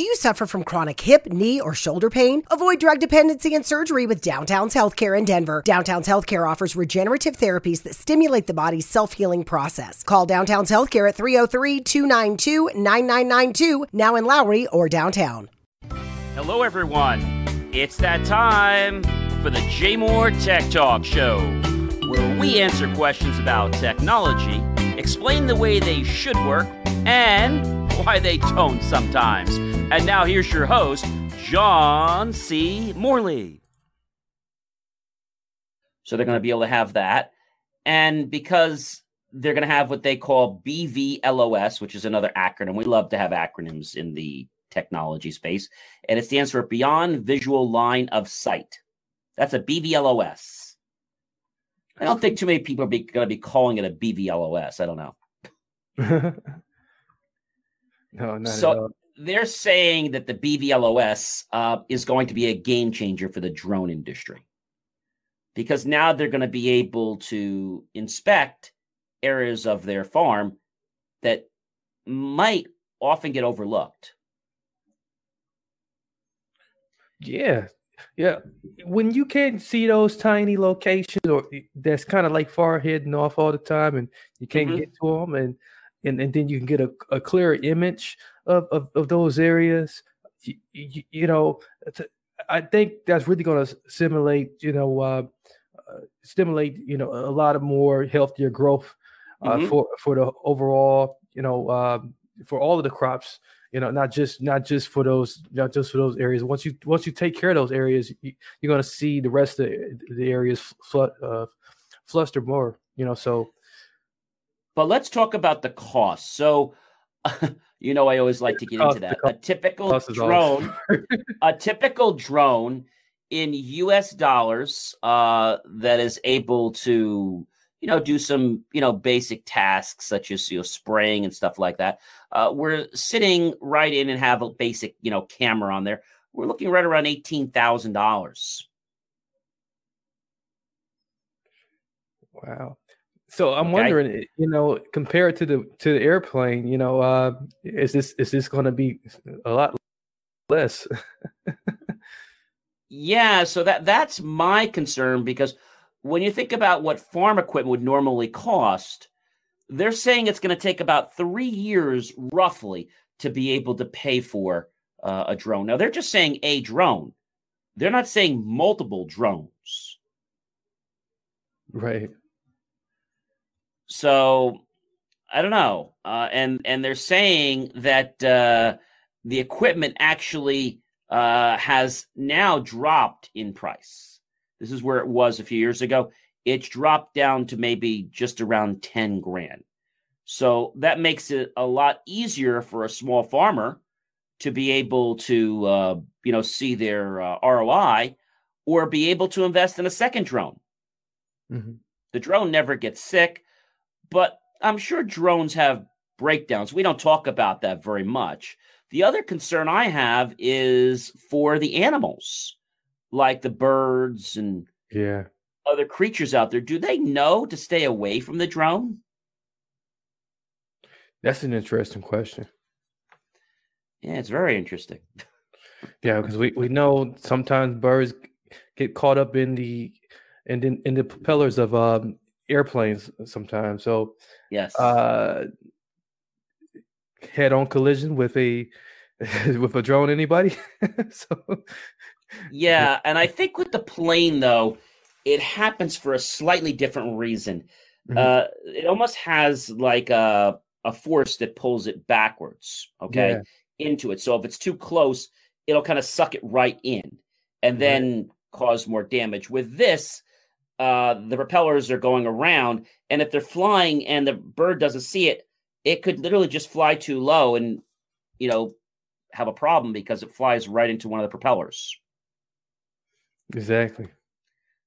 Do you suffer from chronic hip, knee, or shoulder pain? Avoid drug dependency and surgery with Downtown's Healthcare in Denver. Downtown's Healthcare offers regenerative therapies that stimulate the body's self healing process. Call Downtown's Healthcare at 303 292 9992, now in Lowry or downtown. Hello, everyone. It's that time for the JMOR Tech Talk Show, where we answer questions about technology, explain the way they should work, and why they don't sometimes. And now here's your host, John C. Morley. So they're going to be able to have that. And because they're going to have what they call BVLOS, which is another acronym. We love to have acronyms in the technology space. And it stands for Beyond Visual Line of Sight. That's a BVLOS. I don't think too many people are going to be calling it a BVLOS. I don't know. no, not so they're saying that the BVLOS uh, is going to be a game changer for the drone industry because now they're going to be able to inspect areas of their farm that might often get overlooked. Yeah. Yeah. When you can't see those tiny locations or that's kind of like far hidden off all the time and you can't mm-hmm. get to them and, and, and then you can get a, a clearer image of, of, of those areas, you, you, you know, I think that's really going to simulate, you know, uh, uh, stimulate, you know, a lot of more healthier growth uh, mm-hmm. for for the overall, you know, uh, for all of the crops. You know, not just not just for those not just for those areas. Once you once you take care of those areas, you, are going to see the rest of the areas fl- uh, fluster more. You know, so. But let's talk about the cost. So, you know, I always like to get into that. A typical drone, a typical drone in U.S. dollars uh, that is able to you know, do some, you know, basic tasks such as, you know, spraying and stuff like that. Uh, we're sitting right in and have a basic, you know, camera on there. We're looking right around $18,000. Wow. So I'm okay. wondering, you know, compared to the to the airplane, you know, uh, is this is this going to be a lot less? yeah, so that that's my concern because when you think about what farm equipment would normally cost, they're saying it's going to take about three years roughly to be able to pay for uh, a drone. Now, they're just saying a drone, they're not saying multiple drones. Right. So I don't know. Uh, and, and they're saying that uh, the equipment actually uh, has now dropped in price. This is where it was a few years ago. It's dropped down to maybe just around 10 grand. So that makes it a lot easier for a small farmer to be able to, uh, you know, see their uh, ROI or be able to invest in a second drone. Mm-hmm. The drone never gets sick, but I'm sure drones have breakdowns. We don't talk about that very much. The other concern I have is for the animals like the birds and yeah. other creatures out there. Do they know to stay away from the drone? That's an interesting question. Yeah it's very interesting. Yeah because we, we know sometimes birds get caught up in the in the, in the propellers of um, airplanes sometimes so yes uh head on collision with a with a drone anybody so yeah, and I think with the plane though, it happens for a slightly different reason. Mm-hmm. Uh, it almost has like a a force that pulls it backwards, okay, yeah. into it. So if it's too close, it'll kind of suck it right in, and then right. cause more damage. With this, uh, the propellers are going around, and if they're flying and the bird doesn't see it, it could literally just fly too low and you know have a problem because it flies right into one of the propellers. Exactly.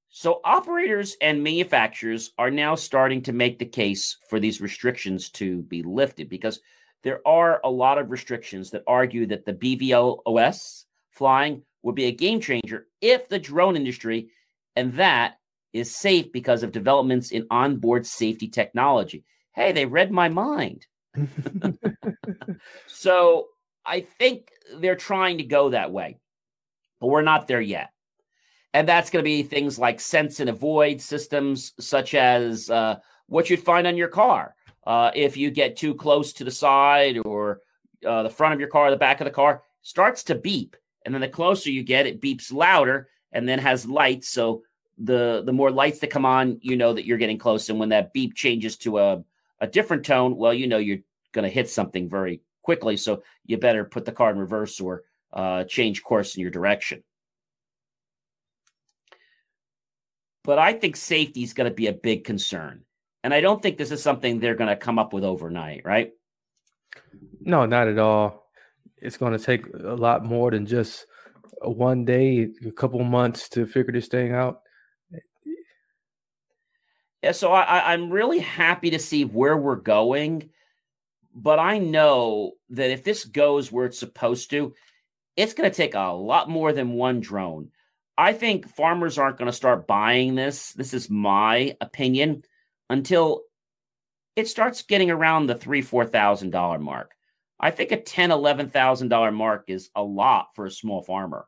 So operators and manufacturers are now starting to make the case for these restrictions to be lifted because there are a lot of restrictions that argue that the BVLOS flying would be a game changer if the drone industry and that is safe because of developments in onboard safety technology. Hey, they read my mind. so I think they're trying to go that way, but we're not there yet. And that's going to be things like sense and avoid systems, such as uh, what you'd find on your car. Uh, if you get too close to the side or uh, the front of your car, the back of the car starts to beep. And then the closer you get, it beeps louder and then has lights. So the the more lights that come on, you know that you're getting close. And when that beep changes to a, a different tone, well, you know you're going to hit something very quickly. So you better put the car in reverse or uh, change course in your direction. But I think safety is going to be a big concern. And I don't think this is something they're going to come up with overnight, right? No, not at all. It's going to take a lot more than just one day, a couple months to figure this thing out. Yeah, so I, I'm really happy to see where we're going, but I know that if this goes where it's supposed to, it's going to take a lot more than one drone. I think farmers aren't going to start buying this. This is my opinion until it starts getting around the three, four thousand dollar mark. I think a ten, eleven thousand dollar mark is a lot for a small farmer.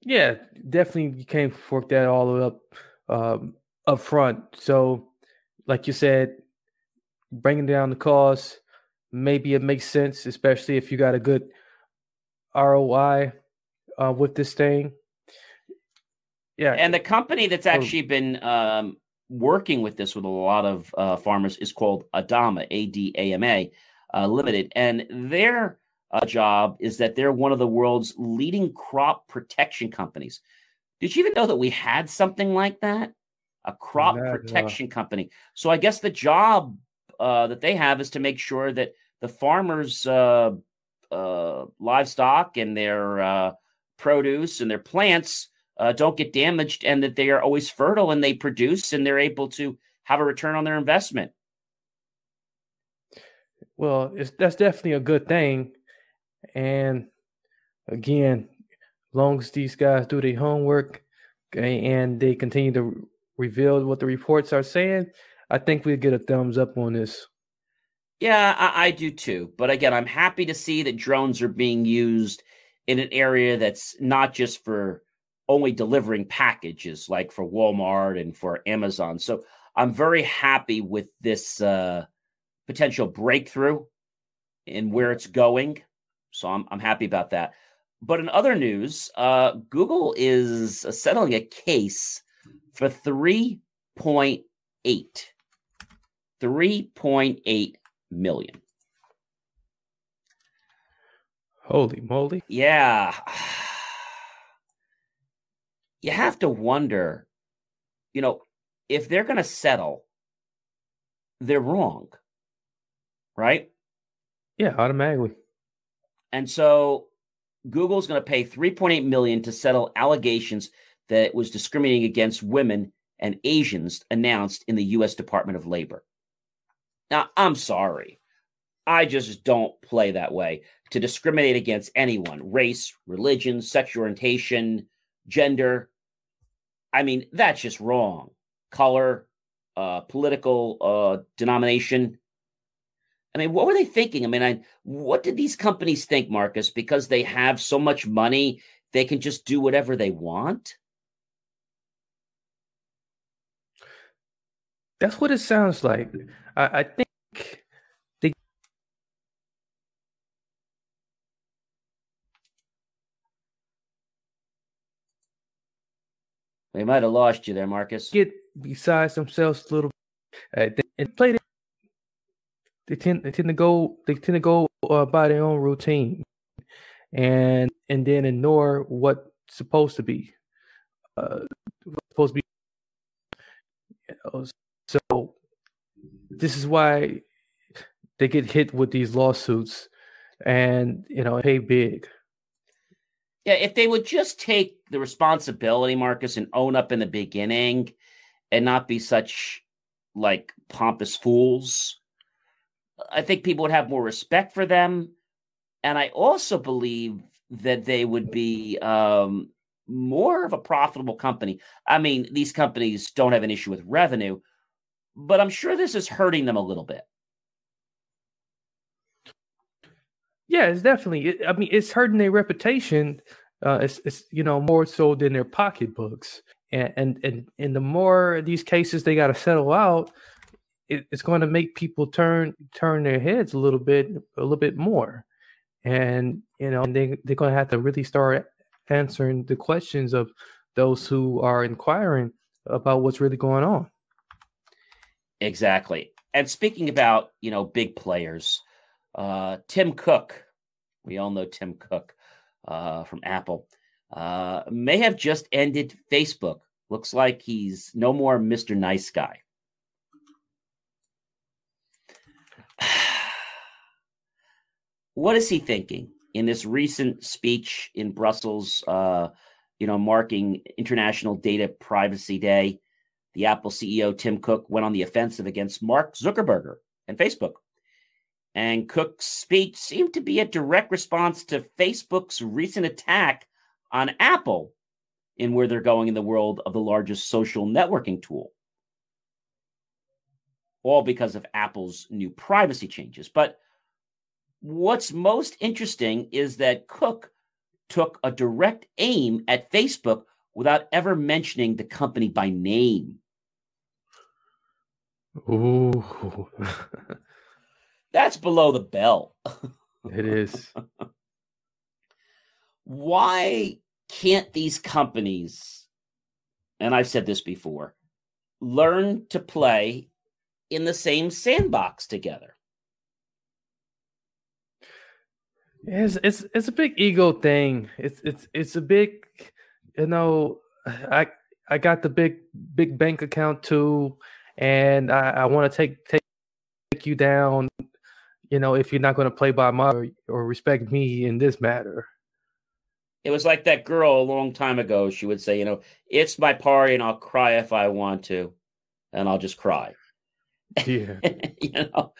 Yeah, definitely. You can't fork that all up um, up front. So, like you said, bringing down the cost, maybe it makes sense, especially if you got a good ROI uh, with this thing. Yeah, and the company that's actually been um, working with this with a lot of uh, farmers is called Adama, A D A M A uh, Limited, and their uh, job is that they're one of the world's leading crop protection companies. Did you even know that we had something like that? A crop protection company. So I guess the job uh, that they have is to make sure that the farmers' uh, uh, livestock and their produce and their plants uh, don't get damaged and that they are always fertile and they produce and they're able to have a return on their investment. Well, it's that's definitely a good thing. And again, long as these guys do their homework and they continue to reveal what the reports are saying, I think we get a thumbs up on this. Yeah, I, I do too. But again, I'm happy to see that drones are being used in an area that's not just for only delivering packages like for Walmart and for Amazon. So I'm very happy with this uh, potential breakthrough in where it's going. So I'm, I'm happy about that. But in other news, uh, Google is settling a case for 3.8 3.8 million. Holy moly. Yeah you have to wonder, you know, if they're going to settle, they're wrong, right? Yeah, automatically. And so Google's going to pay 3.8 million to settle allegations that it was discriminating against women and Asians announced in the US Department of Labor. Now, I'm sorry. I just don't play that way to discriminate against anyone, race, religion, sexual orientation, gender. I mean, that's just wrong. Color, uh, political uh, denomination. I mean, what were they thinking? I mean, I, what did these companies think, Marcus? Because they have so much money, they can just do whatever they want? That's what it sounds like. I, I think We might have lost you there, Marcus. Get besides themselves a little. Uh, they, and play. They, they tend they tend to go they tend to go uh, by their own routine, and and then ignore what's supposed to be. Uh, supposed to be. You know, so this is why they get hit with these lawsuits, and you know, pay big. Yeah, if they would just take the responsibility, Marcus, and own up in the beginning and not be such like pompous fools, I think people would have more respect for them. And I also believe that they would be um, more of a profitable company. I mean, these companies don't have an issue with revenue, but I'm sure this is hurting them a little bit. Yeah, it's definitely. I mean, it's hurting their reputation. Uh, it's, it's you know more so than their pocketbooks, and and and, and the more these cases they got to settle out, it, it's going to make people turn turn their heads a little bit a little bit more, and you know they they're going to have to really start answering the questions of those who are inquiring about what's really going on. Exactly. And speaking about you know big players, uh, Tim Cook, we all know Tim Cook uh, from Apple, uh, may have just ended Facebook. Looks like he's no more Mr. Nice Guy. what is he thinking in this recent speech in Brussels? Uh, you know, marking International Data Privacy Day. The Apple CEO Tim Cook went on the offensive against Mark Zuckerberg and Facebook. And Cook's speech seemed to be a direct response to Facebook's recent attack on Apple in where they're going in the world of the largest social networking tool. All because of Apple's new privacy changes. But what's most interesting is that Cook took a direct aim at Facebook without ever mentioning the company by name. Ooh. That's below the bell. it is. Why can't these companies, and I've said this before, learn to play in the same sandbox together? It's it's it's a big ego thing. It's it's it's a big, you know. I I got the big big bank account too, and I, I want to take take take you down you know, if you're not going to play by my or, or respect me in this matter. It was like that girl a long time ago. She would say, you know, it's my party and I'll cry if I want to, and I'll just cry. Yeah. you know,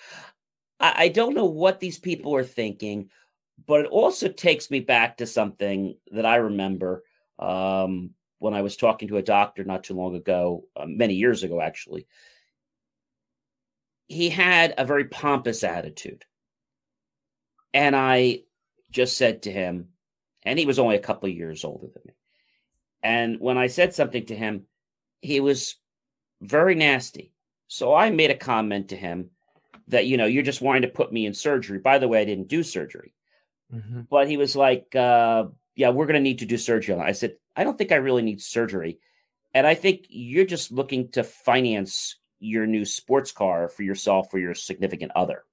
I, I don't know what these people are thinking, but it also takes me back to something that I remember um, when I was talking to a doctor not too long ago, uh, many years ago, actually he had a very pompous attitude. And I just said to him, and he was only a couple of years older than me. And when I said something to him, he was very nasty. So I made a comment to him that, you know, you're just wanting to put me in surgery. By the way, I didn't do surgery. Mm-hmm. But he was like, uh, yeah, we're going to need to do surgery. I said, I don't think I really need surgery. And I think you're just looking to finance your new sports car for yourself or your significant other.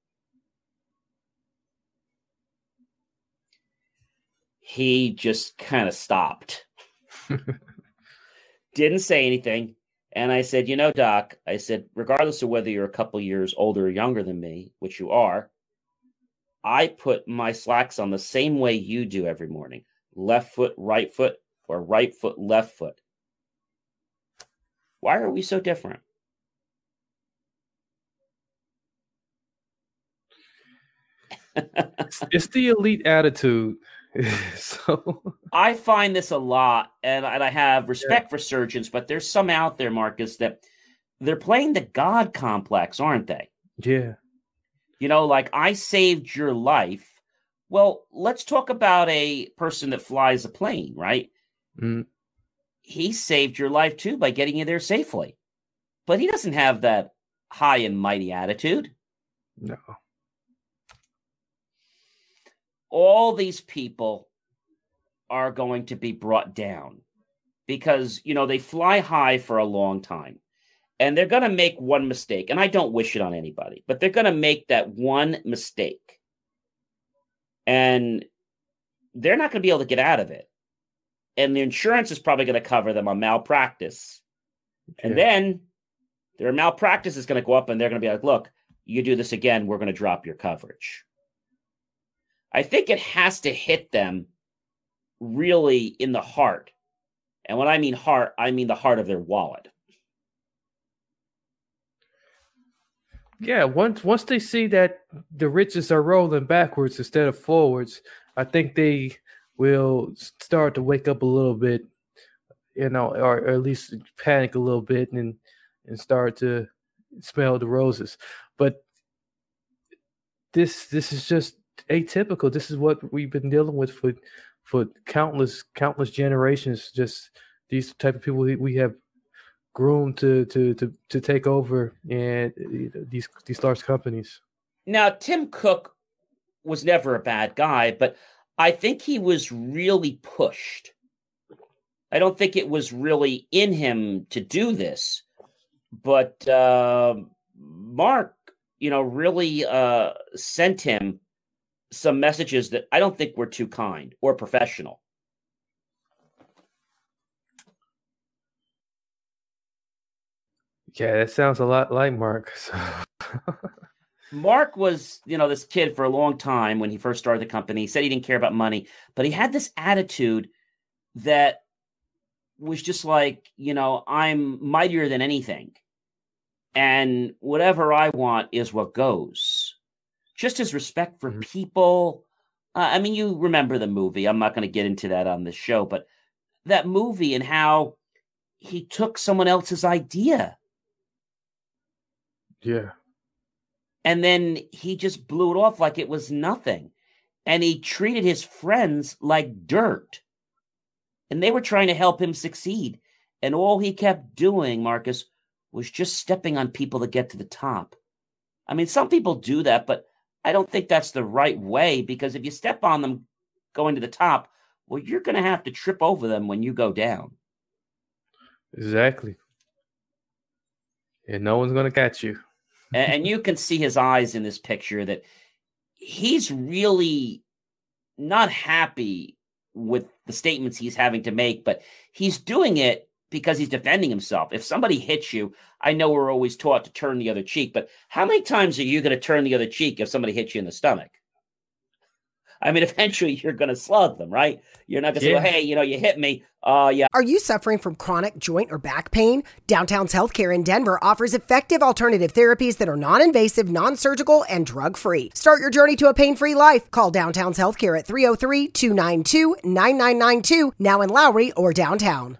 He just kind of stopped. Didn't say anything. And I said, You know, Doc, I said, regardless of whether you're a couple years older or younger than me, which you are, I put my slacks on the same way you do every morning left foot, right foot, or right foot, left foot. Why are we so different? it's the elite attitude. so I find this a lot, and, and I have respect yeah. for surgeons, but there's some out there, Marcus, that they're playing the God complex, aren't they? Yeah. You know, like I saved your life. Well, let's talk about a person that flies a plane, right? Mm. He saved your life too by getting you there safely. But he doesn't have that high and mighty attitude. No all these people are going to be brought down because you know they fly high for a long time and they're going to make one mistake and i don't wish it on anybody but they're going to make that one mistake and they're not going to be able to get out of it and the insurance is probably going to cover them on malpractice okay. and then their malpractice is going to go up and they're going to be like look you do this again we're going to drop your coverage I think it has to hit them really in the heart. And when I mean heart, I mean the heart of their wallet. Yeah, once once they see that the riches are rolling backwards instead of forwards, I think they will start to wake up a little bit, you know, or, or at least panic a little bit and and start to smell the roses. But this this is just atypical. This is what we've been dealing with for for countless countless generations. Just these type of people we have groomed to to to to take over and these these large companies. Now, Tim Cook was never a bad guy, but I think he was really pushed. I don't think it was really in him to do this, but uh, Mark, you know, really uh, sent him some messages that I don't think were too kind or professional. Yeah, that sounds a lot like Mark. So. Mark was, you know, this kid for a long time when he first started the company. He said he didn't care about money, but he had this attitude that was just like, you know, I'm mightier than anything. And whatever I want is what goes. Just his respect for mm-hmm. people. Uh, I mean, you remember the movie. I'm not going to get into that on this show, but that movie and how he took someone else's idea. Yeah. And then he just blew it off like it was nothing. And he treated his friends like dirt. And they were trying to help him succeed. And all he kept doing, Marcus, was just stepping on people to get to the top. I mean, some people do that, but I don't think that's the right way because if you step on them going to the top, well, you're going to have to trip over them when you go down. Exactly. And no one's going to catch you and, and you can see his eyes in this picture that he's really not happy with the statements he's having to make, but he's doing it because he's defending himself. If somebody hits you, I know we're always taught to turn the other cheek, but how many times are you going to turn the other cheek if somebody hits you in the stomach? I mean, eventually you're going to slug them, right? You're not going to yeah. say, well, hey, you know, you hit me. Uh, yeah. Are you suffering from chronic joint or back pain? Downtown's Healthcare in Denver offers effective alternative therapies that are non invasive, non surgical, and drug free. Start your journey to a pain free life. Call Downtown's Healthcare at 303 292 9992, now in Lowry or downtown.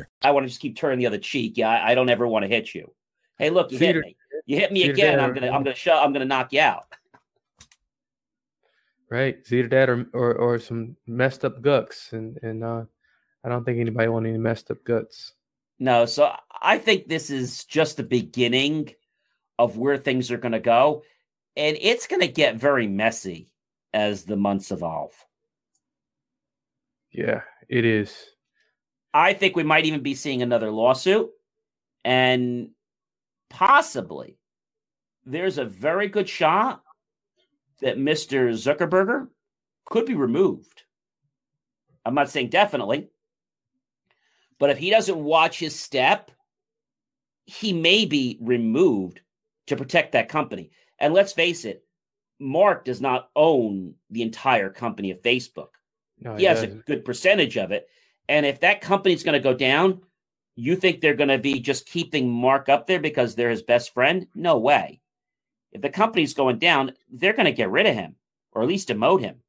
I want to just keep turning the other cheek. Yeah, I, I don't ever want to hit you. Hey, look, you hit me. You hit me again. I'm gonna, I'm gonna show. I'm gonna knock you out. Right. It's either that or, or, or some messed up guts, and and uh, I don't think anybody want any messed up guts. No. So I think this is just the beginning of where things are going to go, and it's going to get very messy as the months evolve. Yeah, it is. I think we might even be seeing another lawsuit. And possibly there's a very good shot that Mr. Zuckerberger could be removed. I'm not saying definitely, but if he doesn't watch his step, he may be removed to protect that company. And let's face it, Mark does not own the entire company of Facebook. No, he, he has doesn't. a good percentage of it. And if that company's going to go down, you think they're going to be just keeping Mark up there because they're his best friend? No way. If the company's going down, they're going to get rid of him or at least demote him.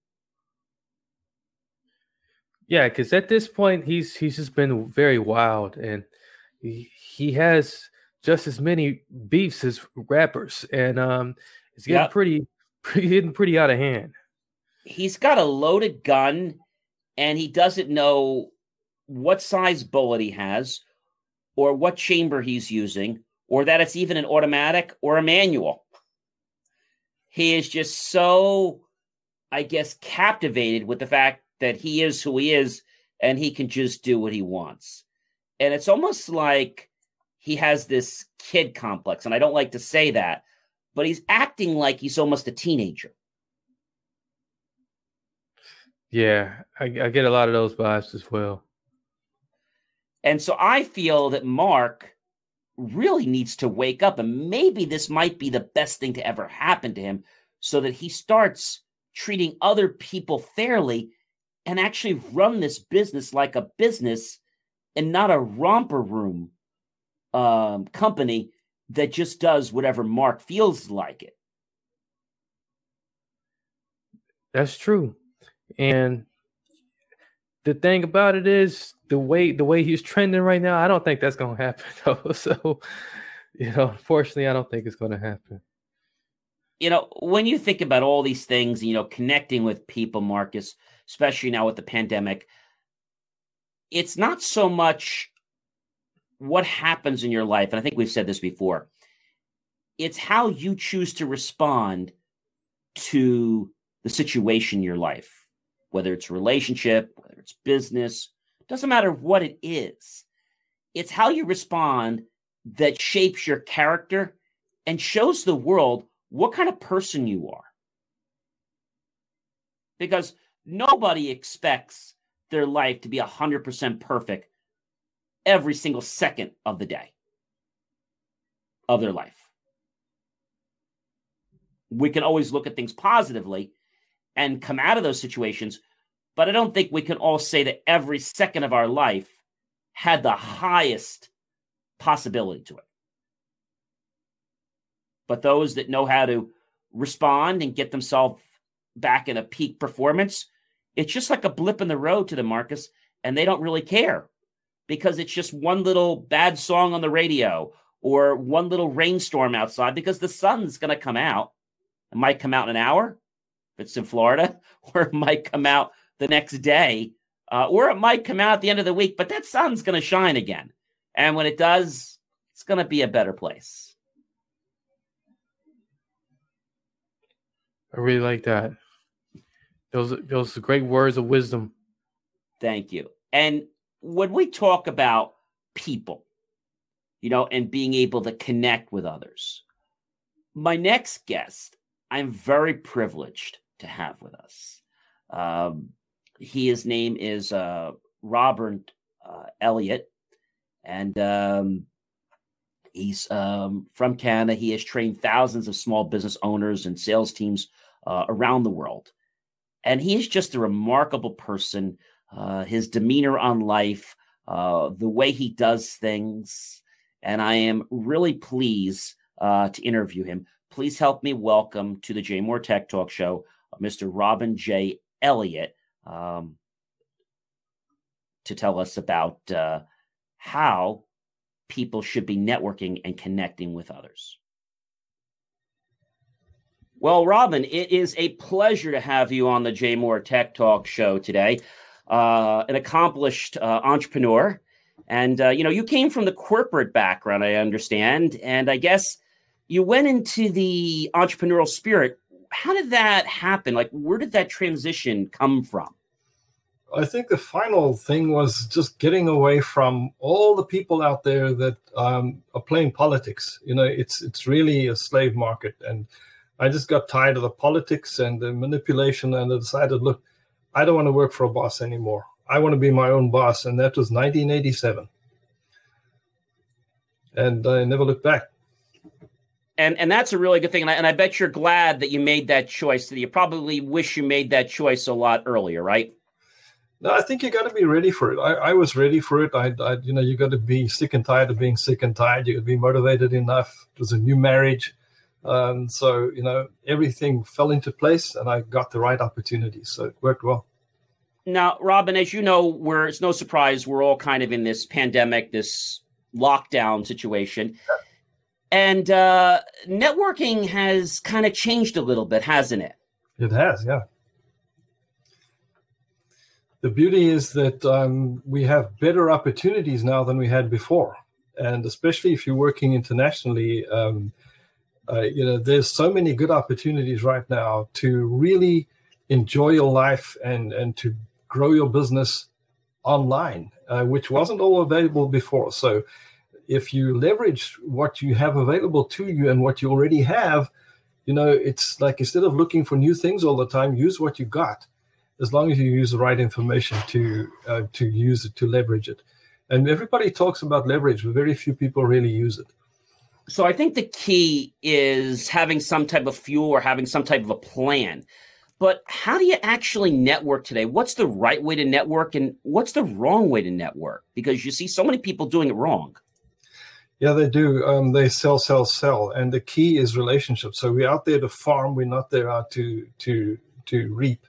Yeah, because at this point he's he's just been very wild, and he, he has just as many beefs as rappers, and um, it's getting yep. pretty, pretty getting pretty out of hand. He's got a loaded gun, and he doesn't know what size bullet he has or what chamber he's using or that it's even an automatic or a manual. He is just so, I guess, captivated with the fact that he is who he is and he can just do what he wants. And it's almost like he has this kid complex. And I don't like to say that, but he's acting like he's almost a teenager. Yeah, I, I get a lot of those vibes as well. And so I feel that Mark really needs to wake up, and maybe this might be the best thing to ever happen to him so that he starts treating other people fairly and actually run this business like a business and not a romper room um, company that just does whatever Mark feels like it. That's true. And the thing about it is the way the way he's trending right now, I don't think that's gonna happen though. So, you know, unfortunately, I don't think it's gonna happen. You know, when you think about all these things, you know, connecting with people, Marcus, especially now with the pandemic, it's not so much what happens in your life. And I think we've said this before. It's how you choose to respond to the situation in your life, whether it's relationship, whether it's business, doesn't matter what it is. It's how you respond that shapes your character and shows the world what kind of person you are. Because nobody expects their life to be 100% perfect every single second of the day of their life. We can always look at things positively and come out of those situations. But I don't think we can all say that every second of our life had the highest possibility to it. But those that know how to respond and get themselves back in a peak performance, it's just like a blip in the road to the Marcus, and they don't really care because it's just one little bad song on the radio or one little rainstorm outside because the sun's going to come out. It might come out in an hour, it's in Florida, or it might come out the next day, uh, or it might come out at the end of the week, but that sun's going to shine again. And when it does, it's going to be a better place. I really like that. Those those great words of wisdom. Thank you. And when we talk about people, you know, and being able to connect with others, my next guest, I'm very privileged to have with us. Um, he, his name is uh, Robert uh, Elliott, and um, he's um, from Canada. He has trained thousands of small business owners and sales teams uh, around the world. And he is just a remarkable person. Uh, his demeanor on life, uh, the way he does things. And I am really pleased uh, to interview him. Please help me welcome to the JMOR Tech Talk Show Mr. Robin J. Elliott um, to tell us about uh, how people should be networking and connecting with others. Well, Robin, it is a pleasure to have you on the JMOR Tech Talk show today. Uh, an accomplished uh, entrepreneur, and uh, you know you came from the corporate background, I understand, and I guess you went into the entrepreneurial spirit how did that happen? Like, where did that transition come from? I think the final thing was just getting away from all the people out there that um, are playing politics. You know, it's it's really a slave market, and I just got tired of the politics and the manipulation, and I decided, look, I don't want to work for a boss anymore. I want to be my own boss, and that was 1987, and I never looked back and and that's a really good thing. And I, and I bet you're glad that you made that choice. That you probably wish you made that choice a lot earlier, right? No, I think you got to be ready for it. I, I was ready for it. I, I, you know, you got to be sick and tired of being sick and tired. You got to be motivated enough. It was a new marriage, um, so you know everything fell into place, and I got the right opportunity. So it worked well. Now, Robin, as you know, we're it's no surprise we're all kind of in this pandemic, this lockdown situation. Yeah and uh, networking has kind of changed a little bit, hasn't it? It has, yeah. The beauty is that um, we have better opportunities now than we had before, and especially if you're working internationally, um, uh, you know, there's so many good opportunities right now to really enjoy your life and and to grow your business online, uh, which wasn't all available before. So if you leverage what you have available to you and what you already have, you know, it's like instead of looking for new things all the time, use what you got. As long as you use the right information to uh, to use it to leverage it, and everybody talks about leverage, but very few people really use it. So I think the key is having some type of fuel or having some type of a plan. but how do you actually network today? What's the right way to network and what's the wrong way to network? Because you see so many people doing it wrong. Yeah, they do. Um, they sell, sell, sell, and the key is relationships. So we're out there to farm. We're not there out to to to reap.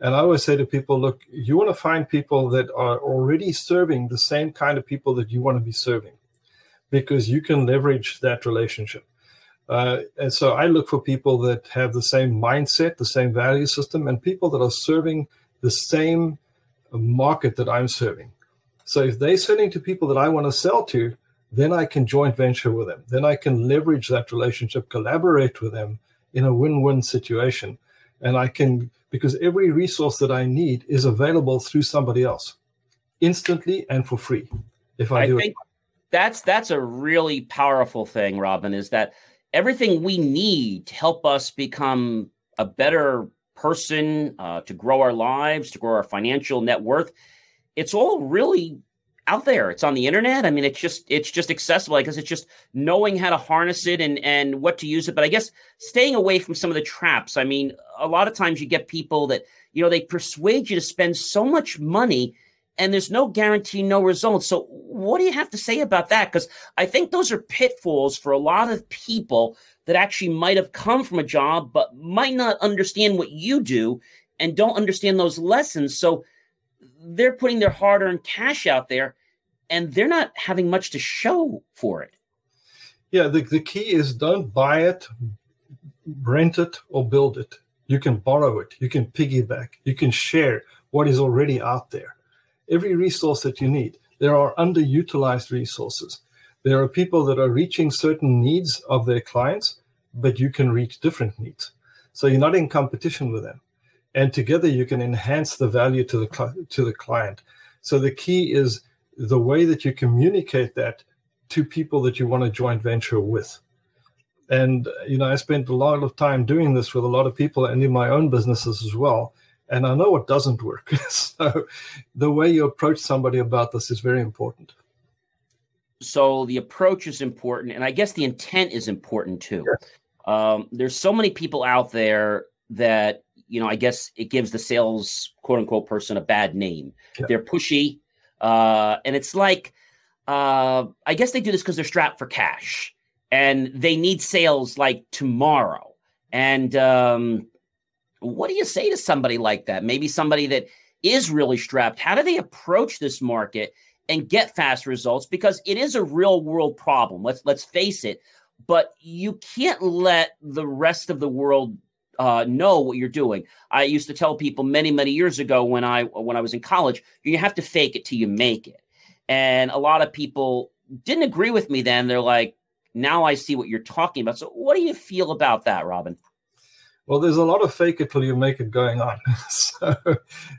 And I always say to people, look, you want to find people that are already serving the same kind of people that you want to be serving, because you can leverage that relationship. Uh, and so I look for people that have the same mindset, the same value system, and people that are serving the same market that I'm serving. So if they're selling to people that I want to sell to, then I can joint venture with them. Then I can leverage that relationship, collaborate with them in a win win situation. And I can, because every resource that I need is available through somebody else instantly and for free. If I, I do think it. that's that's a really powerful thing, Robin, is that everything we need to help us become a better person, uh, to grow our lives, to grow our financial net worth. It's all really out there. It's on the internet. I mean, it's just it's just accessible because it's just knowing how to harness it and and what to use it. But I guess staying away from some of the traps. I mean, a lot of times you get people that you know they persuade you to spend so much money and there's no guarantee, no results. So, what do you have to say about that? Because I think those are pitfalls for a lot of people that actually might have come from a job, but might not understand what you do and don't understand those lessons. So, they're putting their hard earned cash out there and they're not having much to show for it. Yeah, the, the key is don't buy it, rent it, or build it. You can borrow it, you can piggyback, you can share what is already out there every resource that you need. There are underutilized resources. There are people that are reaching certain needs of their clients, but you can reach different needs. So you're not in competition with them. And together you can enhance the value to the to the client. So the key is the way that you communicate that to people that you want to joint venture with. And you know, I spent a lot of time doing this with a lot of people and in my own businesses as well and I know it doesn't work. so the way you approach somebody about this is very important. So the approach is important, and I guess the intent is important too. Yes. Um, there's so many people out there that you know. I guess it gives the sales quote unquote person a bad name. Yeah. They're pushy, uh, and it's like uh, I guess they do this because they're strapped for cash and they need sales like tomorrow. And um, what do you say to somebody like that? Maybe somebody that is really strapped. How do they approach this market and get fast results? Because it is a real world problem. Let's let's face it. But you can't let the rest of the world uh, know what you're doing. I used to tell people many many years ago when I when I was in college, you have to fake it till you make it. And a lot of people didn't agree with me then. They're like, now I see what you're talking about. So, what do you feel about that, Robin? Well, there's a lot of fake it till you make it going on. so,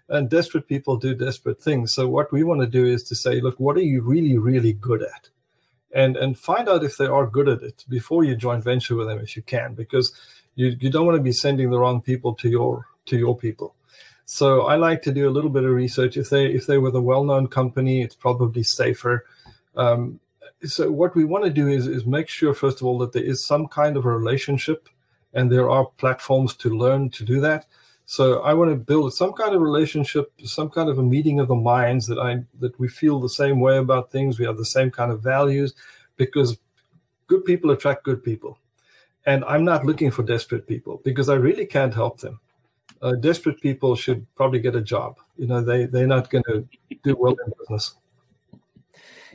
and desperate people do desperate things. So what we want to do is to say, look, what are you really, really good at? And and find out if they are good at it before you join venture with them if you can, because you, you don't want to be sending the wrong people to your to your people. So I like to do a little bit of research. If they if they were a well-known company, it's probably safer. Um, so what we want to do is is make sure first of all that there is some kind of a relationship and there are platforms to learn to do that. So I want to build some kind of relationship, some kind of a meeting of the minds that I that we feel the same way about things. We have the same kind of values, because good people attract good people, and I'm not looking for desperate people because I really can't help them. Uh, desperate people should probably get a job. You know, they they're not going to do well in business.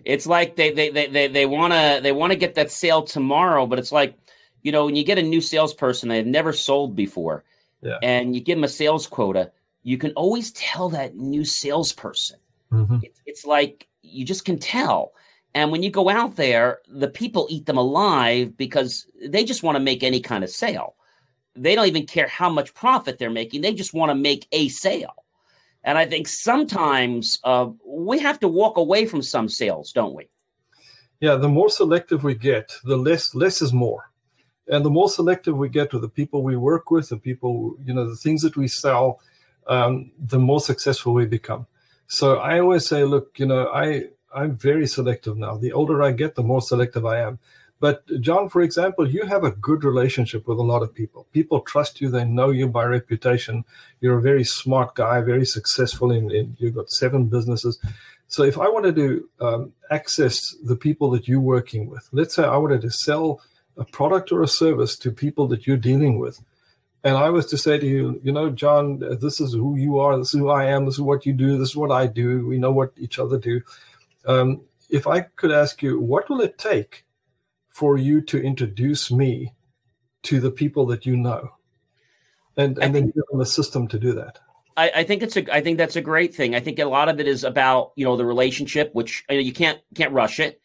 It's like they they they they, they want to they want to get that sale tomorrow, but it's like you know, when you get a new salesperson they've never sold before, yeah. and you give them a sales quota, you can always tell that new salesperson. Mm-hmm. It's, it's like you just can tell. And when you go out there, the people eat them alive because they just want to make any kind of sale. They don't even care how much profit they're making. They just want to make a sale. And I think sometimes uh, we have to walk away from some sales, don't we? Yeah, the more selective we get, the less less is more and the more selective we get with the people we work with the people you know the things that we sell um, the more successful we become so i always say look you know i i'm very selective now the older i get the more selective i am But John, for example, you have a good relationship with a lot of people. People trust you; they know you by reputation. You're a very smart guy, very successful. In, in you've got seven businesses. So if I wanted to um, access the people that you're working with, let's say I wanted to sell a product or a service to people that you're dealing with, and I was to say to you, you know, John, this is who you are, this is who I am, this is what you do, this is what I do. We know what each other do. Um, if I could ask you, what will it take for you to introduce me to the people that you know, and and then give them a system to do that? I, I, think it's a I think that's a great thing. I think a lot of it is about you know the relationship, which you, know, you can't can't rush it,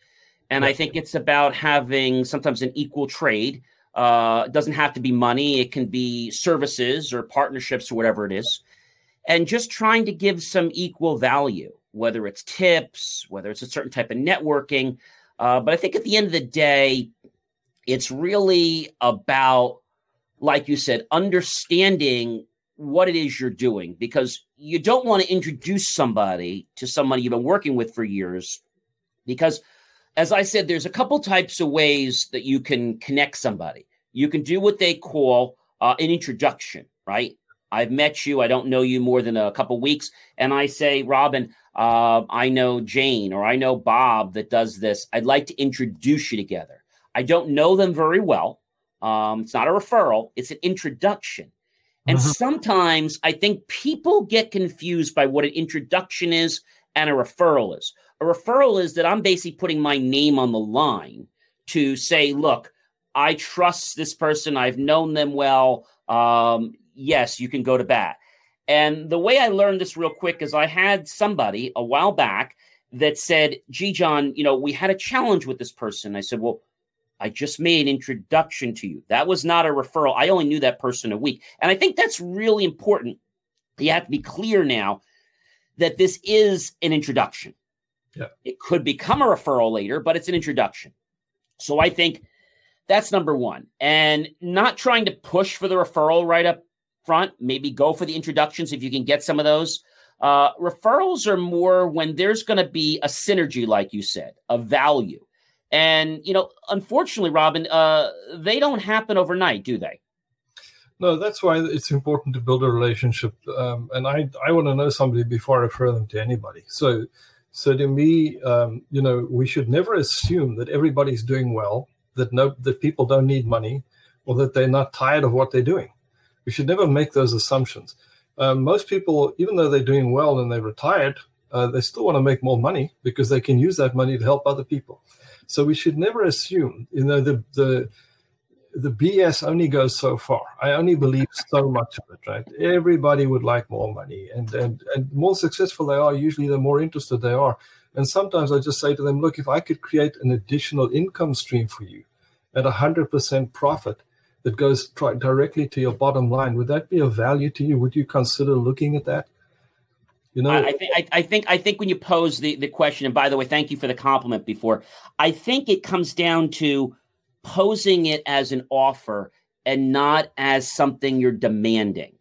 and I think it's about having sometimes an equal trade. Uh, it doesn't have to be money; it can be services or partnerships or whatever it is, and just trying to give some equal value, whether it's tips, whether it's a certain type of networking. Uh, but I think at the end of the day, it's really about, like you said, understanding what it is you're doing because you don't want to introduce somebody to somebody you've been working with for years because as i said there's a couple types of ways that you can connect somebody you can do what they call uh, an introduction right i've met you i don't know you more than a couple weeks and i say robin uh, i know jane or i know bob that does this i'd like to introduce you together i don't know them very well um, it's not a referral it's an introduction and mm-hmm. sometimes I think people get confused by what an introduction is and a referral is. A referral is that I'm basically putting my name on the line to say, look, I trust this person. I've known them well. Um, yes, you can go to bat. And the way I learned this real quick is I had somebody a while back that said, gee, John, you know, we had a challenge with this person. I said, well, I just made an introduction to you. That was not a referral. I only knew that person a week. And I think that's really important. You have to be clear now that this is an introduction. Yeah. It could become a referral later, but it's an introduction. So I think that's number one. And not trying to push for the referral right up front, maybe go for the introductions if you can get some of those. Uh, referrals are more when there's going to be a synergy, like you said, a value. And you know, unfortunately, Robin, uh, they don't happen overnight, do they? No, that's why it's important to build a relationship. Um, and I, I want to know somebody before I refer them to anybody. So, so to me, um, you know, we should never assume that everybody's doing well, that no, that people don't need money, or that they're not tired of what they're doing. We should never make those assumptions. Um, most people, even though they're doing well and they're retired, uh, they still want to make more money because they can use that money to help other people. So we should never assume, you know, the the the BS only goes so far. I only believe so much of it, right? Everybody would like more money, and and and more successful they are, usually the more interested they are. And sometimes I just say to them, look, if I could create an additional income stream for you at a hundred percent profit that goes directly to your bottom line, would that be of value to you? Would you consider looking at that? You know, I, think I, I, think I think when you pose the, the question, and by the way, thank you for the compliment before. I think it comes down to posing it as an offer and not as something you're demanding.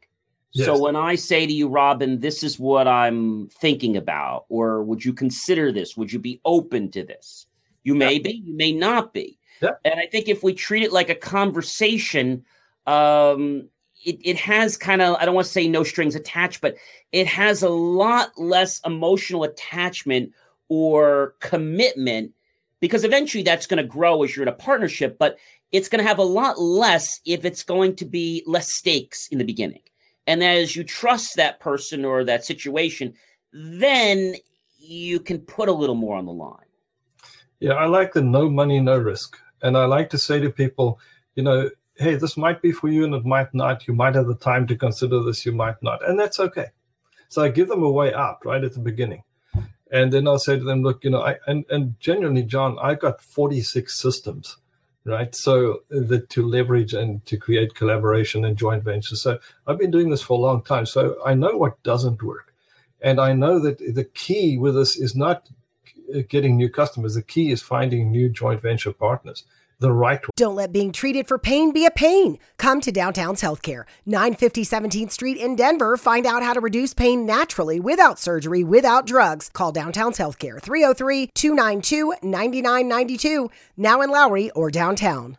Yes. So when I say to you, Robin, this is what I'm thinking about, or would you consider this? Would you be open to this? You may yeah. be, you may not be. Yeah. And I think if we treat it like a conversation, um, it, it has kind of, I don't want to say no strings attached, but it has a lot less emotional attachment or commitment because eventually that's going to grow as you're in a partnership, but it's going to have a lot less if it's going to be less stakes in the beginning. And as you trust that person or that situation, then you can put a little more on the line. Yeah, I like the no money, no risk. And I like to say to people, you know, hey, this might be for you and it might not. You might have the time to consider this, you might not. And that's okay. So I give them a way out right at the beginning. And then I'll say to them, look, you know, I and, and genuinely, John, I've got 46 systems, right? So that to leverage and to create collaboration and joint ventures. So I've been doing this for a long time. So I know what doesn't work. And I know that the key with this is not Uh, getting new customers. The key is finding new joint venture partners the right way. Don't let being treated for pain be a pain. Come to Downtown's Healthcare, 950 17th Street in Denver. Find out how to reduce pain naturally without surgery, without drugs. Call Downtown's Healthcare, 303 292 9992, now in Lowry or downtown.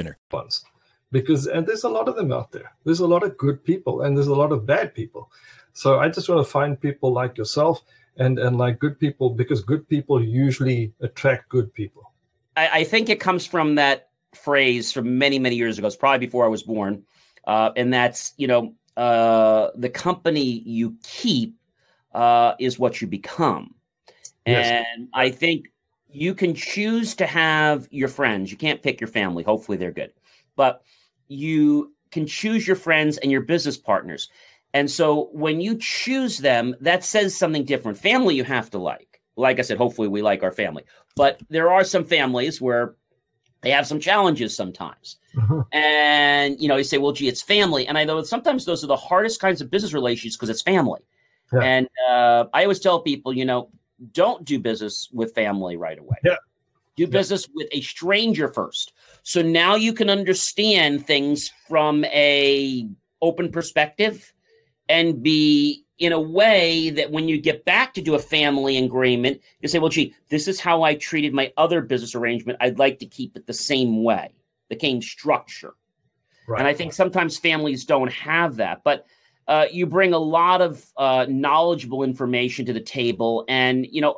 ones. Because and there's a lot of them out there. There's a lot of good people and there's a lot of bad people. So i just want to find people like yourself and and like good people because good people usually attract good people. I, I think it comes from that phrase from many many years ago. It's probably before i was born. Uh, and that's you know uh, the company you keep uh, is what you become. Yes. and i think you can choose to have your friends. You can't pick your family. Hopefully, they're good, but you can choose your friends and your business partners. And so, when you choose them, that says something different. Family, you have to like. Like I said, hopefully, we like our family. But there are some families where they have some challenges sometimes. Mm-hmm. And, you know, you say, well, gee, it's family. And I know sometimes those are the hardest kinds of business relations because it's family. Yeah. And uh, I always tell people, you know, don't do business with family right away. Yeah. Do business yeah. with a stranger first. So now you can understand things from a open perspective and be in a way that when you get back to do a family agreement, you say, well, gee, this is how I treated my other business arrangement. I'd like to keep it the same way, the same structure. Right. And I think sometimes families don't have that. But uh, you bring a lot of uh, knowledgeable information to the table. And, you know,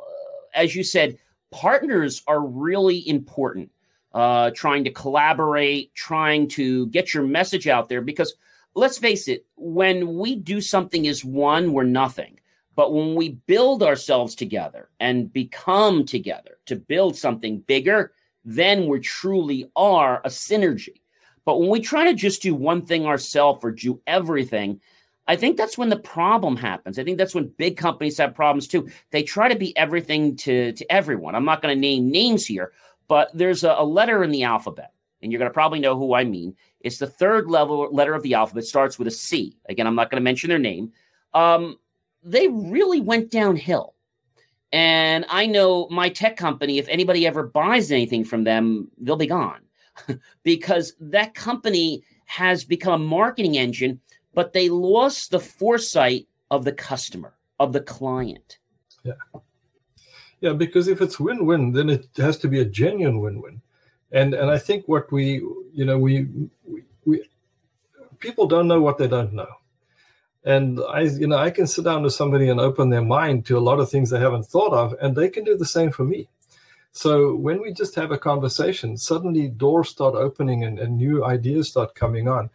as you said, partners are really important. Uh, trying to collaborate, trying to get your message out there. Because let's face it, when we do something as one, we're nothing. But when we build ourselves together and become together to build something bigger, then we truly are a synergy. But when we try to just do one thing ourselves or do everything, I think that's when the problem happens. I think that's when big companies have problems too. They try to be everything to, to everyone. I'm not going to name names here, but there's a, a, letter in the alphabet, and you're going to probably know who I mean. It's the third level letter of the alphabet, starts with a C. Again, I'm not going to mention their name. Um, they really went downhill. And I know my tech company, if anybody ever buys anything from them, they'll be gone because that company has become a marketing engine but they lost the foresight of the customer, of the client. Yeah. Yeah, because if it's win-win, then it has to be a genuine win-win. And and I think what we, you know, we we, we people don't know what they don't know. And I, you know, I can sit down with somebody and open their mind to a lot of things they haven't thought of, and they can do the same for me. So when we just have a conversation, suddenly doors start opening and, and new ideas start coming on.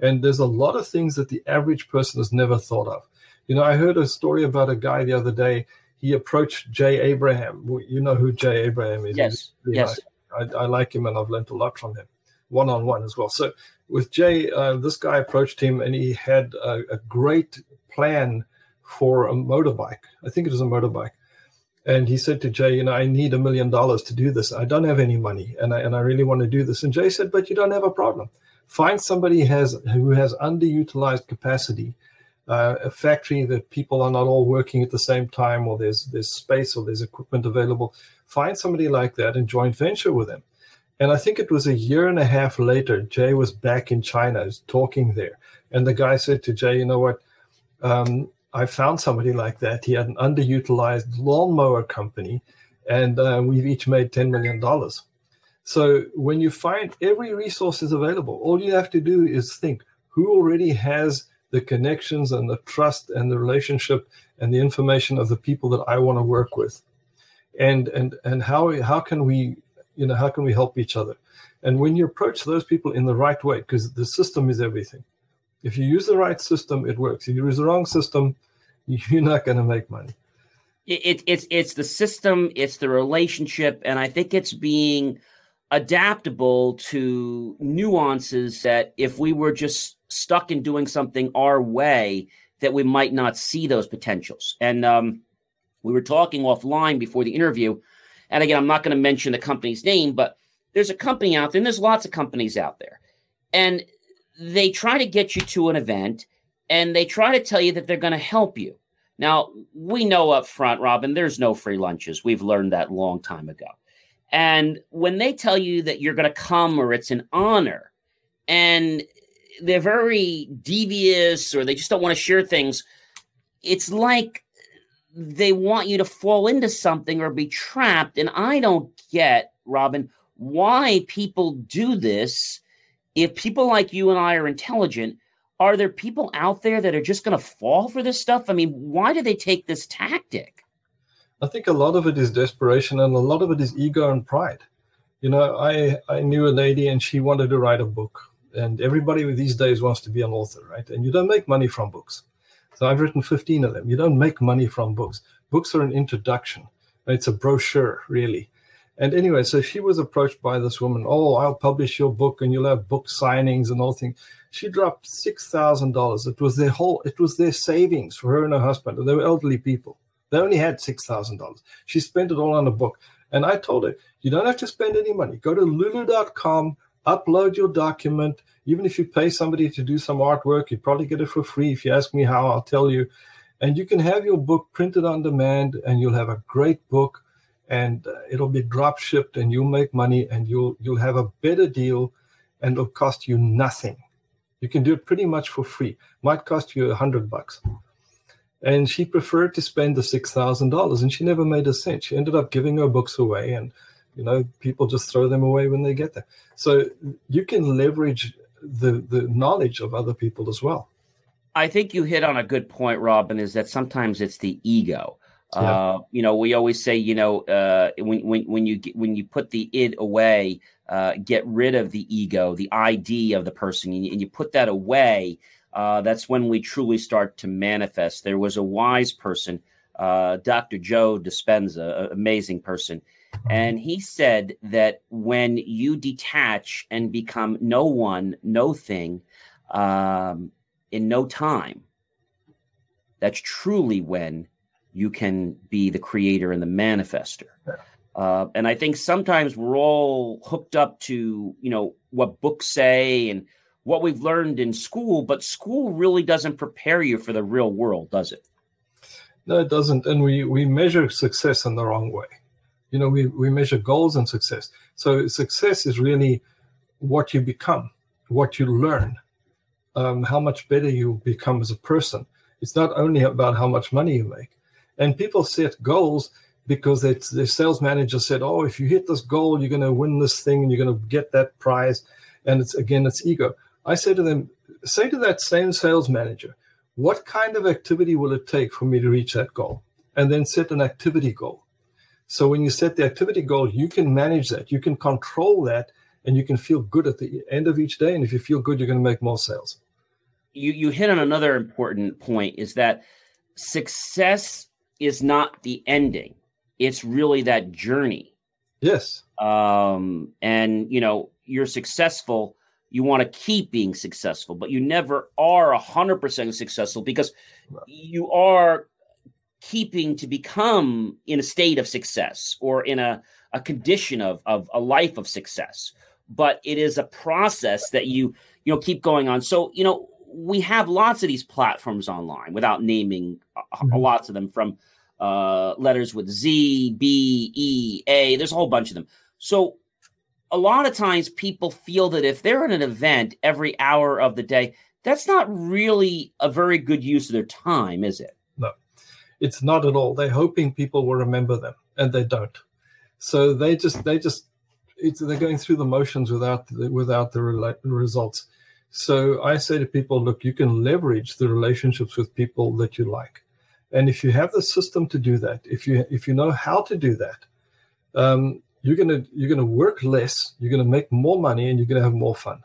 And there's a lot of things that the average person has never thought of. You know, I heard a story about a guy the other day. He approached Jay Abraham. You know who Jay Abraham is? Yes. yes. I, I, like him and I've learned a lot from him one on one as well. So with Jay, uh, this guy approached him and he had a, a great plan for a motorbike. I think it was a motorbike. And he said to Jay, you know, I need a million dollars to do this. I don't have any money and I, and I really want to do this. And Jay said, but you don't have a problem find somebody has who has underutilized capacity uh, a factory that people are not all working at the same time or there's there's space or there's equipment available find somebody like that and joint venture with them. And i think it was a year and a half later jay was back in china was talking there. And the guy said to jay you know what? Um, i found somebody like that. He had an underutilized lawnmower company and uh, we've each made $10 million so when you find every resource is available, all you have to do is think who already has the connections and the trust and the relationship and the information of the people that I want to work with. And and and how how can we you know how can we help each other? And when you approach those people in the right way, because the system is everything. If you use the right system, it works. If you use the wrong system, you're not going to make money. It, it, it's it's the system, it's the relationship, and I think it's being adaptable to nuances that if we were just stuck in doing something our way, that we might not see those potentials. And um, we were talking offline before the interview. And again, I'm not going to mention the company's name, but there's a company out there, and there's lots of companies out there. And they try to get you to an event and they try to tell you that they're going to help you. Now, we know up front, Robin, there's no free lunches. We've learned that long time ago. And when they tell you that you're going to come or it's an honor, and they're very devious or they just don't want to share things, it's like they want you to fall into something or be trapped. And I don't get, Robin, why people do this. If people like you and I are intelligent, are there people out there that are just going to fall for this stuff? I mean, why do they take this tactic? I think a lot of it is desperation and a lot of it is ego and pride. You know, I, I knew a lady and she wanted to write a book. And everybody these days wants to be an author, right? And you don't make money from books. So I've written 15 of them. You don't make money from books. Books are an introduction. It's a brochure, really. And anyway, so she was approached by this woman. Oh, I'll publish your book, and you'll have book signings and all things. She dropped six thousand dollars. It was their whole. It was their savings for her and her husband. They were elderly people. They only had six thousand dollars. She spent it all on a book. And I told her, you don't have to spend any money. Go to lulu.com, upload your document. Even if you pay somebody to do some artwork, you probably get it for free. If you ask me how, I'll tell you. And you can have your book printed on demand, and you'll have a great book, and uh, it'll be drop shipped, and you'll make money, and you'll you'll have a better deal, and it'll cost you nothing. You can do it pretty much for free. Might cost you a hundred bucks. And she preferred to spend the six thousand dollars, and she never made a cent. She ended up giving her books away, and you know people just throw them away when they get there. So you can leverage the the knowledge of other people as well. I think you hit on a good point, Robin. Is that sometimes it's the ego. Yeah. Uh, you know, we always say, you know, uh, when when when you when you put the id away, uh, get rid of the ego, the ID of the person, and you, and you put that away. Uh, that's when we truly start to manifest. There was a wise person, uh, Dr. Joe Dispenza, amazing person, and he said that when you detach and become no one, no thing, um, in no time, that's truly when you can be the creator and the manifester. Uh, and I think sometimes we're all hooked up to, you know, what books say and what we've learned in school, but school really doesn't prepare you for the real world, does it? No, it doesn't. And we, we measure success in the wrong way. You know, we, we measure goals and success. So success is really what you become, what you learn, um, how much better you become as a person. It's not only about how much money you make. And people set goals because their sales manager said, "Oh, if you hit this goal, you're going to win this thing and you're going to get that prize." And it's again, it's ego. I say to them, say to that same sales manager, "What kind of activity will it take for me to reach that goal?" And then set an activity goal. So when you set the activity goal, you can manage that, you can control that, and you can feel good at the end of each day. And if you feel good, you're going to make more sales. You you hit on another important point is that success is not the ending; it's really that journey. Yes. Um, and you know, you're successful. You want to keep being successful, but you never are a hundred percent successful because you are keeping to become in a state of success or in a, a condition of, of a life of success. But it is a process that you you know keep going on. So you know we have lots of these platforms online without naming mm-hmm. lots of them from uh, letters with z b e a there's a whole bunch of them. So a lot of times people feel that if they're at an event every hour of the day that's not really a very good use of their time is it No, it's not at all. They're hoping people will remember them, and they don't. So they just they just they're going through the motions without the, without the re- results. So I say to people, look, you can leverage the relationships with people that you like, and if you have the system to do that, if you if you know how to do that, um, you're gonna you're gonna work less, you're gonna make more money, and you're gonna have more fun.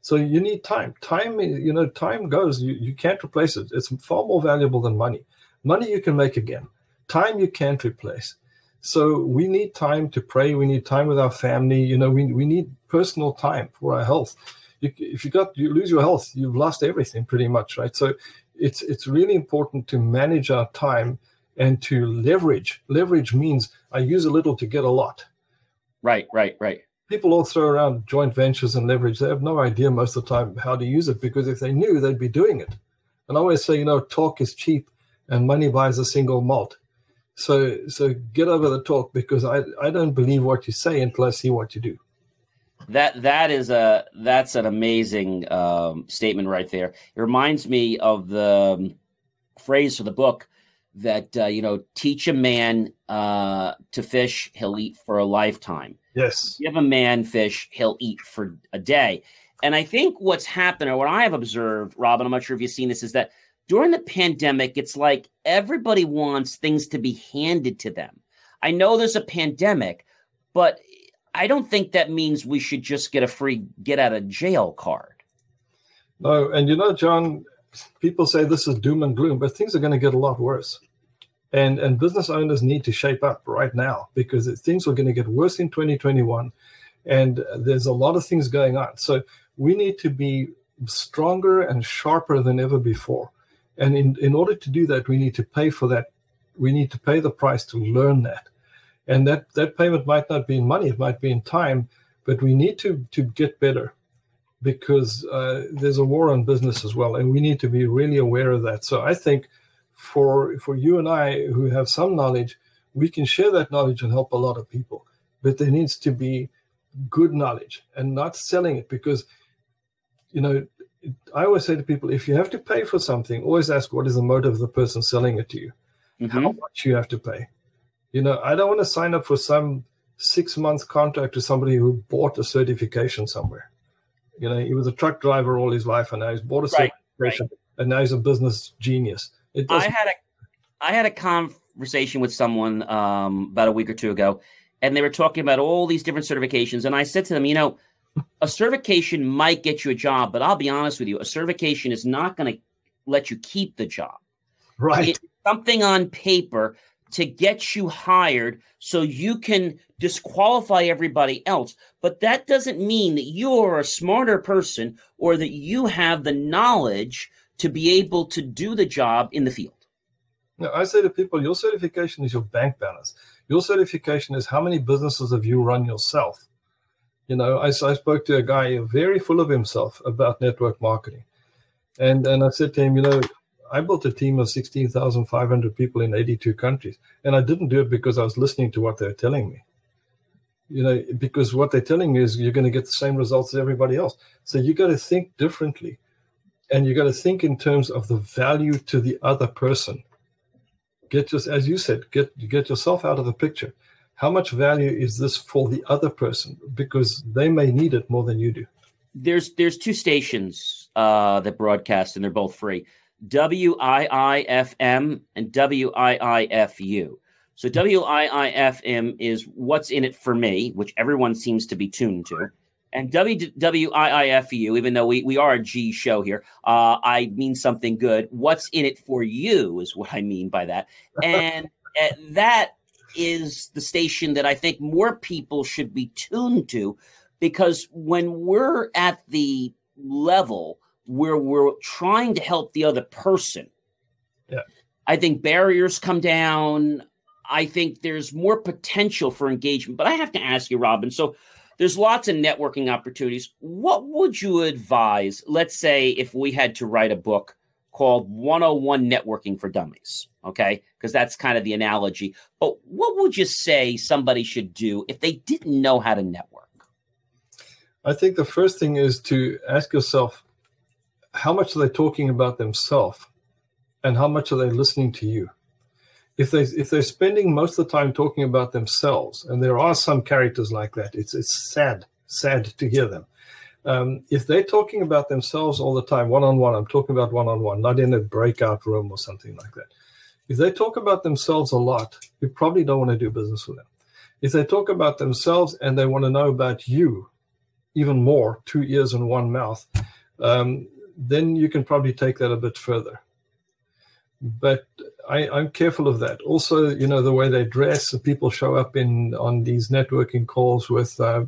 So you need time. Time, you know, time goes. You, you can't replace it. It's far more valuable than money. Money you can make again. Time you can't replace. So we need time to pray. We need time with our family. You know, we, we need personal time for our health. You, if you got you lose your health, you've lost everything pretty much, right? So it's it's really important to manage our time and to leverage. Leverage means I use a little to get a lot. Right, right, right. People all throw around joint ventures and leverage. They have no idea most of the time how to use it because if they knew, they'd be doing it. And I always say, you know, talk is cheap and money buys a single malt. So so get over the talk because I, I don't believe what you say until I see what you do. That that is a that's an amazing um, statement right there. It reminds me of the um, phrase for the book that uh, you know teach a man uh, to fish, he'll eat for a lifetime. Yes. Give a man fish, he'll eat for a day. And I think what's happened, or what I have observed, Robin, I'm not sure if you've seen this, is that during the pandemic, it's like everybody wants things to be handed to them. I know there's a pandemic, but I don't think that means we should just get a free get out of jail card. No, and you know, John, people say this is doom and gloom, but things are going to get a lot worse. And and business owners need to shape up right now because things are going to get worse in 2021, and there's a lot of things going on. So we need to be stronger and sharper than ever before. And in, in order to do that, we need to pay for that. We need to pay the price to learn that. And that, that payment might not be in money, it might be in time, but we need to, to get better because uh, there's a war on business as well. And we need to be really aware of that. So I think for, for you and I who have some knowledge, we can share that knowledge and help a lot of people. But there needs to be good knowledge and not selling it because, you know, I always say to people, if you have to pay for something, always ask what is the motive of the person selling it to you, mm-hmm. how much you have to pay. You know, I don't want to sign up for some six month contract to somebody who bought a certification somewhere. You know, he was a truck driver all his life, and now he's bought a right, certification, right. and now he's a business genius. I had a, I had a conversation with someone um, about a week or two ago, and they were talking about all these different certifications, and I said to them, you know a certification might get you a job, but I'll be honest with you, a certification is not going to let you keep the job. Right. It's something on paper to get you hired so you can disqualify everybody else. But that doesn't mean that you're a smarter person or that you have the knowledge to be able to do the job in the field. Now, I say to people, your certification is your bank balance. Your certification is how many businesses have you run yourself? You know, I, I spoke to a guy very full of himself about network marketing. And, and I said to him, you know, I built a team of 16,500 people in 82 countries. And I didn't do it because I was listening to what they were telling me. You know, because what they're telling me is you're going to get the same results as everybody else. So you got to think differently. And you got to think in terms of the value to the other person. Get just as you said, get get yourself out of the picture. How much value is this for the other person? Because they may need it more than you do. There's there's two stations uh, that broadcast and they're both free. Wiifm and wiifu so wiifm is what's in it for me which everyone seems to be tuned to and WWIIFU, even though we, we are a G show here, uh, I mean something good. What's in it for you is what I mean by that. And that is the station that I think more people should be tuned to because when we're at the level where we're trying to help the other person, yeah. I think barriers come down. I think there's more potential for engagement. But I have to ask you, Robin. So there's lots of networking opportunities. What would you advise? Let's say if we had to write a book called 101 Networking for Dummies. Okay. Because that's kind of the analogy. But what would you say somebody should do if they didn't know how to network? I think the first thing is to ask yourself how much are they talking about themselves and how much are they listening to you? If they if they're spending most of the time talking about themselves, and there are some characters like that, it's it's sad, sad to hear them um, if they're talking about themselves all the time, one on one, I'm talking about one on one, not in a breakout room or something like that. If they talk about themselves a lot, you probably don't want to do business with them. If they talk about themselves and they want to know about you even more, two ears and one mouth, um, then you can probably take that a bit further. But I, I'm careful of that. Also, you know, the way they dress, people show up in on these networking calls with, uh,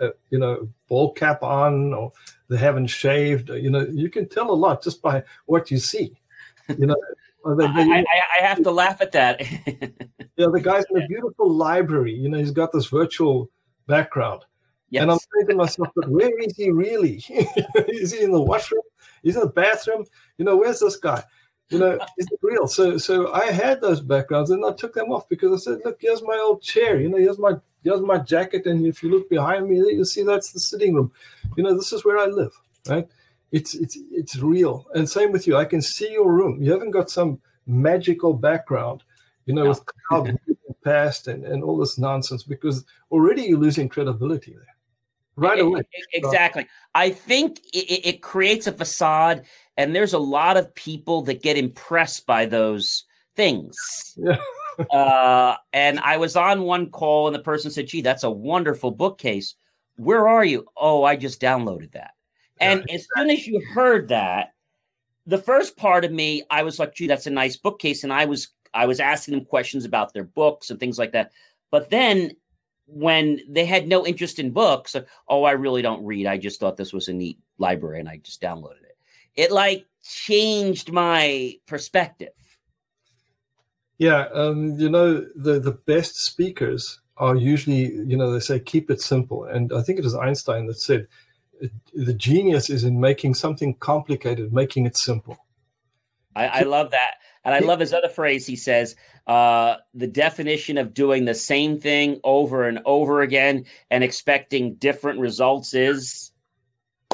uh, you know, ball cap on, or they haven't shaved. You know, you can tell a lot just by what you see. You know. They, they, I, I, have to laugh at that. yeah, the guy's in a beautiful library. You know, he's got this virtual background. Yes. And I'm saying to myself, but where is he really? is he in the washroom? Is he in the bathroom? You know, where's this guy? You know, is it real? So so I had those backgrounds and I took them off because I said, look, here's my old chair. You know, here's my here's my jacket. And if you look behind me, you see that's the sitting room. You know, this is where I live, right? It's it's it's real. And same with you. I can see your room. You haven't got some magical background, you know, no. with cloud past and, and all this nonsense because already you're losing credibility there right away. Exactly. I think it, it, creates a facade, and there's a lot of people that get impressed by those things. Yeah. uh, and I was on one call, and the person said, "Gee, that's a wonderful bookcase. Where are you? Oh, I just downloaded that." And yeah, as soon as you heard that, the first part of me, I was like, "Gee, that's a nice bookcase," and I was I was asking them questions about their books and things like that. But then when they had no interest in books, oh, I really don't read. I just thought this was a neat library and I just downloaded it. It like changed my perspective. Yeah, um, you know the the best speakers are usually you know they say keep it simple, and I think it was Einstein that said the genius is in making something complicated, making it simple. I, I love that. And I love his other phrase. He says, uh, the definition of doing the same thing over and over again and expecting different results is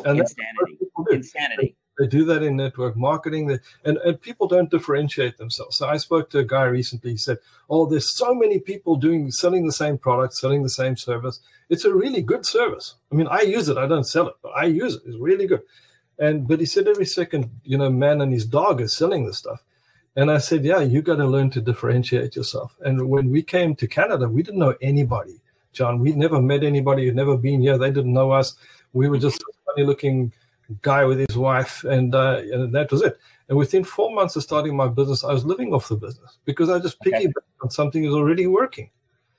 and insanity. Insanity. They do that in network marketing, and, and people don't differentiate themselves. So I spoke to a guy recently. He said, "Oh, there's so many people doing selling the same product, selling the same service. It's a really good service. I mean, I use it. I don't sell it, but I use it. It's really good." And but he said every second, you know, man and his dog is selling this stuff. And I said, yeah, you got to learn to differentiate yourself. And when we came to Canada, we didn't know anybody, John. We'd never met anybody who'd never been here. They didn't know us. We were just a funny looking guy with his wife, and, uh, and that was it. And within four months of starting my business, I was living off the business because I just piggybacked okay. on something that was already working.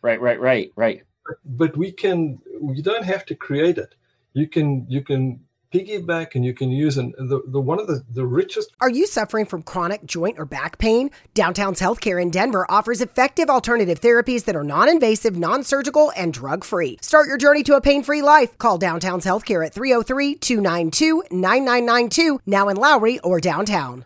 Right, right, right, right. But, but we can. You don't have to create it. You can. You can piggyback and you can use and the, the one of the, the richest are you suffering from chronic joint or back pain? Downtown's healthcare in denver offers effective alternative therapies that are non-invasive non-surgical and drug-free. Start your journey to a pain-free life. Call downtown's healthcare at 303-292-9992 now in lowry or downtown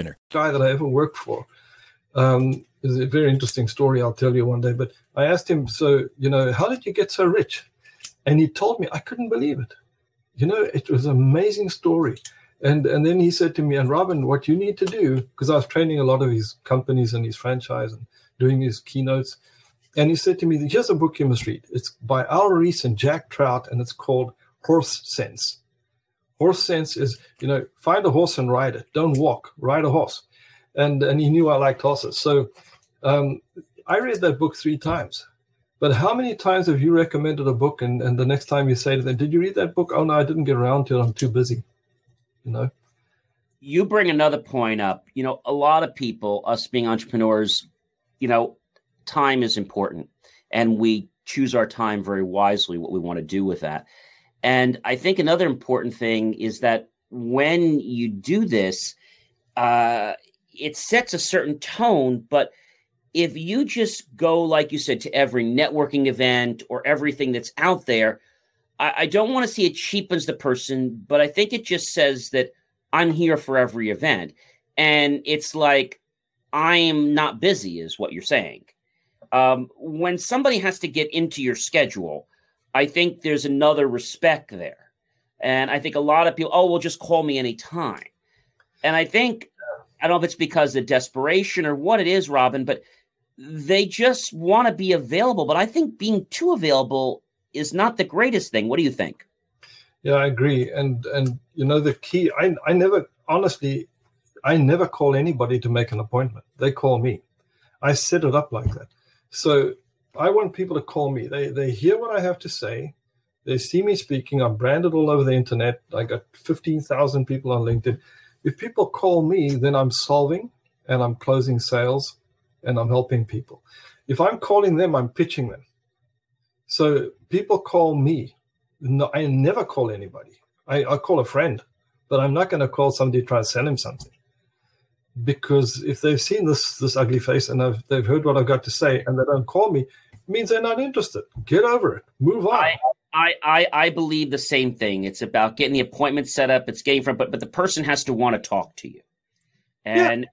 Guy that I ever worked for. Um, is a very interesting story I'll tell you one day. But I asked him, so, you know, how did you get so rich? And he told me, I couldn't believe it. You know, it was an amazing story. And and then he said to me, and Robin, what you need to do, because I was training a lot of his companies and his franchise and doing his keynotes. And he said to me, here's a book you must read. It's by Al Ries and Jack Trout, and it's called Horse Sense. Horse sense is, you know, find a horse and ride it. Don't walk, ride a horse. And and he knew I liked horses. So um, I read that book three times. But how many times have you recommended a book and, and the next time you say to them, Did you read that book? Oh no, I didn't get around to it. I'm too busy. You know? You bring another point up. You know, a lot of people, us being entrepreneurs, you know, time is important. And we choose our time very wisely, what we want to do with that. And I think another important thing is that when you do this, uh, it sets a certain tone. But if you just go, like you said, to every networking event or everything that's out there, I, I don't want to see it cheapens the person, but I think it just says that I'm here for every event. And it's like, I am not busy, is what you're saying. Um, when somebody has to get into your schedule, I think there's another respect there. And I think a lot of people, oh, well, just call me anytime. And I think I don't know if it's because of desperation or what it is, Robin, but they just want to be available. But I think being too available is not the greatest thing. What do you think? Yeah, I agree. And and you know the key. I I never honestly, I never call anybody to make an appointment. They call me. I set it up like that. So I want people to call me. They they hear what I have to say. They see me speaking. I'm branded all over the internet. I got 15,000 people on LinkedIn. If people call me, then I'm solving and I'm closing sales and I'm helping people. If I'm calling them, I'm pitching them. So people call me. No, I never call anybody. I, I call a friend, but I'm not going to call somebody to try and sell him something. Because if they've seen this this ugly face and I've, they've heard what I've got to say and they don't call me, means they're not interested. Get over it. Move on. I, I, I, I believe the same thing. It's about getting the appointment set up. It's getting from, but but the person has to want to talk to you, and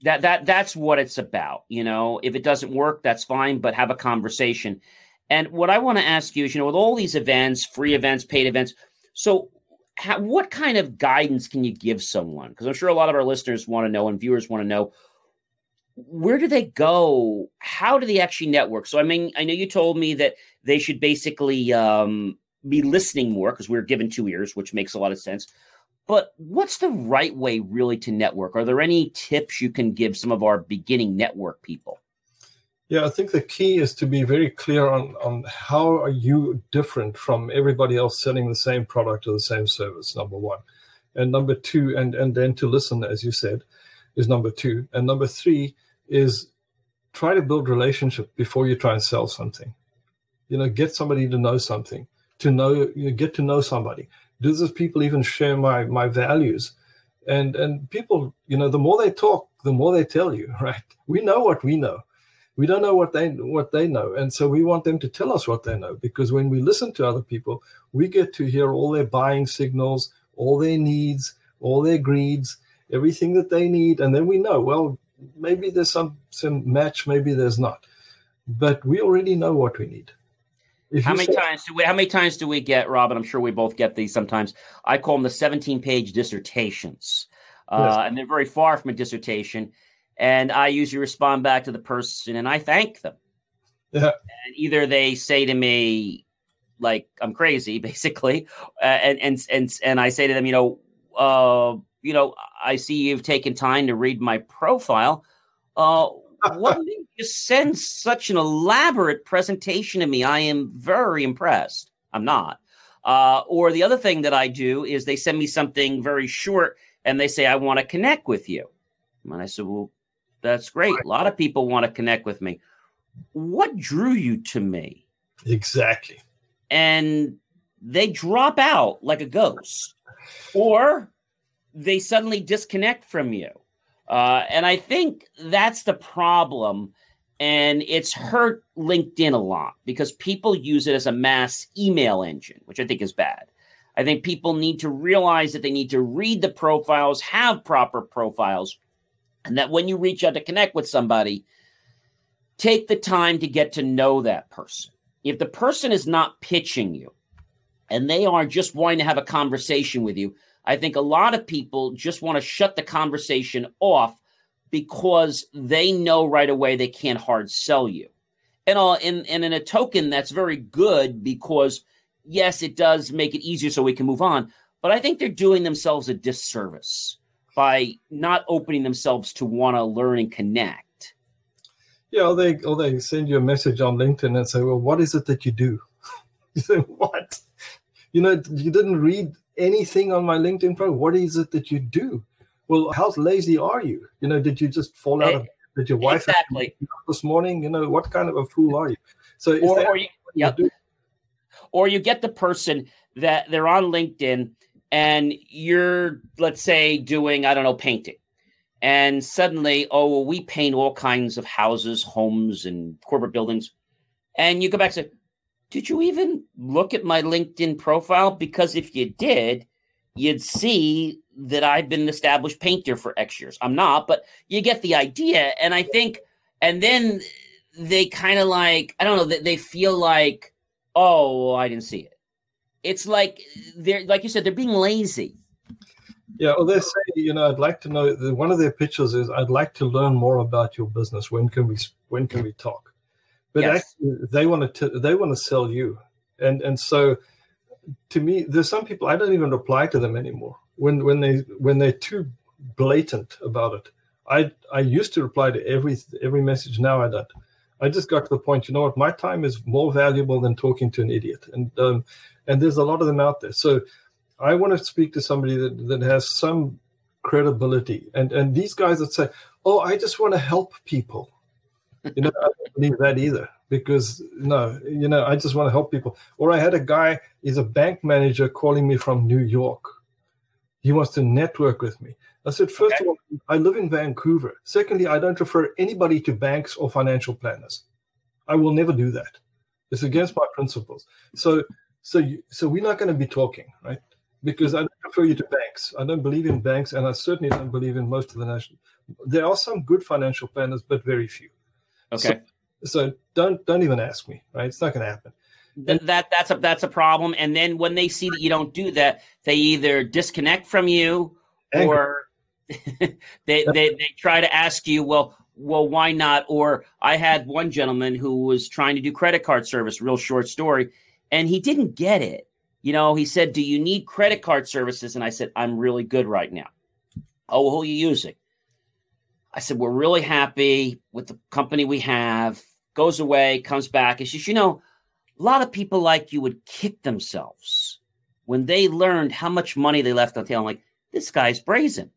yeah. that that that's what it's about. You know, if it doesn't work, that's fine, but have a conversation. And what I want to ask you is, you know, with all these events, free events, paid events, so how, what kind of guidance can you give someone? Because I'm sure a lot of our listeners want to know and viewers want to know where do they go? How do they actually network? So, I mean, I know you told me that they should basically um, be listening more because we're given two ears, which makes a lot of sense. But what's the right way really to network? Are there any tips you can give some of our beginning network people? Yeah, I think the key is to be very clear on, on how are you different from everybody else selling the same product or the same service, number one. And number two, and, and then to listen, as you said, is number two. And number three is try to build relationship before you try and sell something. You know, get somebody to know something, to know you know, get to know somebody. Do those people even share my my values? And and people, you know, the more they talk, the more they tell you, right? We know what we know. We don't know what they what they know. And so we want them to tell us what they know because when we listen to other people, we get to hear all their buying signals, all their needs, all their greeds, everything that they need. And then we know, well, maybe there's some some match, maybe there's not, but we already know what we need. If how many say, times do we? How many times do we get, Robin? I'm sure we both get these sometimes. I call them the 17 page dissertations, uh, yes. and they're very far from a dissertation. And I usually respond back to the person, and I thank them. Yeah. And either they say to me, like I'm crazy, basically, uh, and and and and I say to them, you know, uh, you know, I see you've taken time to read my profile. Uh, what made you send such an elaborate presentation to me? I am very impressed. I'm not. Uh, or the other thing that I do is they send me something very short and they say, I want to connect with you. And I said, Well, that's great. A lot of people want to connect with me. What drew you to me? Exactly. And they drop out like a ghost. Or they suddenly disconnect from you. Uh, and I think that's the problem. And it's hurt LinkedIn a lot because people use it as a mass email engine, which I think is bad. I think people need to realize that they need to read the profiles, have proper profiles, and that when you reach out to connect with somebody, take the time to get to know that person. If the person is not pitching you and they are just wanting to have a conversation with you, I think a lot of people just want to shut the conversation off because they know right away they can't hard sell you. And, all, and, and in a token, that's very good because, yes, it does make it easier so we can move on. But I think they're doing themselves a disservice by not opening themselves to want to learn and connect. Yeah, or they or they send you a message on LinkedIn and say, "Well, what is it that you do?" you say, "What?" You know, you didn't read anything on my LinkedIn profile. What is it that you do? Well, how lazy are you? You know, did you just fall out of eh, did your wife exactly this morning? You know, what kind of a fool are you? So or, or you, yep. you or you get the person that they're on LinkedIn and you're let's say doing I don't know painting. And suddenly, oh, well, we paint all kinds of houses, homes, and corporate buildings. And you go back and say, did you even look at my LinkedIn profile? Because if you did, you'd see that I've been an established painter for X years. I'm not, but you get the idea. And I think, and then they kind of like, I don't know, they feel like, oh, I didn't see it. It's like they're, like you said, they're being lazy. Yeah, well, they say, you know, I'd like to know. One of their pitches is, "I'd like to learn more about your business. When can we? When can we talk?" But Yes. actually, they want to. They want to sell you, and and so, to me, there's some people I don't even reply to them anymore when when they when they're too blatant about it. I I used to reply to every every message. Now I don't. I just got to the point. You know what? My time is more valuable than talking to an idiot, and um, and there's a lot of them out there. So I want to speak to somebody that, that has some credibility. And and these guys that say, "Oh, I just want to help people," you know, I don't believe that either. Because no, you know, I just want to help people. Or I had a guy, he's a bank manager, calling me from New York. He wants to network with me. I said, first Okay. of all, I live in Vancouver. Secondly, I don't refer anybody to banks or financial planners. I will never do that. It's against my principles. So, so, you, so we're not going to be talking, right? Because I don't refer you to banks. I don't believe in banks, and I certainly don't believe in most of the national. There are some good financial planners, but very few. Okay. So don't don't even ask me, right? It's not going to happen. Th- that that's a that's a problem. And then when they see that you don't do that, they either disconnect from you Angry. or they, they they try to ask you, well, well, why not? Or I had one gentleman who was trying to do credit card service, real short story, and he didn't get it. You know, he said, "Do you need credit card services?" And I said, "I'm really good right now." Oh, who are you using? I said, "We're really happy with the company we have." Goes away, comes back, and says, "You know, a lot of people like you would kick themselves when they learned how much money they left on the table. I'm like, this guy's brazen.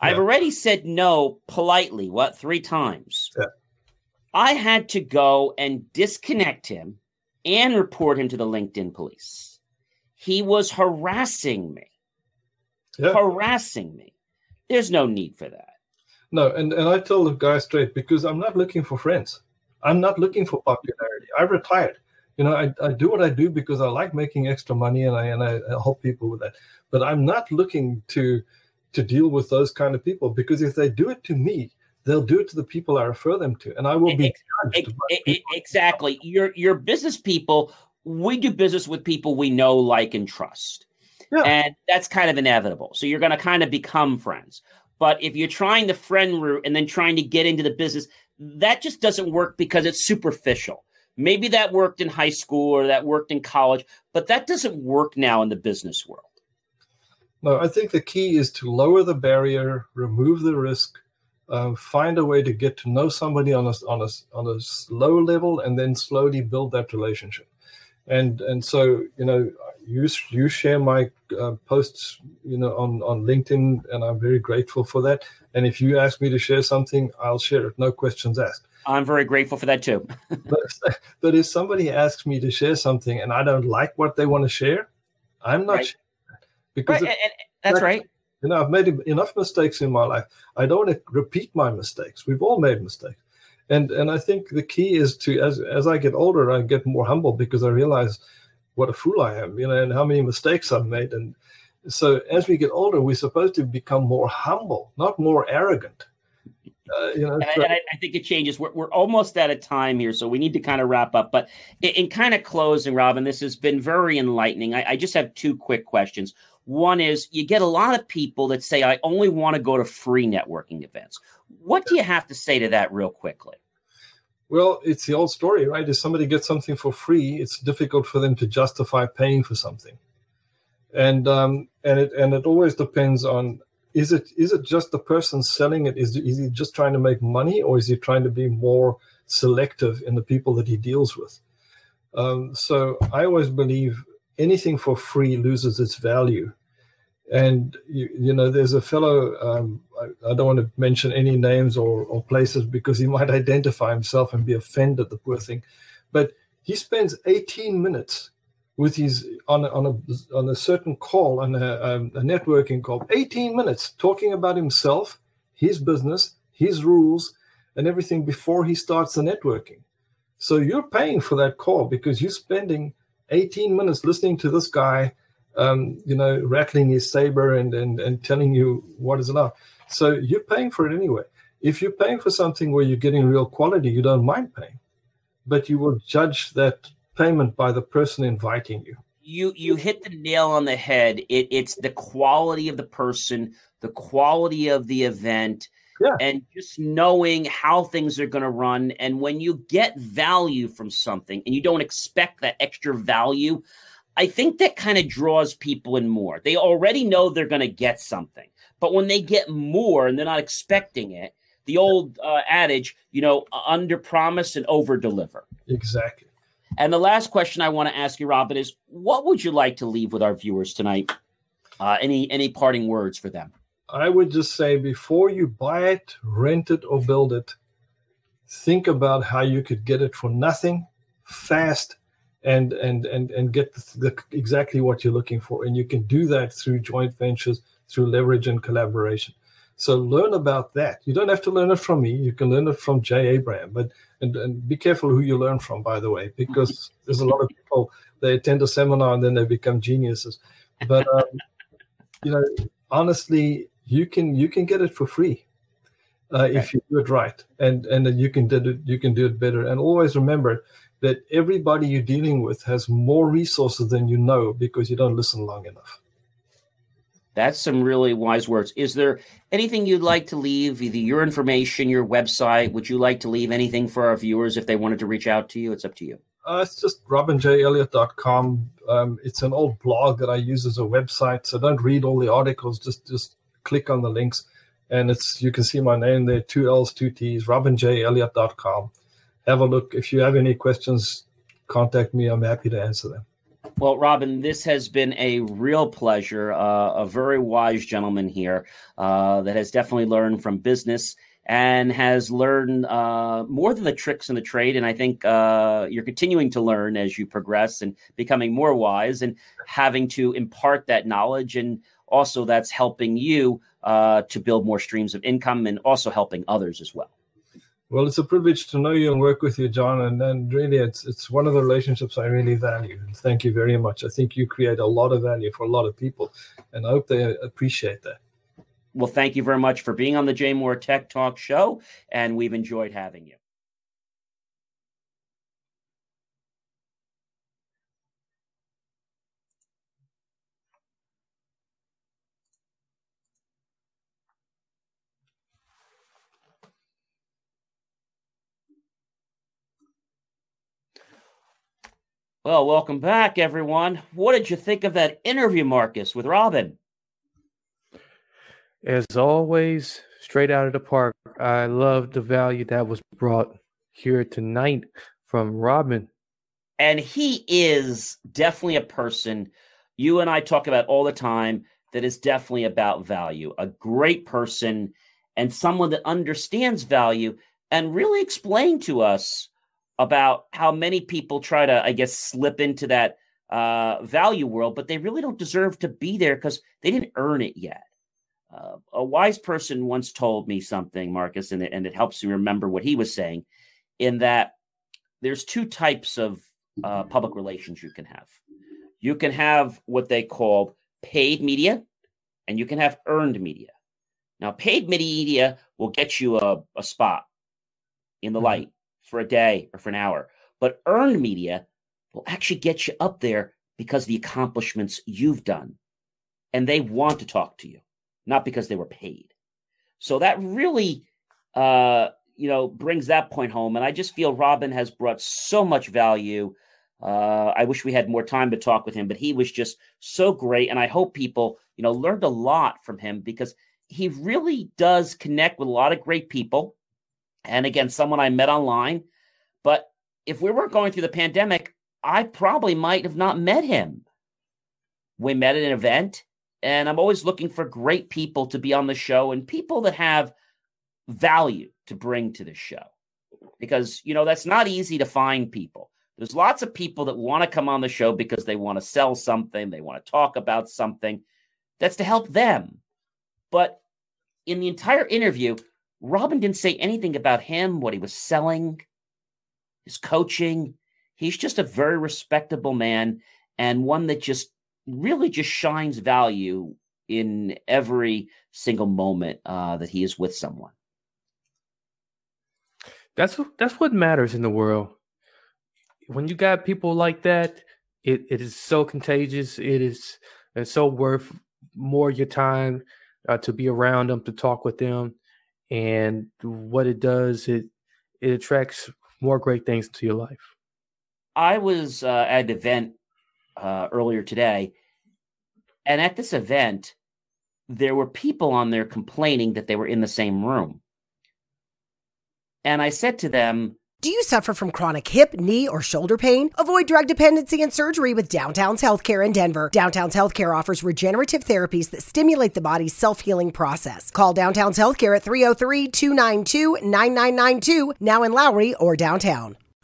I've already said no politely, what, three times? Yeah. I had to go and disconnect him and report him to the LinkedIn police. He was harassing me, Yeah. harassing me. There's no need for that. No, and, and I tell the guy straight because I'm not looking for friends. I'm not looking for popularity. I retired. You know, I, I do what I do because I like making extra money and I and I help people with that. But I'm not looking to to deal with those kind of people because if they do it to me, they'll do it to the people I refer them to, and I will be Ex- judged. Ex- by exactly. Your your business people, we do business with people we know, like, and trust. Yeah. And that's kind of inevitable. So you're going to kind of become friends. But if you're trying the friend route and then trying to get into the business, that just doesn't work because it's superficial. Maybe that worked in high school or that worked in college, but that doesn't work now in the business world. No, I think the key is to lower the barrier, remove the risk, uh, find a way to get to know somebody on a on a on a s- low level, and then slowly build that relationship. And and so you know, you you share my uh, posts, you know, on on LinkedIn, and I'm very grateful for that. And if you ask me to share something, I'll share it, no questions asked. I'm very grateful for that too. But but if somebody asks me to share something and I don't like what they want to share, I'm not Right. because Right, and- and that's right. You know, I've made enough mistakes in my life. I don't want to repeat my mistakes. We've all made mistakes. And and I think the key is to as as I get older, I get more humble because I realize what a fool I am, you know, and how many mistakes I've made. And so as we get older, we're supposed to become more humble, not more arrogant. Uh, you know, and, I, so- and I, I think it changes. We're, we're almost out of time here, so we need to kind of wrap up. But in, in kind of closing, Robin, this has been very enlightening. I, I just have two quick questions. One is you get a lot of people that say, I only want to go to free networking events. What do you have to say to that, real quickly? Well, it's the old story, right? If somebody gets something for free, it's difficult for them to justify paying for something, and um, and it and it always depends on is it is it just the person selling it is is he just trying to make money or is he trying to be more selective in the people that he deals with? Um, so I always believe anything for free loses its value. And you, you know, there's a fellow. Um, I, I don't want to mention any names or, or places because he might identify himself and be offended. The poor thing, but he spends 18 minutes with his on a, on a on a certain call on a, um, a networking call. 18 minutes talking about himself, his business, his rules, and everything before he starts the networking. So you're paying for that call because you're spending 18 minutes listening to this guy um, you know, rattling his saber and, and, and telling you what is allowed. So you're paying for it anyway. If you're paying for something where you're getting real quality, you don't mind paying, but you will judge that payment by the person inviting you. you you hit the nail on the head. It, it's the quality of the person, the quality of the event, Yeah. and just knowing how things are going to run. And when you get value from something and you don't expect that extra value, I think that kind of draws people in more. They already know they're going to get something, but when they get more and they're not expecting it, the old uh, adage, you know, under promise and over deliver. Exactly. And the last question I want to ask you, Robin, is what would you like to leave with our viewers tonight? Uh, any any parting words for them? I would just say before you buy it, rent it, or build it, think about how you could get it for nothing, fast, and and and and get the, the, exactly what you're looking for. And you can do that through joint ventures, through leverage and collaboration. So learn about that. You don't have to learn it from me. You can learn it from Jay Abraham. But and, and be careful who you learn from, by the way, because there's a lot of people they attend a seminar and then they become geniuses. But um, you know, honestly, you can you can get it for free uh, if you do it right, and and then you can do it you can do it better. And always remember that everybody you're dealing with has more resources than you know because you don't listen long enough. That's some really wise words. Is there anything you'd like to leave, either your information, your website? Would you like to leave anything for our viewers if they wanted to reach out to you? It's up to you. Uh, it's just robinjelliott.com. Um, it's an old blog that I use as a website, so don't read all the articles. Just just click on the links, and it's you can see my name there, two L's, two T's, robinjelliott.com. Have a look. If you have any questions, contact me. I'm happy to answer them. Well, Robin, this has been a real pleasure. Uh, a very wise gentleman here uh, that has definitely learned from business and has learned uh, more than the tricks in the trade. And I think uh, you're continuing to learn as you progress and becoming more wise and having to impart that knowledge. And also, that's helping you uh, to build more streams of income and also helping others as well. Well, it's a privilege to know you and work with you, John. And, and really, it's it's one of the relationships I really value. And thank you very much. I think you create a lot of value for a lot of people, and I hope they appreciate that. Well, thank you very much for being on the JMOR Tech Talk show, and we've enjoyed having you. Well, welcome back, everyone. What did you think of that interview, Marcus, with Robin? As always, straight out of the park. I love the value that was brought here tonight from Robin. And he is definitely a person you and I talk about all the time that is definitely about value. A great person and someone that understands value and really explain to us about how many people try to, I guess, slip into that uh, value world, but they really don't deserve to be there because they didn't earn it yet. Uh, a wise person once told me something, Marcus, and it, and it helps me remember what he was saying. In that, there's two types of uh, public relations you can have. You can have what they call paid media, and you can have earned media. Now, paid media will get you a, a spot in the light for a day or for an hour, but earned media will actually get you up there because the accomplishments you've done, and they want to talk to you not because they were paid. So that really, uh, you know, brings that point home. And I just feel Robin has brought so much value. Uh, I wish we had more time to talk with him, but he was just so great. And I hope people, you know, learned a lot from him because he really does connect with a lot of great people. And again, someone I met online. But if we weren't going through the pandemic, I probably might have not met him. We met at an event and I'm always looking for great people to be on the show and people that have value to bring to the show. Because, you know, that's not easy to find people. There's lots of people that want to come on the show because they want to sell something, they want to talk about something that's to help them. But in the entire interview, Robin didn't say anything about him, what he was selling, his coaching. He's just a very respectable man and one that just really just shines value in every single moment uh, that he is with someone. That's that's what matters in the world. When you got people like that, it, it is so contagious. It is it's so worth more your time uh, to be around them, to talk with them, and what it does, it it attracts more great things to your life. I was uh, at an event uh, earlier today, and at this event, there were people on there complaining that they were in the same room. And I said to them, do you suffer from chronic hip, knee, or shoulder pain? Avoid drug dependency and surgery with Downtown's Healthcare in Denver. Downtown's Healthcare offers regenerative therapies that stimulate the body's self healing process. Call Downtown's Healthcare at 303 292 9992, now in Lowry or downtown.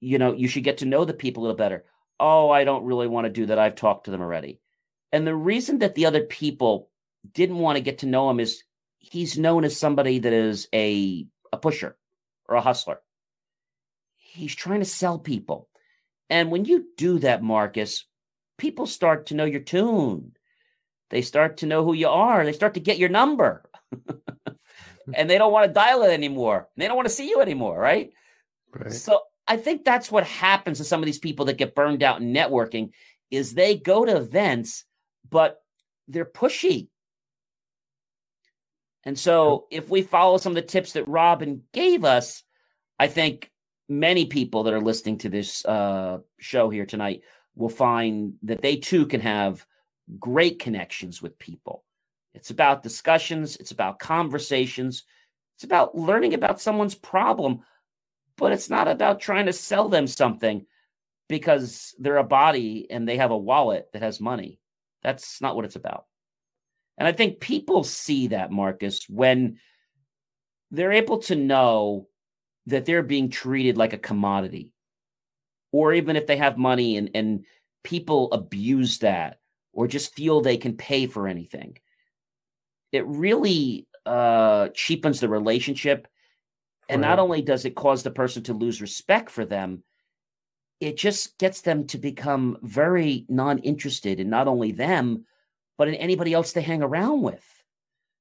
you know, you should get to know the people a little better. Oh, I don't really want to do that. I've talked to them already. And the reason that the other people didn't want to get to know him is he's known as somebody that is a a pusher or a hustler. He's trying to sell people. And when you do that, Marcus, people start to know your tune. They start to know who you are. They start to get your number. and they don't want to dial it anymore. They don't want to see you anymore, right? Right. So I think that's what happens to some of these people that get burned out in networking is they go to events, but they're pushy. And so if we follow some of the tips that Robin gave us, I think many people that are listening to this uh, show here tonight will find that they too can have great connections with people. It's about discussions, it's about conversations, it's about learning about someone's problem but it's not about trying to sell them something because they're a body and they have a wallet that has money. That's not what it's about. And I think people see that, Marcus, when they're able to know that they're being treated like a commodity. Or even if they have money and, and people abuse that or just feel they can pay for anything, it really uh, cheapens the relationship and right. not only does it cause the person to lose respect for them, it just gets them to become very non interested in not only them, but in anybody else they hang around with.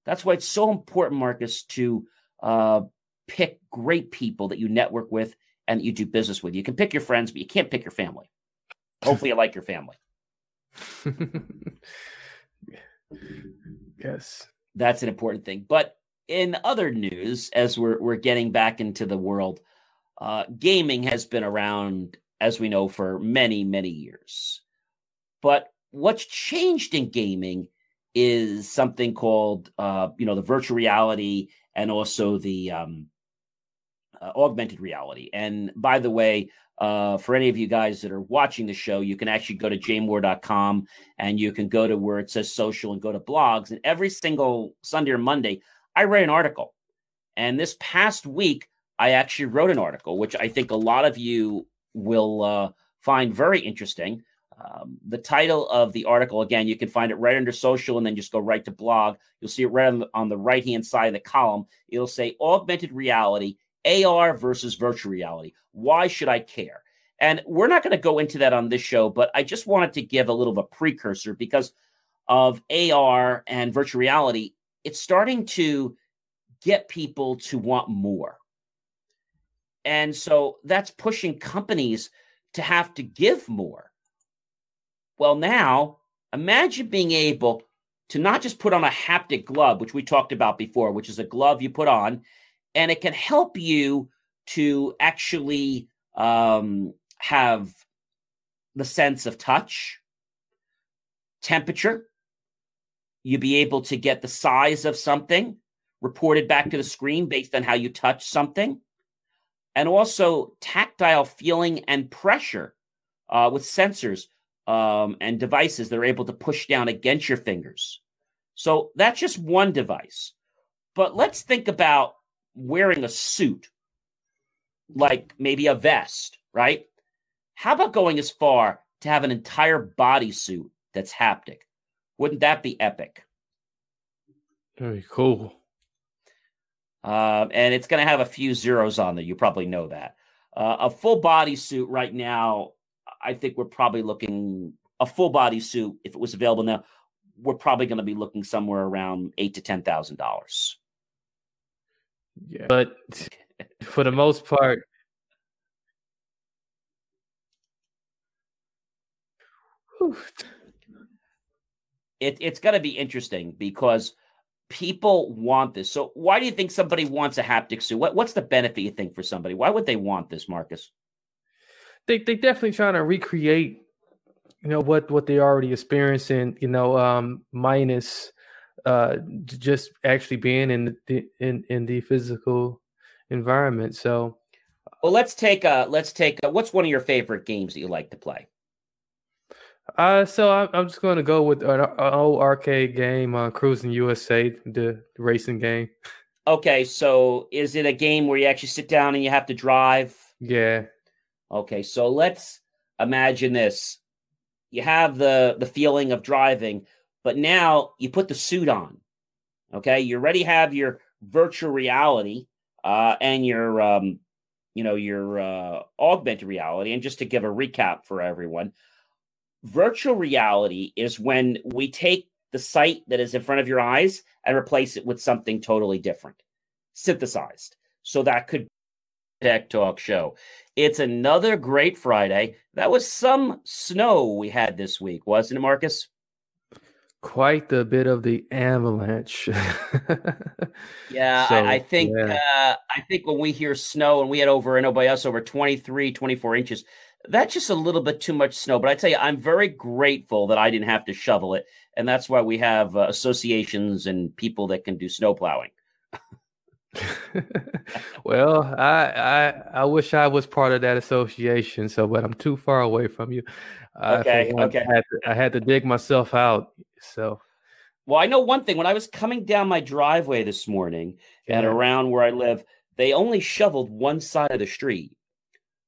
That's why it's so important, Marcus, to uh, pick great people that you network with and that you do business with. You can pick your friends, but you can't pick your family. Hopefully, you like your family. yes. That's an important thing. But in other news, as we're we're getting back into the world, uh, gaming has been around, as we know, for many many years. But what's changed in gaming is something called, uh, you know, the virtual reality and also the um, uh, augmented reality. And by the way, uh, for any of you guys that are watching the show, you can actually go to jmor.com and you can go to where it says social and go to blogs. And every single Sunday or Monday, I read an article. And this past week, I actually wrote an article, which I think a lot of you will uh, find very interesting. Um, the title of the article, again, you can find it right under social and then just go right to blog. You'll see it right on the, on the right hand side of the column. It'll say augmented reality, AR versus virtual reality. Why should I care? And we're not going to go into that on this show, but I just wanted to give a little of a precursor because of AR and virtual reality it's starting to get people to want more. And so that's pushing companies to have to give more. Well, now imagine being able to not just put on a haptic glove, which we talked about before, which is a glove you put on, and it can help you to actually um, have the sense of touch, temperature, you be able to get the size of something reported back to the screen based on how you touch something, and also tactile feeling and pressure uh, with sensors um, and devices that are able to push down against your fingers. So that's just one device. But let's think about wearing a suit, like maybe a vest, right? How about going as far to have an entire bodysuit that's haptic? Wouldn't that be epic? Very cool. Um, and it's going to have a few zeros on there. You probably know that. Uh, a full body suit right now, I think we're probably looking a full body suit if it was available now. We're probably going to be looking somewhere around eight to ten thousand dollars. Yeah, but for the most part, it, it's going to be interesting because people want this. So why do you think somebody wants a haptic suit? What, what's the benefit you think for somebody? Why would they want this, Marcus? They they definitely trying to recreate, you know, what what they already experiencing, you know, um, minus uh just actually being in the in in the physical environment. So well, let's take a let's take a, what's one of your favorite games that you like to play? Uh, so I'm, I'm just going to go with an, an, old arcade game, uh, Cruis'n USA, the, the racing game. Okay, so is it a game where you actually sit down and you have to drive? Yeah. Okay, so let's imagine this: you have the the feeling of driving, but now you put the suit on. Okay, you already have your virtual reality uh, and your um, you know your uh, augmented reality. And just to give a recap for everyone Virtual reality is when we take the sight that is in front of your eyes and replace it with something totally different, synthesized. So that could Tech Talk Show. It's another great Friday. That was some snow we had this week, wasn't it, Marcus? Quite a bit of the avalanche. yeah, so, I, I, think yeah. Uh, I think when we hear snow and we had over, I know by us over 23, 24 inches, that's just a little bit too much snow. But I tell you, I'm very grateful that I didn't have to shovel it, and that's why we have uh, associations and people that can do snow plowing. well, I, I I wish I was part of that association. So, but I'm too far away from you. Okay, okay. I had, to, I had to dig myself out. So, well, I know one thing. When I was coming down my driveway this morning yeah. and around where I live, they only shoveled one side of the street.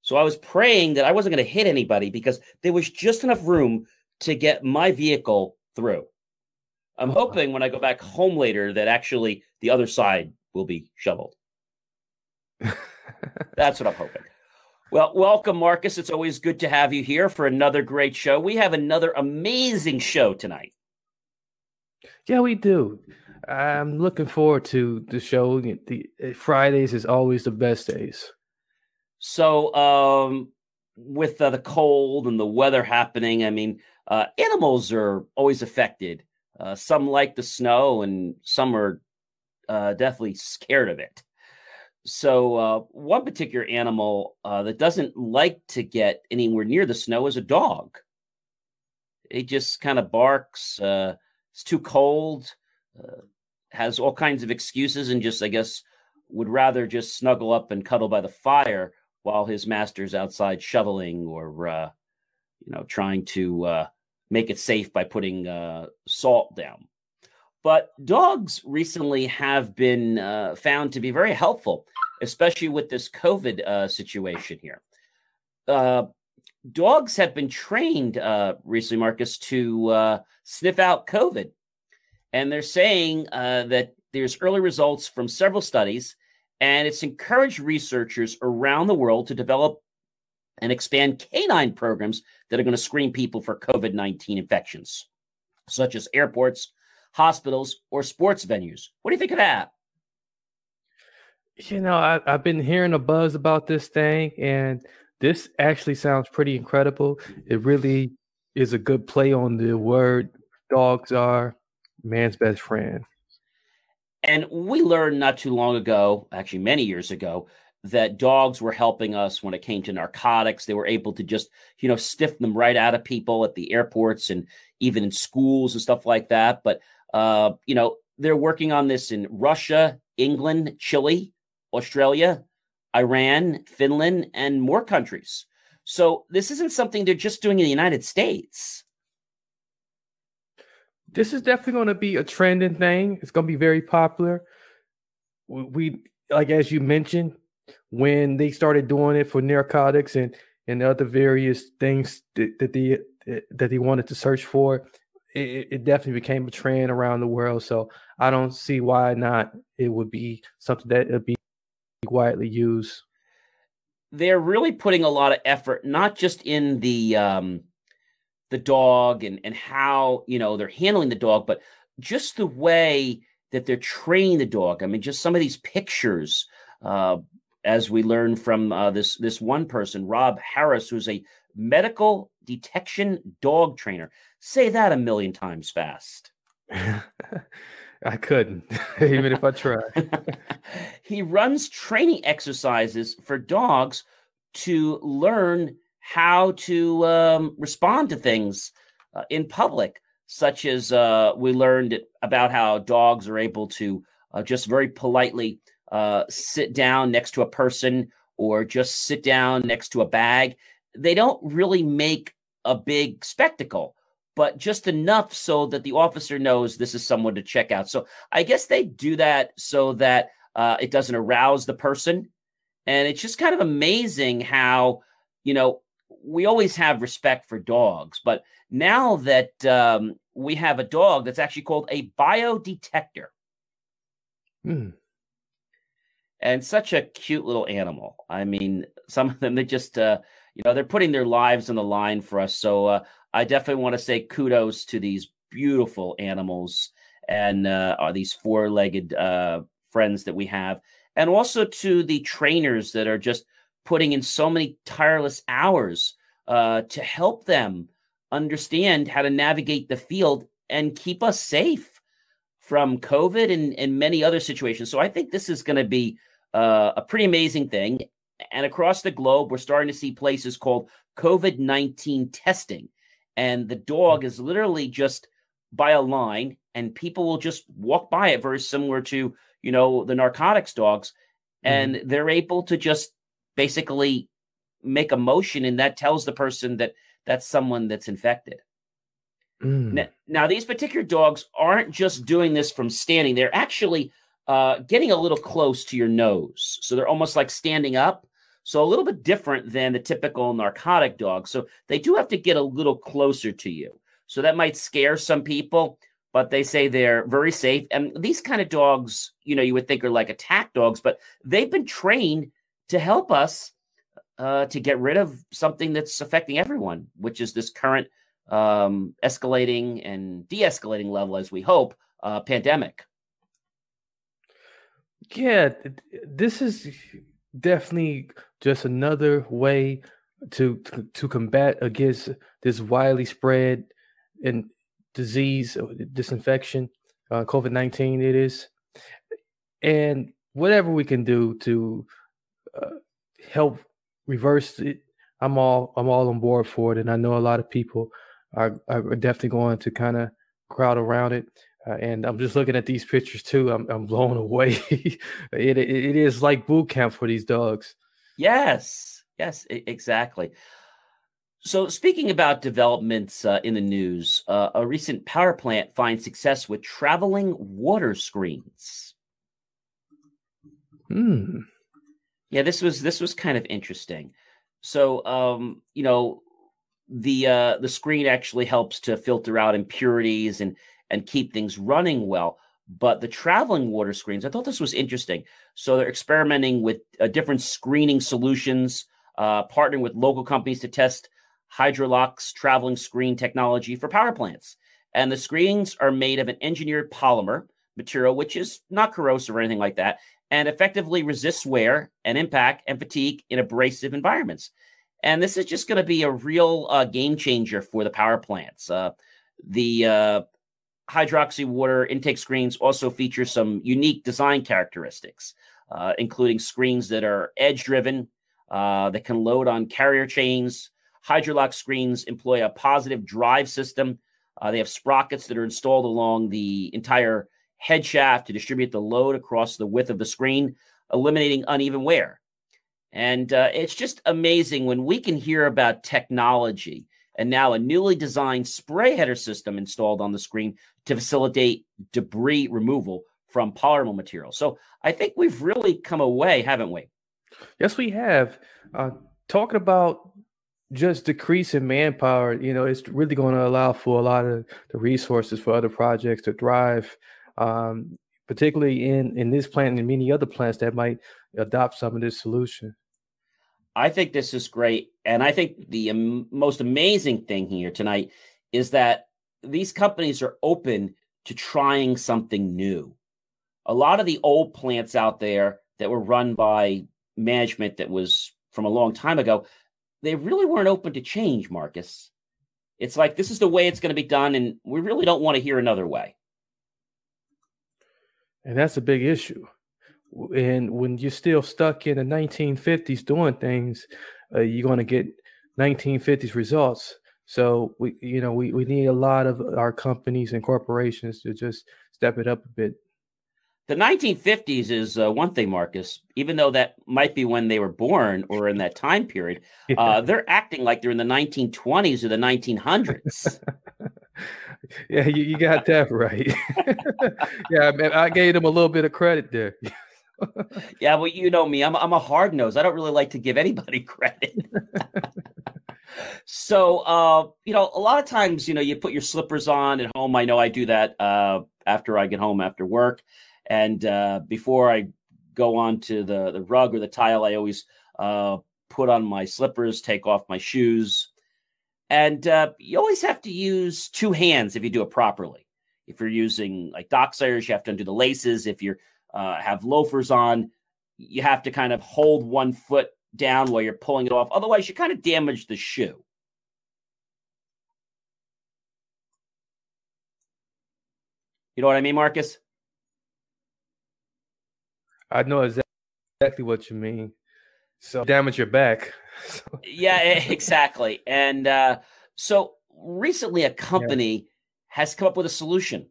So I was praying that I wasn't going to hit anybody because there was just enough room to get my vehicle through. I'm hoping when I go back home later that actually the other side will be shoveled. That's what I'm hoping. Well, welcome, Marcus. It's always good to have you here for another great show. We have another amazing show tonight. Yeah, we do. I'm looking forward to the show. The Fridays is always the best days. So, um, with uh, the cold and the weather happening, I mean, uh, animals are always affected. Uh, some like the snow, and some are uh, definitely scared of it. So, uh, one particular animal uh, that doesn't like to get anywhere near the snow is a dog. It just kind of barks. it's too cold. has all kinds of excuses, and just I guess would rather just snuggle up and cuddle by the fire while his master's outside shoveling or uh, you know trying to uh, make it safe by putting uh, salt down. But dogs recently have been uh, found to be very helpful, especially with this COVID uh, situation here. Uh, dogs have been trained recently, Marcus, to sniff out COVID. And they're saying that there's early results from several studies and it's encouraged researchers around the world to develop and expand canine programs that are going to screen people for COVID 19 infections, such as airports, hospitals, or sports venues. What do you think of that? You know, I, have been hearing a buzz about this thing, and this actually sounds pretty incredible. It really is a good play on the word dogs are man's best friend. And we learned not too long ago, actually many years ago, that dogs were helping us when it came to narcotics. They were able to just, you know, stiff them right out of people at the airports and even in schools and stuff like that. But, uh, you know, they're working on this in Russia, England, Chile, Australia, Iran, Finland, and more countries. So this isn't something they're just doing in the United States this is definitely going to be a trending thing. It's going to be very popular. We, like as you mentioned when they started doing it for narcotics and and other various things that, that they that he wanted to search for, it, it, definitely became a trend around the world. So I don't see why not it would be something that would be widely used. They're really putting a lot of effort, not just in the um, the dog and and how you know they're handling the dog, but just the way that they're training the dog. I mean, just some of these pictures, uh, as we learned from uh, this this one person, Rob Harris, who's a medical detection dog trainer. Say that a million times fast. I couldn't, even if I tried. he runs training exercises for dogs to learn how to um, respond to things uh, in public, such as uh, we learned about how dogs are able to uh, just very politely uh, sit down next to a person or just sit down next to a bag. They don't really make a big spectacle, but just enough so that the officer knows this is someone to check out. So I guess they do that so that uh, it doesn't arouse the person. And it's just kind of amazing how, you know, we always have respect for dogs, but now that um, we have a dog that's actually called a biodetector. Hmm. And such a cute little animal. I mean, some of them, they just, uh, you know, they're putting their lives on the line for us. So uh, I definitely want to say kudos to these beautiful animals and uh, these four legged uh, friends that we have. And also to the trainers that are just putting in so many tireless hours uh, to help them understand how to navigate the field and keep us safe from COVID and, and many other situations. So I think this is going to be uh, a pretty amazing thing. And across the globe, we're starting to see places called COVID 19 testing. And the dog is literally just by a line, and people will just walk by it, very similar to, you know, the narcotics dogs. And mm-hmm. they're able to just basically make a motion, and that tells the person that that's someone that's infected. Mm. Now, now, these particular dogs aren't just doing this from standing, they're actually uh, getting a little close to your nose. So they're almost like standing up. So a little bit different than the typical narcotic dog. So they do have to get a little closer to you. So that might scare some people, but they say they're very safe. And these kind of dogs, you know, you would think are like attack dogs, but they've been trained to help us uh, to get rid of something that's affecting everyone, which is this current um, escalating and de escalating level, as we hope, uh, pandemic. Yeah, this is definitely just another way to to, combat against this widely spread and disease, uh, disinfection, uh, COVID nineteen. It is, and whatever we can do to uh, help reverse it, I'm all I'm all on board for it. And I know a lot of people are, are definitely going to kind of crowd around it. Uh, and I'm just looking at these pictures too. I'm, I'm blown away. it, it, it is like boot camp for these dogs. Yes, yes, exactly. So, speaking about developments uh, in the news, uh, a recent power plant finds success with traveling water screens. Hmm. Yeah, this was this was kind of interesting. So, um, you know, the uh, the screen actually helps to filter out impurities and and keep things running well. But the traveling water screens, I thought this was interesting. So they're experimenting with uh, different screening solutions, uh, partnering with local companies to test Hydrolox traveling screen technology for power plants. And the screens are made of an engineered polymer material, which is not corrosive or anything like that, and effectively resists wear and impact and fatigue in abrasive environments. And this is just going to be a real uh, game changer for the power plants. Uh, the uh, Hydrolox water intake screens also feature some unique design characteristics, uh, including screens that are edge driven, uh, that can load on carrier chains. Hydrolox screens employ a positive drive system. Uh, they have sprockets that are installed along the entire head shaft to distribute the load across the width of the screen, eliminating uneven wear. And uh, it's just amazing when we can hear about technology and now a newly designed spray header system installed on the screen to facilitate debris removal from polymer material. So I think we've really come away, haven't we? Yes, we have. Uh, talking about just decreasing manpower, you know, it's really going to allow for a lot of the resources for other projects to thrive, um, particularly in in this plant and many other plants that might adopt some of this solution. I think this is great, and I think the um, most amazing thing here tonight is that these companies are open to trying something new. A lot of the old plants out there that were run by management that was from a long time ago, they really weren't open to change, Marcus. It's like this is the way it's going to be done, and we really don't want to hear another way. And that's a big issue. And when you're still stuck in the 1950s doing things, uh, you're going to get 1950s results. So we, you know, we, we need a lot of our companies and corporations to just step it up a bit. The 1950s is uh, one thing, Marcus. Even though that might be when they were born or in that time period, uh, they're acting like they're in the 1920s or the 1900s. yeah, you, you got that right. yeah, man, I gave them a little bit of credit there. yeah, well, you know me. I'm I'm a hard nose. I don't really like to give anybody credit. so, uh, you know, a lot of times, you know, you put your slippers on at home. I know I do that uh, after I get home after work, and uh, before I go on to the the rug or the tile, I always uh, put on my slippers, take off my shoes, and uh, you always have to use two hands if you do it properly. If you're using like Docksiders, you have to undo the laces. If you're uh, have loafers on, you have to kind of hold one foot down while you're pulling it off. Otherwise, you kind of damage the shoe. You know what I mean, Marcus? I know exactly what you mean. So damage your back. yeah, exactly. And uh, so recently, a company yeah. has come up with a solution.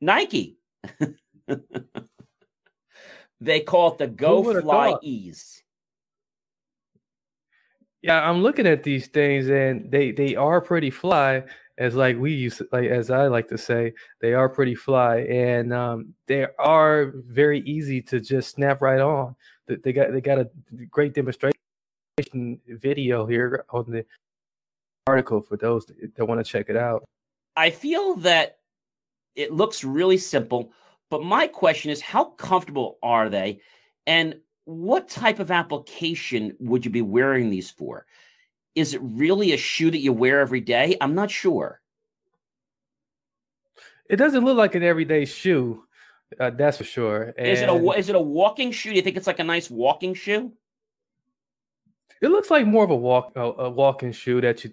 Nike. they call it the Go FlyEase. Yeah, I'm looking at these things and they they are pretty fly as like we used to, like as I like to say, they are pretty fly and um, they are very easy to just snap right on. They got they got a great demonstration video here on the article for those that want to check it out. I feel that it looks really simple, but my question is how comfortable are they and what type of application would you be wearing these for? Is it really a shoe that you wear every day? I'm not sure. It doesn't look like an everyday shoe. Uh, that's for sure. And is it a is it a walking shoe? Do you think it's like a nice walking shoe? It looks like more of a walk a, a walking shoe that you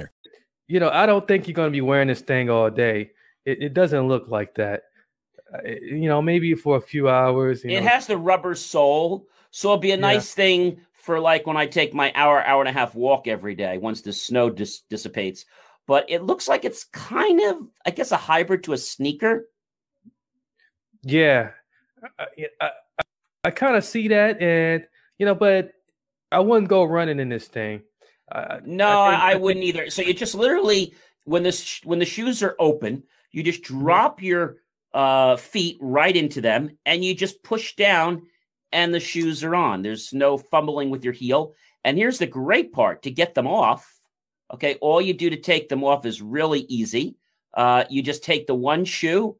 you know, I don't think you're going to be wearing this thing all day. It, it doesn't look like that. Uh, you know, maybe for a few hours. it know. has the rubber sole, so it'll be a nice yeah. thing for like when I take my hour, hour and a half walk every day once the snow dis- dissipates. But it looks like it's kind of, I guess, a hybrid to a sneaker. Yeah, I, I, I, I kind of see that, and you know, but I wouldn't go running in this thing. Uh, no, I, I, wouldn't either. So you just literally when this when the shoes are open, you just mm-hmm. drop your uh, feet right into them, and you just push down, and the shoes are on. There's no fumbling with your heel. And here's the great part: to get them off, okay, all you do to take them off is really easy. Uh, you just take the one shoe,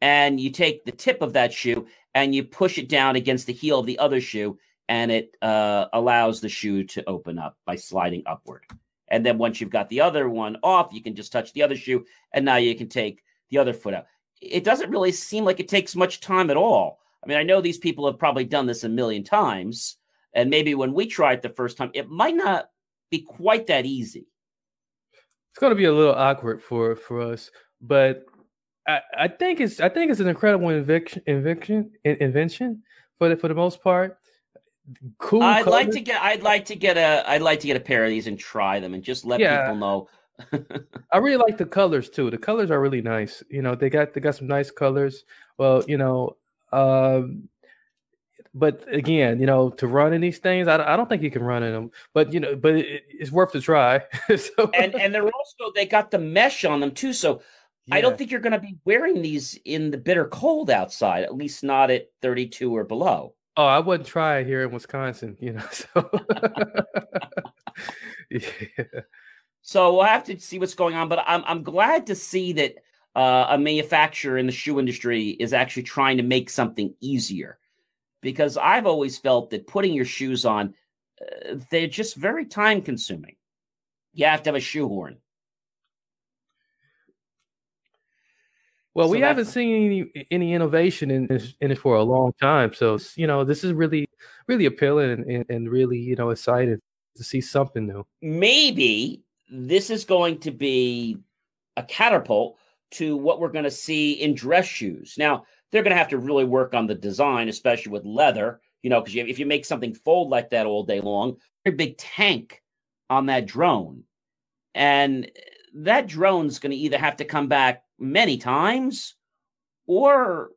and you take the tip of that shoe, and you push it down against the heel of the other shoe, and it uh, allows the shoe to open up by sliding upward. And then once you've got the other one off, you can just touch the other shoe, and now you can take the other foot out. It doesn't really seem like it takes much time at all. I mean, I know these people have probably done this a million times, and maybe when we try it the first time, it might not be quite that easy. It's going to be a little awkward for for us, but I, I think it's I think it's an incredible invention invention invention for the for the most part. Cool. I'd colors. like to get I'd like to get a I'd like to get a pair of these and try them and just let yeah. people know. I really like the colors too. The colors are really nice. You know, they got they got some nice colors. Well, you know, um, but again, you know, to run in these things, I, I don't think you can run in them. But you know, but it, it's worth the try. so, and and they're also they got the mesh on them too. So yeah. I don't think you're going to be wearing these in the bitter cold outside. At least not at 32 or below. Oh, I wouldn't try it here in Wisconsin. You know, so yeah. So we'll have to see what's going on. But I'm I'm glad to see that uh, a manufacturer in the shoe industry is actually trying to make something easier because I've always felt that putting your shoes on, uh, they're just very time consuming. You have to have a shoehorn. Well, so we haven't seen any any innovation in this, in it for a long time. So you know, this is really really appealing and, and really you know excited to see something new. Maybe this is going to be a catapult to what we're going to see in dress shoes. Now, they're going to have to really work on the design, especially with leather, you know, because if you make something fold like that all day long, very big tank on that drone. And that drone's going to either have to come back many times or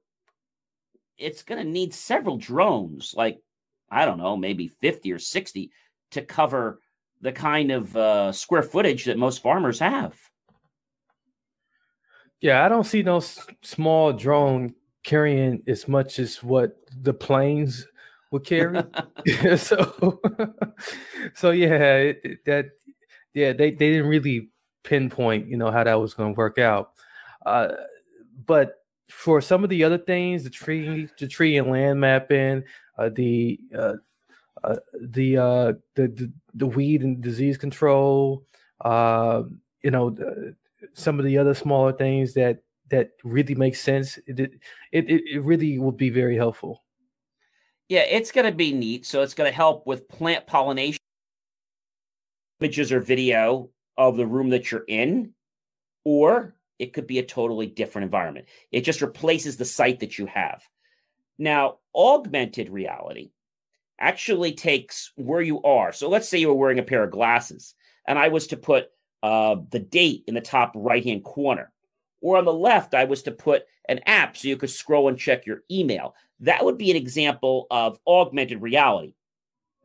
it's going to need several drones, like, I don't know, maybe 50 or 60 to cover the kind of uh, square footage that most farmers have. Yeah, I don't see no s- small drone carrying as much as what the planes would carry. so, so yeah, it, that yeah, they they didn't really pinpoint, you know, how that was going to work out. Uh, but for some of the other things, the tree, the tree and land mapping, uh, the uh, uh, the, uh, the the the weed and disease control, uh, you know, the, some of the other smaller things that that really makes sense, it it, it, really will be very helpful. Yeah, it's going to be neat. So it's going to help with plant pollination, images or video of the room that you're in, or it could be a totally different environment. It just replaces the sight that you have. Now, augmented reality actually takes where you are. So let's say you were wearing a pair of glasses, and I was to put uh, the date in the top right hand corner. Or on the left, I was to put an app so you could scroll and check your email. That would be an example of augmented reality.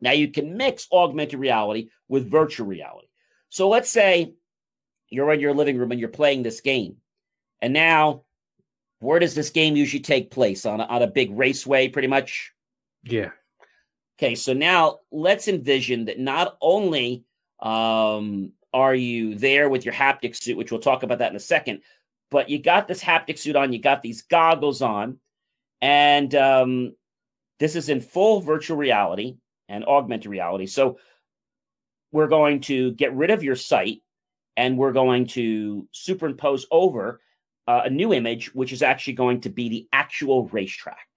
Now, you can mix augmented reality with virtual reality. So let's say you're in your living room and you're playing this game. And now, where does this game usually take place? On a, on a big raceway, pretty much? Yeah. Okay, so now let's envision that not only um, are you there with your haptic suit, which we'll talk about that in a second, but you got this haptic suit on, you got these goggles on, and um, this is in full virtual reality and augmented reality. So we're going to get rid of your sight and we're going to superimpose over uh, a new image, which is actually going to be the actual racetrack.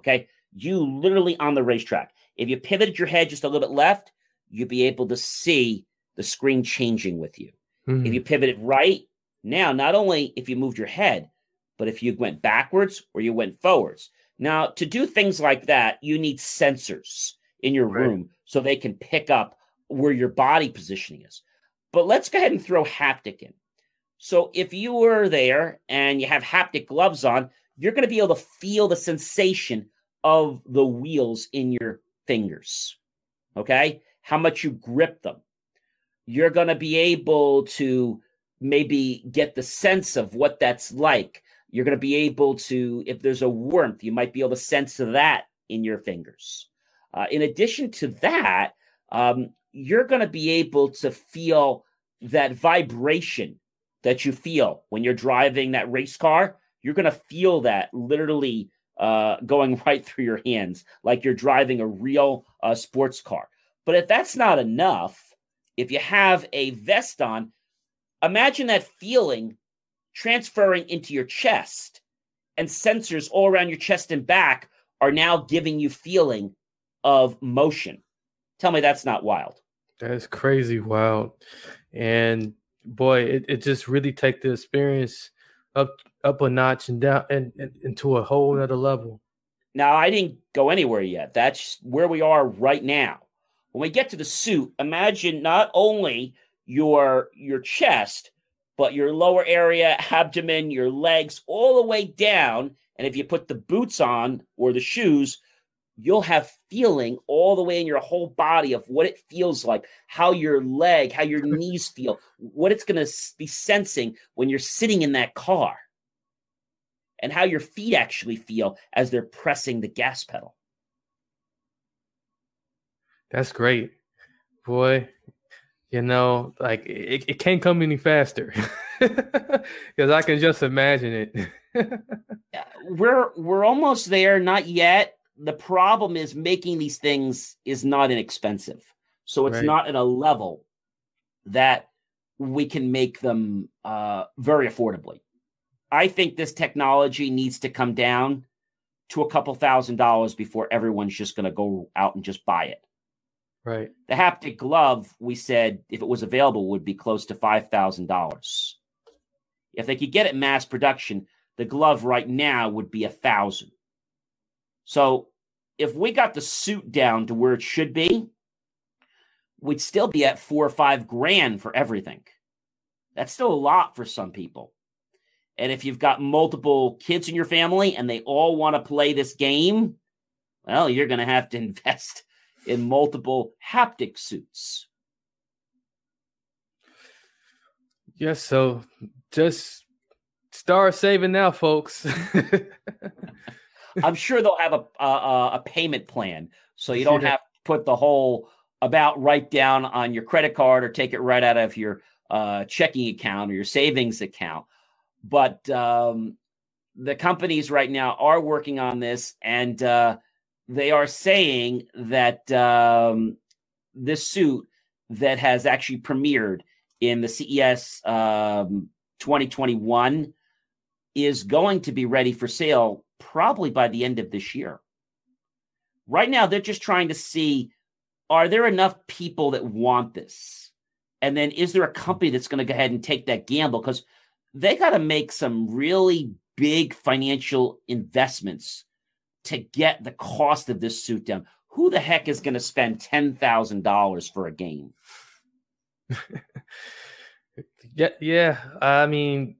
Okay. You literally on the racetrack. If you pivoted your head just a little bit left, you'd be able to see the screen changing with you. Mm-hmm. If you pivoted right, now, not only if you moved your head, but if you went backwards or you went forwards. Now, to do things like that, you need sensors in your right. room so they can pick up where your body positioning is. But let's go ahead and throw haptic in. So if you were there and you have haptic gloves on, you're going to be able to feel the sensation of the wheels in your fingers. Okay? How much you grip them. You're going to be able to maybe get the sense of what that's like. You're going to be able to, if there's a warmth, you might be able to sense that in your fingers. Uh, in addition to that, um, you're going to be able to feel that vibration that you feel when you're driving that race car. You're going to feel that literally uh, going right through your hands, like you're driving a real uh, sports car. But if that's not enough, if you have a vest on, Imagine that feeling transferring into your chest, and sensors all around your chest and back are now giving you feeling of motion. Tell me that's not wild. That's crazy wild. And boy, it, it just really take the experience up up a notch and down and, and into a whole other level. Now I didn't go anywhere yet. That's where we are right now. When we get to the suit, imagine not only your your chest, but your lower area, abdomen, your legs, all the way down. And if you put the boots on or the shoes, you'll have feeling all the way in your whole body of what it feels like, how your leg, how your knees feel, what it's going to be sensing when you're sitting in that car, and how your feet actually feel as they're pressing the gas pedal. That's great. Boy, you know, like it, it can't come any faster because I can just imagine it. we're we're almost there, not yet the problem is making these things is not inexpensive. So it's right. not at a level that we can make them uh, very affordably. I think this technology needs to come down to a couple thousand dollars before everyone's just going to go out and just buy it. Right. The haptic glove, we said, if it was available, would be close to five thousand dollars. If they could get it mass production, the glove right now would be a thousand. So if we got the suit down to where it should be, we'd still be at four or five grand for everything. That's still a lot for some people. And if you've got multiple kids in your family and they all want to play this game, well, you're going to have to invest in multiple haptic suits. Yes, so just start saving now, folks. I'm sure they'll have a, a, a payment plan, so you don't have to put the whole about right down on your credit card or take it right out of your uh, checking account or your savings account. But um, the companies right now are working on this, and uh, they are saying that um, this suit that has actually premiered in the CES um, 2021 is going to be ready for sale probably by the end of this year. Right now, they're just trying to see are there enough people that want this? And then is there a company that's going to go ahead and take that gamble? Because they got to make some really big financial investments to get the cost of this suit down. Who the heck is going to spend $10,000 for a game? yeah, yeah. I mean,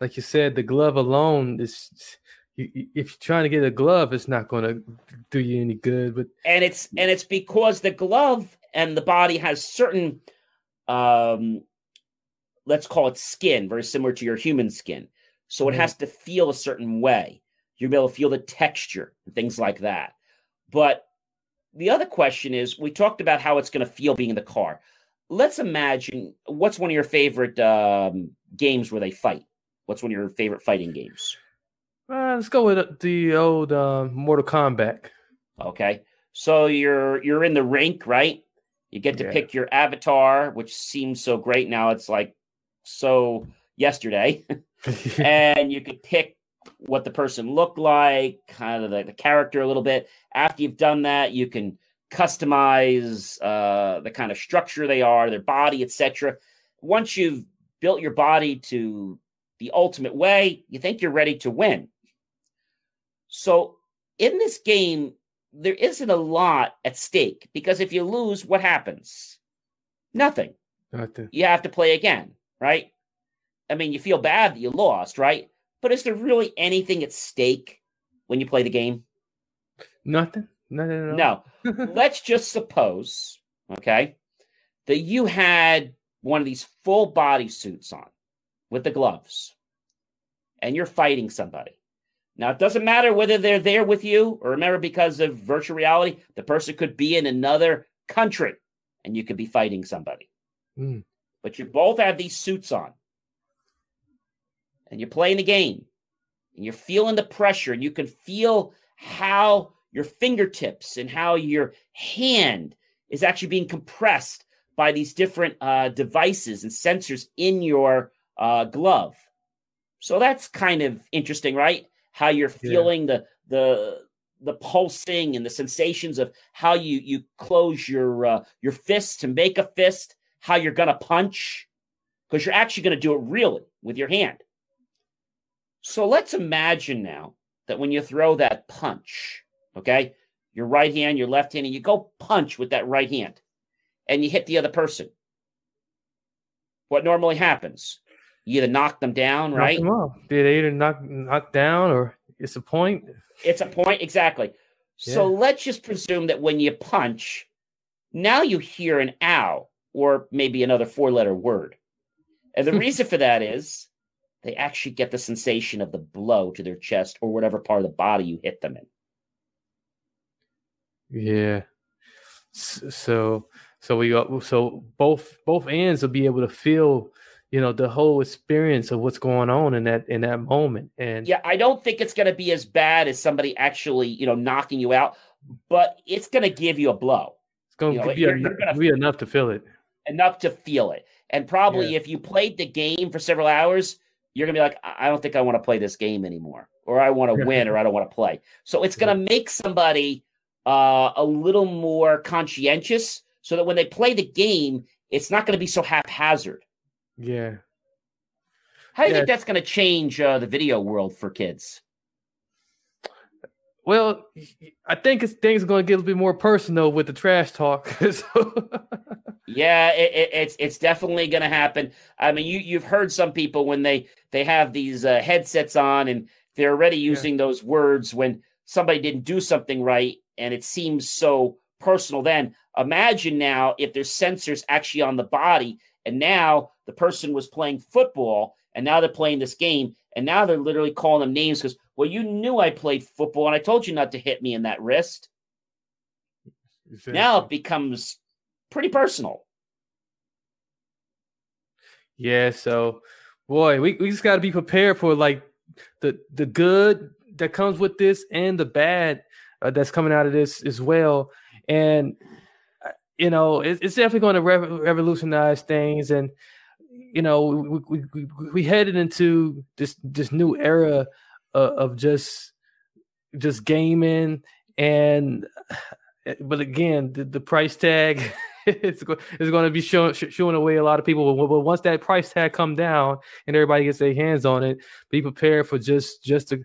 like you said, the glove alone is if you're trying to get a glove, it's not going to do you any good. But and it's and it's because the glove and the body has certain, um, let's call it skin, very similar to your human skin. So it mm-hmm. has to feel a certain way. You'll be able to feel the texture and things like that. But the other question is, we talked about how it's going to feel being in the car. Let's imagine what's one of your favorite um, games where they fight. What's one of your favorite fighting games? Uh, let's go with the old uh, Mortal Kombat. Okay, so you're you're in the rink, right? You get to yeah. pick your avatar, which seems so great now. It's like so yesterday, and you could pick what the person looked like, kind of the, the, character a little bit. After you've done that, you can customize uh, the kind of structure they are, their body, etc. Once you've built your body to the ultimate way, you think you're ready to win. So in this game, there isn't a lot at stake because if you lose, what happens? Nothing. Nothing. You have to play again, right? I mean, you feel bad that you lost, right? But is there really anything at stake when you play the game? Nothing. No, no, no. No. Let's just suppose, okay, that you had one of these full body suits on with the gloves and you're fighting somebody. Now, it doesn't matter whether they're there with you or remember, because of virtual reality, the person could be in another country and you could be fighting somebody. Mm. But you both have these suits on and you're playing the game and you're feeling the pressure and you can feel how your fingertips and how your hand is actually being compressed by these different uh, devices and sensors in your uh, glove. So that's kind of interesting, right? How you're feeling yeah. the the the pulsing and the sensations of how you you close your uh, your fist to make a fist, how you're gonna punch, because you're actually gonna do it really with your hand. So let's imagine now that when you throw that punch, okay, your right hand, your left hand, and you go punch with that right hand, and you hit the other person. What normally happens? You either knock them down, right? them. Did they either knock knock down or it's a point? It's a point, exactly. So let's just presume that when you punch, now you hear an ow or maybe another four letter word. And the reason for that is they actually get the sensation of the blow to their chest or whatever part of the body you hit them in. Yeah. So so we got so both both ends will be able to feel, you know, the whole experience of what's going on in that in that moment. And Yeah, I don't think it's going to be as bad as somebody actually, you know, knocking you out, but it's going to give you a blow. it's you know, give you you're- you're gonna- be enough to feel it. enough to feel it. And probably if you played the game for several hours, you're gonna be like, I don't think I want to play this game anymore, or I want to win, or I don't want to play. So it's gonna make somebody uh, a little more conscientious, so that when they play the game, it's not gonna be so haphazard. Yeah. How do you Yeah. think that's gonna change uh, the video world for kids? Well, I think it's things are going to get a little bit more personal with the trash talk. So- Yeah, it, it, it's it's definitely going to happen. I mean, you you've heard some people when they they have these uh, headsets on and they're already using those words when somebody didn't do something right, and it seems so personal. Then imagine now if there's sensors actually on the body, and now the person was playing football, and now they're playing this game, and now they're literally calling them names because well, you knew I played football, and I told you not to hit me in that wrist. Now it becomes pretty personal. Yeah, so boy, we, we just got to be prepared for like the the good that comes with this and the bad uh, that's coming out of this as well. And uh, you know, it, it's definitely going to rev- revolutionize things. And you know, we, we, we, headed into this this new era of, just just gaming and but again the, the price tag it's, it's going to be showing showing away a lot of people but, but once that price tag come down and everybody gets their hands on it be prepared for just just the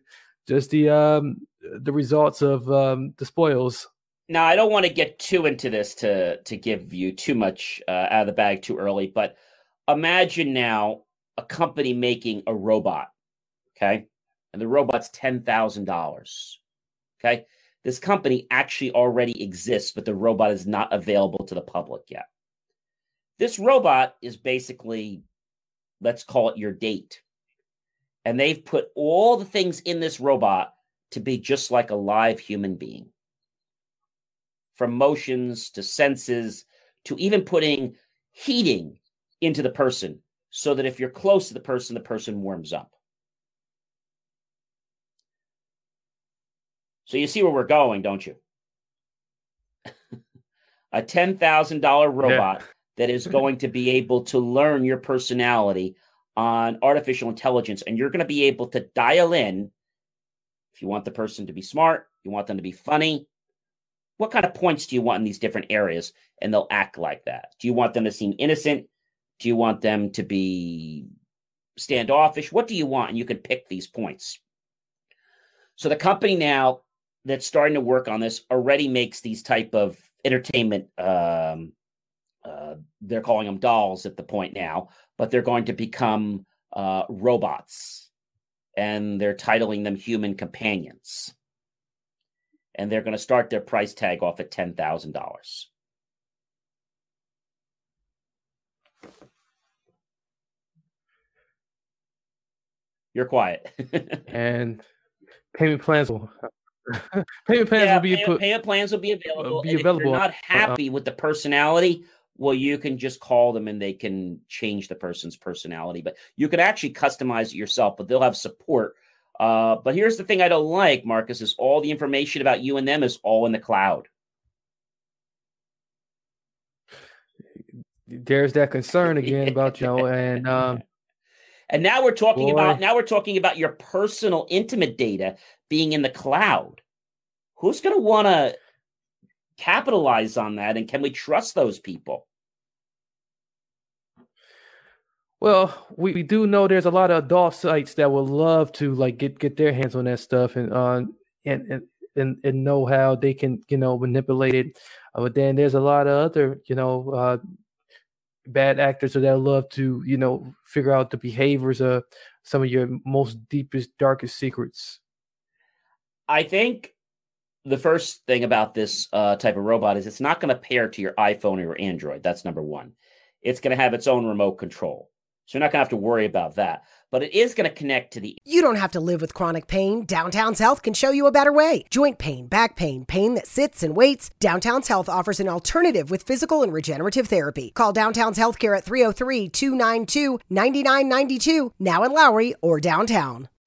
just the um the results of um the spoils. Now i don't want to get too into this to to give you too much uh, out of the bag too early but imagine now a company making a robot okay? And the robot's $10,000 okay? This company actually already exists but the robot is not available to the public yet. This robot is basically let's call it your date. And they've put all the things in this robot to be just like a live human being. From motions to senses to even putting heating into the person so that if you're close to the person, the person warms up. So you see where we're going, don't you? a $10,000 robot yeah. that is going to be able to learn your personality on artificial intelligence, and you're going to be able to dial in if you want the person to be smart, you want them to be funny. What kind of points do you want in these different areas? And they'll act like that. Do you want them to seem innocent? Do you want them to be standoffish? What do you want? And you can pick these points. So the company now that's starting to work on this already makes these type of entertainment. Um, uh, they're calling them dolls at the point now, but they're going to become uh, robots, and they're titling them human companions. And they're going to start their price tag off at ten thousand dollars. You're quiet. and payment plans will payment plans yeah, will be pay, put, payment plans will be available. be available. If you're not happy with the personality, well, you can just call them and they can change the person's personality. But you can actually customize it yourself. But they'll have support. Uh, but here's the thing I don't like, Marcus: is all the information about you and them is all in the cloud. There's that concern again about you know, and um, and now we're talking Boy. about now we're talking about your personal intimate data being in the cloud. who's going to want to capitalize on that? And can we trust those people? Well, we, we do know there's a lot of adult sites that would love to like get get their hands on that stuff and uh and and and, and know how they can you know manipulate it. Uh, but then there's a lot of other you know uh, bad actors that love to you know figure out the behaviors of some of your most deepest darkest secrets. I think the first thing about this uh, type of robot is it's not going to pair to your iPhone or your Android. That's number one. It's going to have its own remote control. So you're not going to have to worry about that. But it is going to connect to the. You don't have to live with chronic pain. Downtown's Health can show you a better way. Joint pain, back pain, pain that sits and waits. Downtown's Health offers an alternative with physical and regenerative therapy. Call Downtown's Healthcare at 303 292 9992, now in Lowry or downtown.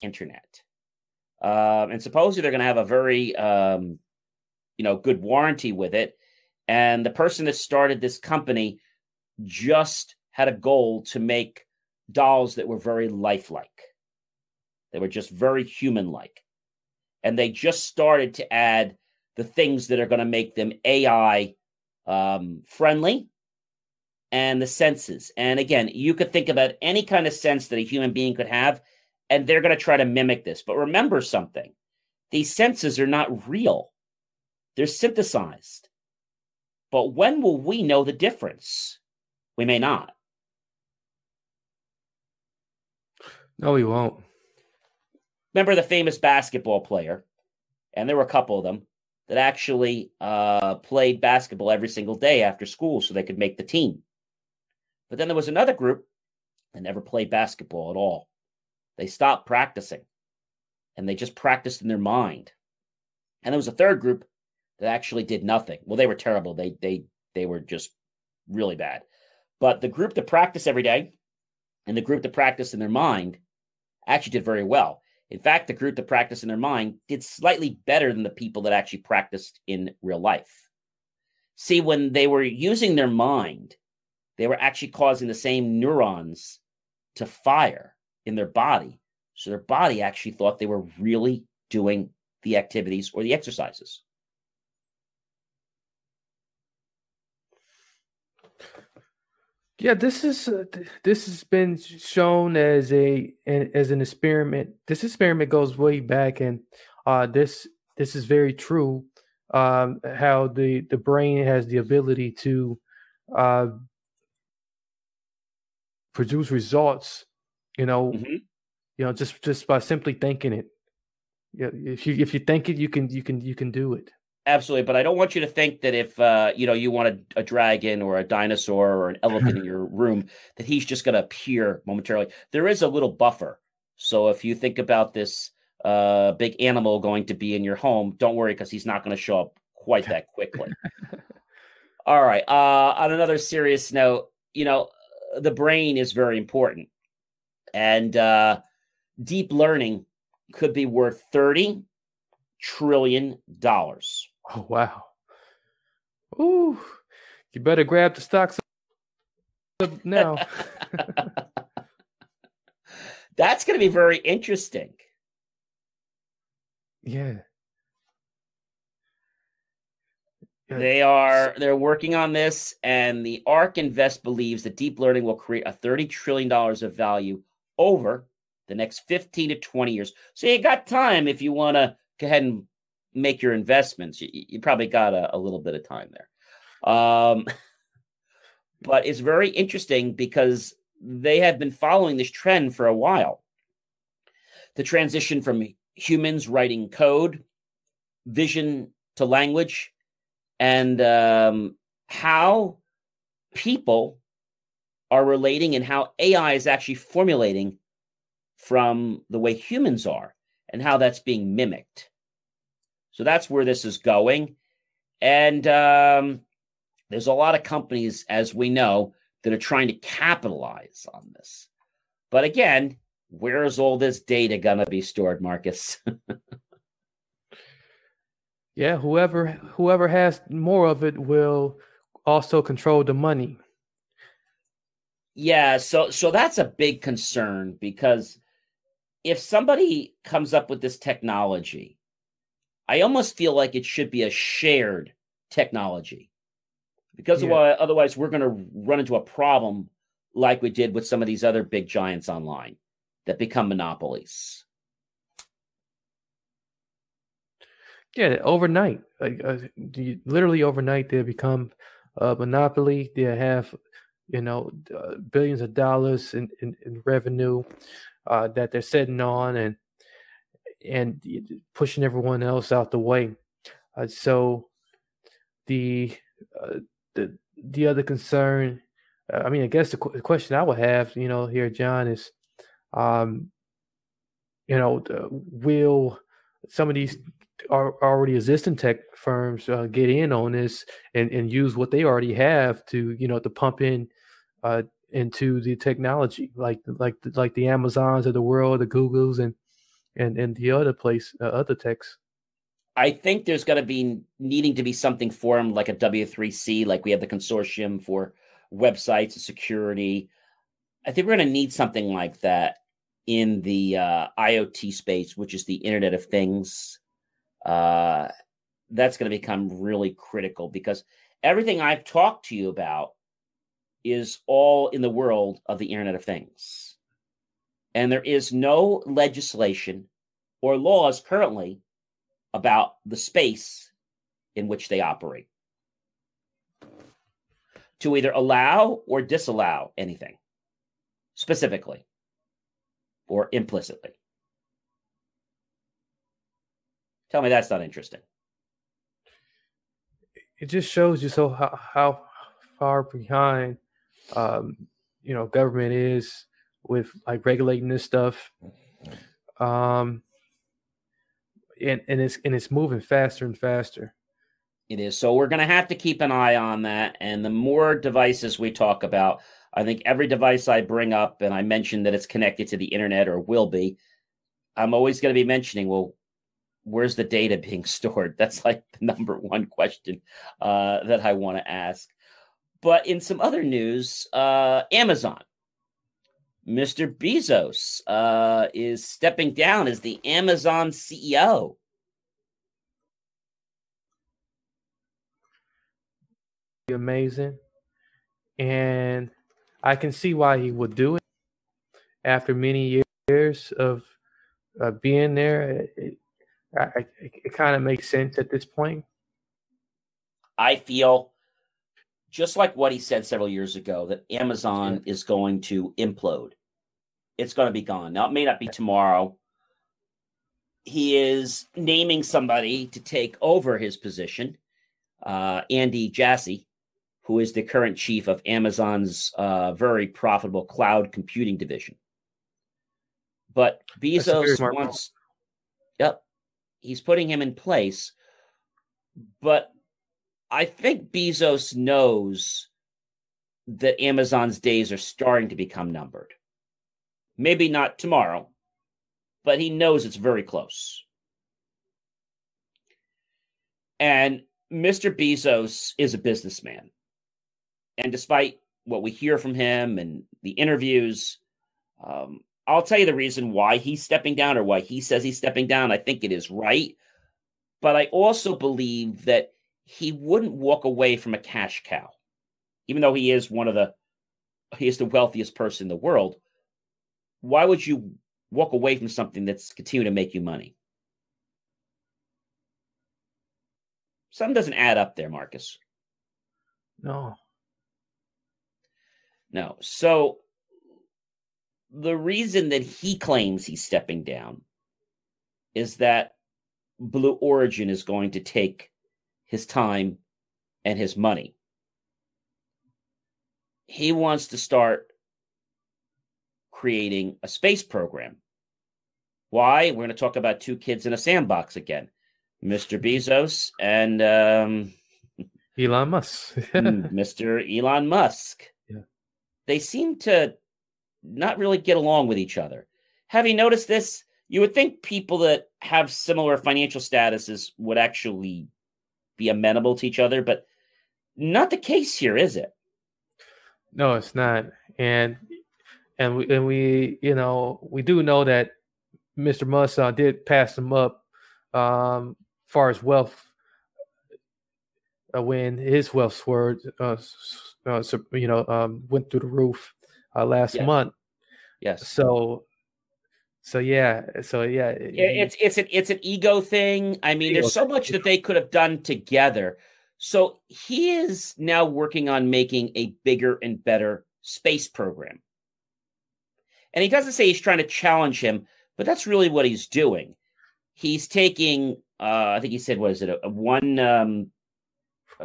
internet. Um, and supposedly they're going to have a very, um, you know, good warranty with it. And the person that started this company just had a goal to make dolls that were very lifelike. They were just very human like. And they just started to add the things that are going to make them AI um, friendly and the senses. And again, you could think about any kind of sense that a human being could have and they're going to try to mimic this. But remember something these senses are not real, they're synthesized. But when will we know the difference? We may not. No, we won't. Remember the famous basketball player, and there were a couple of them that actually uh, played basketball every single day after school so they could make the team. But then there was another group that never played basketball at all. They stopped practicing and they just practiced in their mind. And there was a third group that actually did nothing. Well, they were terrible. They they they were just really bad. But the group that practiced every day and the group that practiced in their mind actually did very well. In fact, the group that practiced in their mind did slightly better than the people that actually practiced in real life. See, when they were using their mind, they were actually causing the same neurons to fire in their body. So their body actually thought they were really doing the activities or the exercises. Yeah, this is uh, this has been shown as a as an experiment. This experiment goes way back, and uh, this this is very true. Um, how the the brain has the ability to uh, produce results you know, mm-hmm. you know, just just by simply thinking it. Yeah, if you if you think it, you can you can you can do it. Absolutely, but I don't want you to think that if uh, you know you want a, a dragon or a dinosaur or an elephant in your room, that he's just going to appear momentarily. There is a little buffer. So if you think about this uh, big animal going to be in your home, don't worry because he's not going to show up quite that quickly. All right. Uh, on another serious note, you know, the brain is very important and uh, deep learning could be worth 30 trillion dollars. Oh wow. Ooh. You better grab the stocks now. That's going to be very interesting. Yeah. They are they're working on this, and the ARK Invest believes that deep learning will create a $30 trillion of value over the next 15 to 20 years. So you got time if you want to go ahead and make your investments. You, you probably got a, a, little bit of time there. Um, but it's very interesting because they have been following this trend for a while. The transition from humans writing code, vision to language, and um, how people are relating and how AI is actually formulating from the way humans are and how that's being mimicked. So that's where this is going. And um, there's a lot of companies, as we know, that are trying to capitalize on this. But again, where is all this data going to be stored, Marcus? yeah, whoever whoever has more of it will also control the money. Yeah, so so that's a big concern because if somebody comes up with this technology, I almost feel like it should be a shared technology. Because yeah. otherwise we're going to run into a problem like we did with some of these other big giants online that become monopolies. Yeah, overnight, like uh, literally overnight, they become a monopoly. They have, you know, uh, billions of dollars in, in, in revenue uh, that they're sitting on, and and pushing everyone else out the way. Uh, so the uh, the the other concern, uh, I mean, I guess the, qu- the, question I would have, you know, here, John, is, um, you know, will some of these are already existing tech firms uh, get in on this and, and use what they already have to you know to pump in uh, into the technology like like like the Amazons of the world, the Googles and and and the other place uh, other techs. I think there's going to be needing to be something formed like a W3C, like we have the consortium for websites and security. I think we're going to need something like that in the uh, IoT space, which is the Internet of Things uh, that's going to become really critical because everything I've talked to you about is all in the world of the Internet of Things. And there is no legislation or laws currently about the space in which they operate to either allow or disallow anything specifically or implicitly. Tell me that's not interesting. It just shows you so how, how far behind um, you know government is with like regulating this stuff. Um, and and it's and it's moving faster and faster. It is. So we're going to have to keep an eye on that. And the more devices we talk about, I think every device I bring up and I mention that it's connected to the internet or will be, I'm always going to be mentioning, well, where's the data being stored? That's like the number one question uh, that I want to ask. But in some other news, uh, Amazon, Mr. Bezos uh, is stepping down as the Amazon CEO. Amazing. And I can see why he would do it after many years of uh, being there. It, it, it kind of makes sense at this point. I feel just like what he said several years ago that Amazon is going to implode. It's going to be gone. Now, it may not be tomorrow. He is naming somebody to take over his position, uh, Andy Jassy, who is the current chief of Amazon's uh, very profitable cloud computing division. But Bezos wants, yep, he's putting him in place. But I think Bezos knows that Amazon's days are starting to become numbered. Maybe not tomorrow, but he knows it's very close. And Mr. Bezos is a businessman. And despite what we hear from him and the interviews, um, I'll tell you the reason why he's stepping down or why he says he's stepping down. I think it is right. But I also believe that he wouldn't walk away from a cash cow, even though he is one of the he is the wealthiest person in the world. Why would you walk away from something that's continuing to make you money? Something doesn't add up there, Marcus. No. No. So the reason that he claims he's stepping down is that Blue Origin is going to take his time, and his money. He wants to start creating a space program. Why? We're going to talk about two kids in a sandbox again. Mr. Bezos and um, Elon Musk. Mr. Elon Musk. Yeah. They seem to not really get along with each other. Have you noticed this? You would think people that have similar financial statuses would actually be amenable to each other, but not the case here, is it? No, it's not. And and we and we you know we do know that Mr. Musk uh, did pass him up um far as wealth uh, when his wealth soared uh, uh, you know um went through the roof uh, last Yes. month. Yes. So so yeah, so yeah, It- it's it's an it's an ego thing. I mean, there's so much that they could have done together. So he is now working on making a bigger and better space program. And he doesn't say he's trying to challenge him, but that's really what he's doing. He's taking, uh, I think he said, what is it, a, a one, um,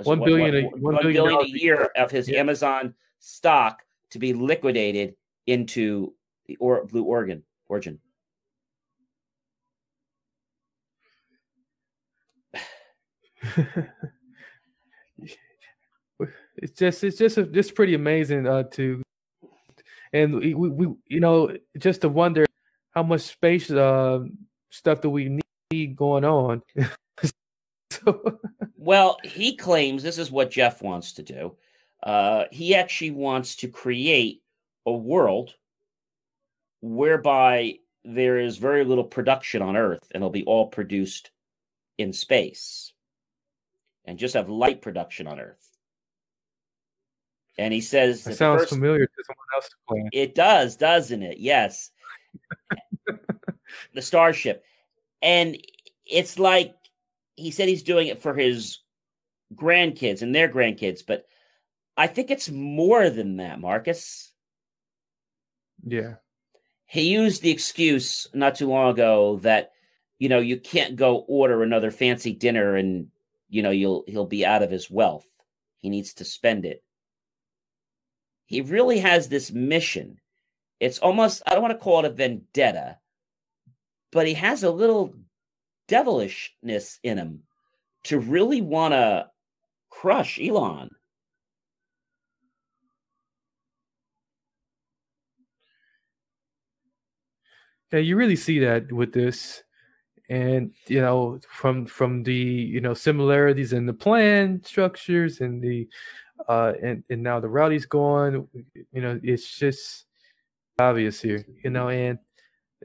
One what- billion what- a- one one billion billion a year of his Yeah. Amazon stock to be liquidated into the or Blue Organ Origin. it's just it's just a, just pretty amazing uh to and we, we, you know just to wonder how much space uh stuff do we need going on so, Well, he claims this is what Jeff wants to do. Uh, he actually wants to create a world whereby there is very little production on Earth and it'll be all produced in space and just have light production on Earth. And he says that it sounds first- familiar to someone plan it does, doesn't it? Yes. the Starship. And it's like he said he's doing it for his grandkids and their grandkids, but I think it's more than that, Marcus. yeah He used the excuse not too long ago that you know you can't go order another fancy dinner and you know you'll he'll be out of his wealth. He needs to spend it. He really has this mission. It's almost I don't want to call it a vendetta, but he has a little devilishness in him to really want to crush Elon. yeah you really see that with this and you know from from the you know similarities in the plan structures and the uh and and now the he's going you know it's just obvious here you know and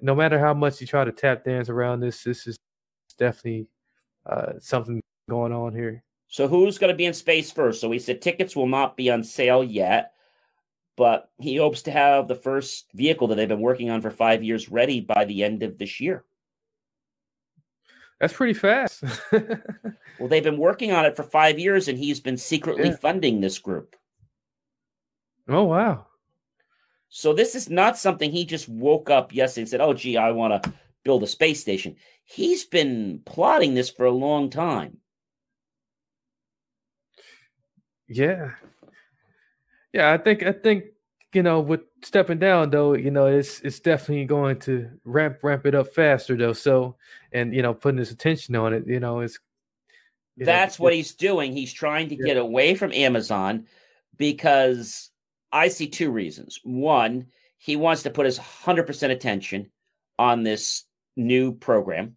no matter how much you try to tap dance around this this is definitely uh something going on here So who's going to be in space first? So he said tickets will not be on sale yet, but he hopes to have the first vehicle that they've been working on for five years ready by the end of this year. That's pretty fast Well, they've been working on it for five years, and he's been secretly Yeah. funding this group. oh wow So this is not something he just woke up yesterday and said, "Oh, gee, I want to build a space station." He's been plotting this for a long time. Yeah. Yeah, I think I think you know with stepping down though, you know, it's it's definitely going to ramp ramp it up faster though. So and you know, putting his attention on it, you know, it's you know, That's what he's doing. He's trying to Yeah. get away from Amazon because I see two reasons. One, he wants to put his 100% attention on this new program.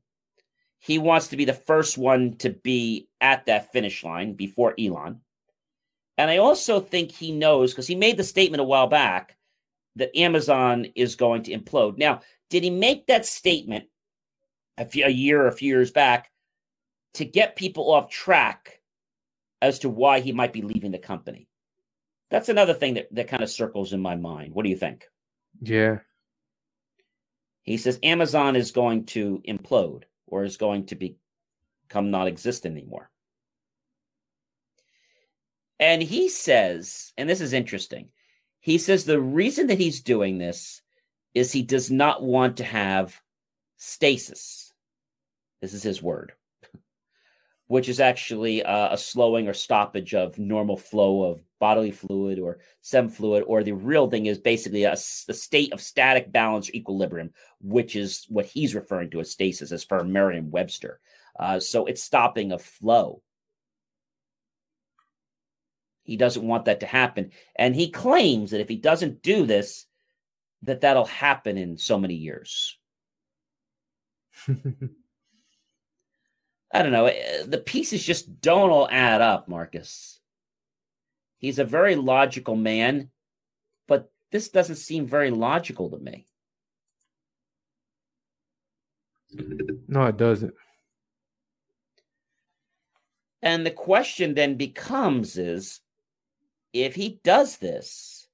He wants to be the first one to be at that finish line before Elon. And I also think he knows because he made the statement a while back that Amazon is going to implode. Now, did he make that statement a, few, a year or a few years back to get people off track as to why he might be leaving the company? That's another thing that, that kind of circles in my mind. What do you think? Yeah. He says Amazon is going to implode or is going to become non existent anymore. And he says, and this is interesting, he says the reason that he's doing this is he does not want to have stasis. This is his word, which is actually a, a slowing or stoppage of normal flow of bodily fluid or sem fluid, or the real thing is basically a state of static balance or equilibrium, which is what he's referring to as stasis, as per Merriam Webster. Uh, so it's stopping a flow. He doesn't want that to happen. And he claims that if he doesn't do this, that that'll happen in so many years. I don't know. Eh, the pieces just don't all add up, Marcus. He's a very logical man, but this doesn't seem very logical to me. No, it doesn't. And the question then becomes is if he does this,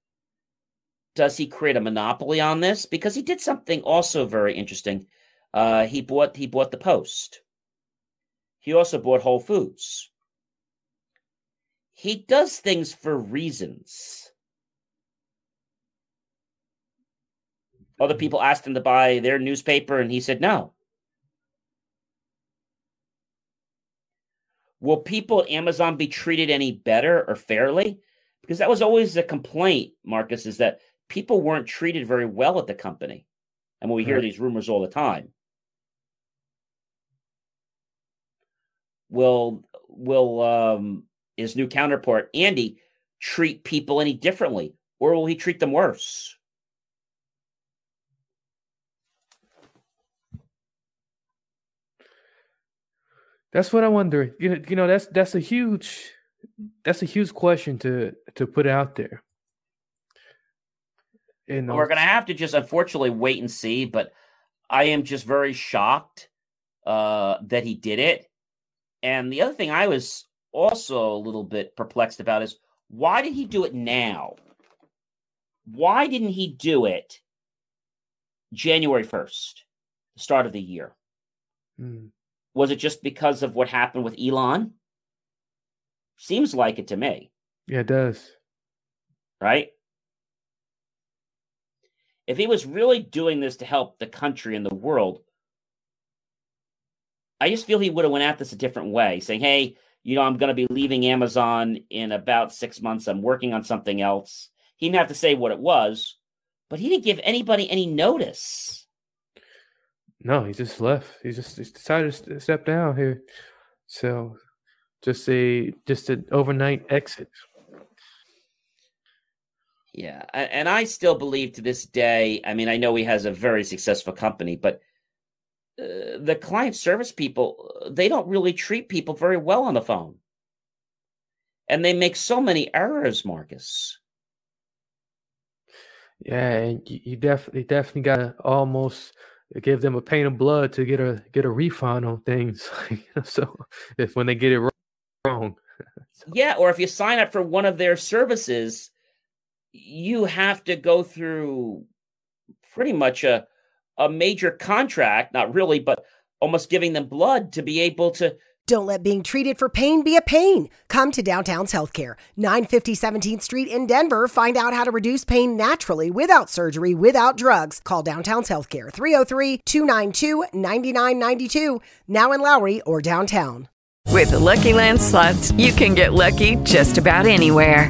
does he create a monopoly on this? Because he did something also very interesting. Uh, he bought he bought the Post. He also bought Whole Foods. He does things for reasons. Other people asked him to buy their newspaper, and he said no. Will people at Amazon be treated any better or fairly? Because that was always a complaint, Marcus, is that people weren't treated very well at the company. And we hear these rumors all the time. Will will um, his new counterpart Andy treat people any differently, or will he treat them worse? That's what I wonder. You know, you know that's that's a huge that's a huge question to to put out there. Know, we're going to have to just unfortunately wait and see. But I am just very shocked uh, that he did it. And the other thing I was also a little bit perplexed about is why did he do it now? Why didn't he do it January 1st, the start of the year? Hmm. Was it just because of what happened with Elon? Seems like it to me. Yeah, it does. Right? If he was really doing this to help the country and the world, I just feel he would have went at this a different way, saying, "Hey, you know, I'm going to be leaving Amazon in about six months. I'm working on something else." He didn't have to say what it was, but he didn't give anybody any notice. No, he just left. He just he decided to step down here. So, just a just an overnight exit. Yeah, and I still believe to this day. I mean, I know he has a very successful company, but uh, the client service people they don't really treat people very well on the phone. And they make so many errors marcus. Yeah and you definitely definitely gotta almost give them a pain of blood to get a get a refund on things. So if when they get it wrong. So. yeah or if you sign up for one of their services you have to go through pretty much a a major contract, not really, but almost giving them blood to be able to don't let being treated for pain be a pain. Come to Downtown's Healthcare, 950 17th Street in Denver. Find out how to reduce pain naturally without surgery, without drugs. Call Downtown's Healthcare, 303 292 9992, now in Lowry or downtown. With the Lucky Land slots, you can get lucky just about anywhere.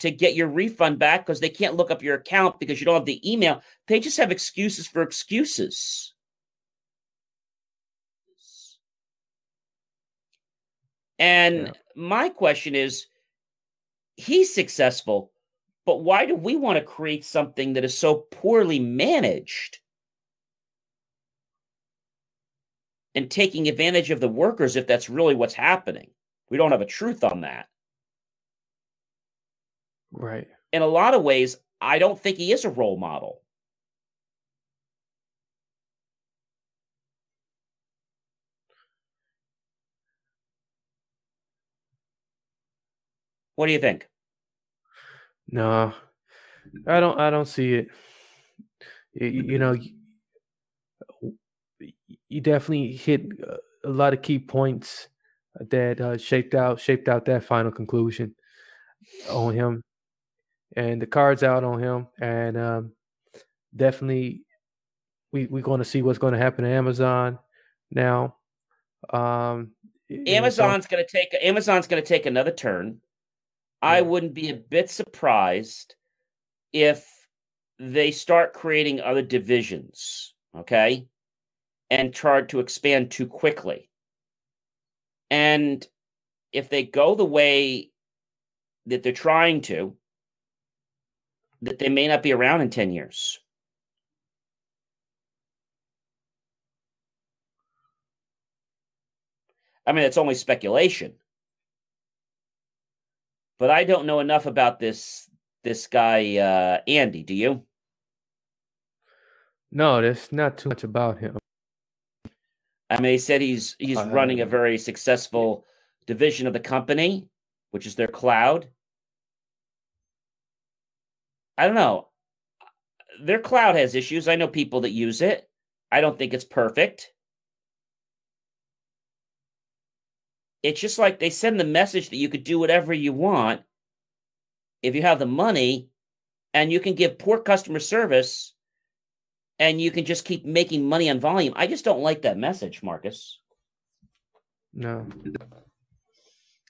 to get your refund back because they can't look up your account because you don't have the email. They just have excuses for excuses. And yeah. my question is he's successful, but why do we want to create something that is so poorly managed? And taking advantage of the workers if that's really what's happening. We don't have a truth on that. Right. In a lot of ways, I don't think he is a role model. What do you think? No, I don't. I don't see it. You, you know, you definitely hit a lot of key points that uh, shaped out shaped out that final conclusion. on him, and the cards out on him, and um, definitely we we're going to see what's going to happen to Amazon now. Um, Amazon's going to take Amazon's going to take another turn. Yeah. I wouldn't be a bit surprised if they start creating other divisions, okay, and try to expand too quickly. And if they go the way that they're trying to, that they may not be around in 10 years. I mean, it's only speculation. But I don't know enough about this this guy uh, Andy. Do you? No, there's not too much about him. I mean, he said he's he's uh, running a very successful division of the company, which is their cloud. I don't know. Their cloud has issues. I know people that use it. I don't think it's perfect. it's just like they send the message that you could do whatever you want if you have the money and you can give poor customer service and you can just keep making money on volume. I just don't like that message, Marcus. No.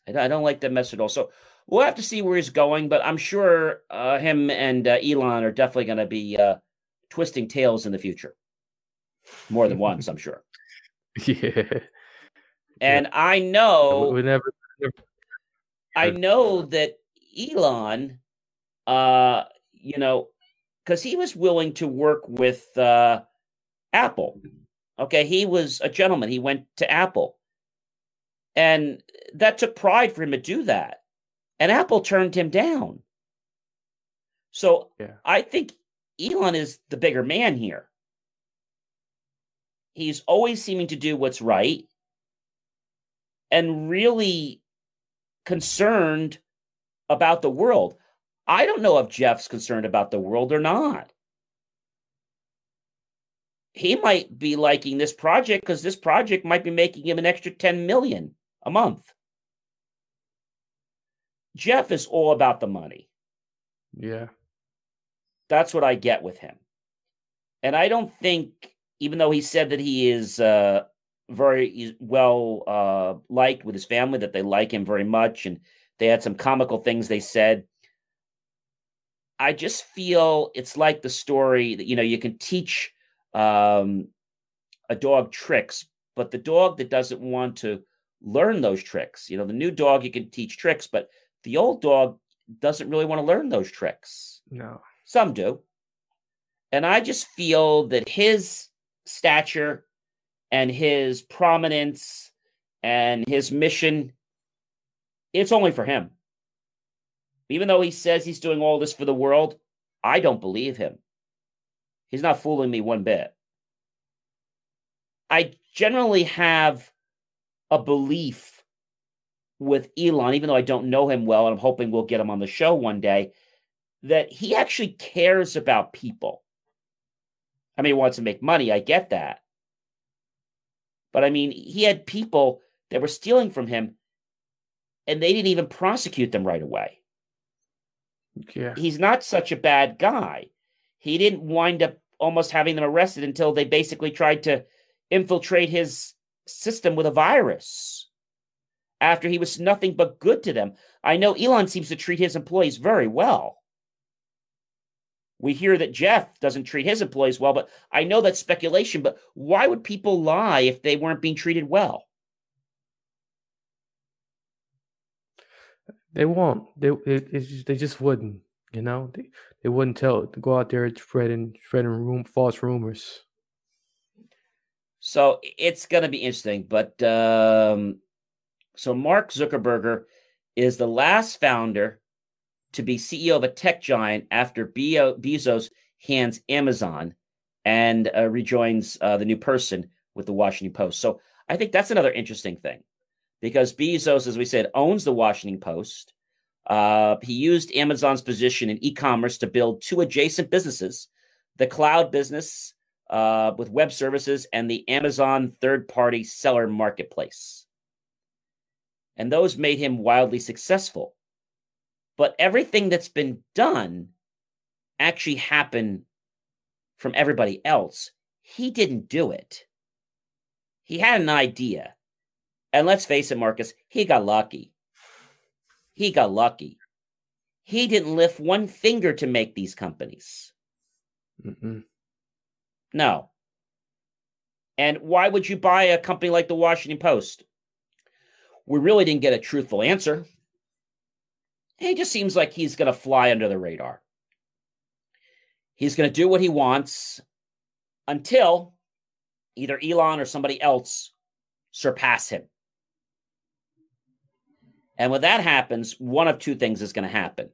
I don't like that message at all. So we'll have to see where he's going, but I'm sure uh, him and uh, Elon are definitely going to be uh, twisting tails in the future. More than once, I'm sure. Yeah. And yeah. I know we never, never, I know that Elon, uh, you know, because he was willing to work with uh, Apple. Okay, he was a gentleman. He went to Apple, and that took pride for him to do that. And Apple turned him down. So yeah. I think Elon is the bigger man here. He's always seeming to do what's right and really concerned about the world. I don't know if Jeff's concerned about the world or not. He might be liking this project because this project might be making him an extra 10 million a month. Jeff is all about the money. Yeah. That's what I get with him. And I don't think, even though he said that he is uh, very well uh, liked with his family, that they like him very much, and they had some comical things they said. I just feel it's like the story that you know you can teach um, a dog tricks, but the dog that doesn't want to learn those tricks, you know, the new dog you can teach tricks, but the old dog doesn't really want to learn those tricks. No, some do, and I just feel that his stature and his prominence and his mission, it's only for him. Even though he says he's doing all this for the world, I don't believe him. He's not fooling me one bit. I generally have a belief with Elon, even though I don't know him well, and I'm hoping we'll get him on the show one day, that he actually cares about people. I mean, he wants to make money. I get that. But I mean, he had people that were stealing from him and they didn't even prosecute them right away. Yeah. He's not such a bad guy. He didn't wind up almost having them arrested until they basically tried to infiltrate his system with a virus after he was nothing but good to them. I know Elon seems to treat his employees very well. We hear that Jeff doesn't treat his employees well, but I know that's speculation. But why would people lie if they weren't being treated well? They won't. They just, they just wouldn't. You know, they, they wouldn't tell to go out there spreading spreading room false rumors. So it's going to be interesting. But um, so Mark Zuckerberger is the last founder to be CEO of a tech giant after Bezos hands Amazon and uh, rejoins uh, the new person with the Washington Post. So I think that's another interesting thing because Bezos, as we said, owns the Washington Post. Uh, he used Amazon's position in e commerce to build two adjacent businesses the cloud business uh, with web services and the Amazon third party seller marketplace. And those made him wildly successful. but everything that's been done actually happened from everybody else. He didn't do it. He had an idea. And let's face it, Marcus, he got lucky. He got lucky. He didn't lift one finger to make these companies. Mm-mm. No. And why would you buy a company like the Washington Post? We really didn't get a truthful answer. He just seems like he's going to fly under the radar. He's going to do what he wants until either Elon or somebody else surpass him. And when that happens, one of two things is going to happen.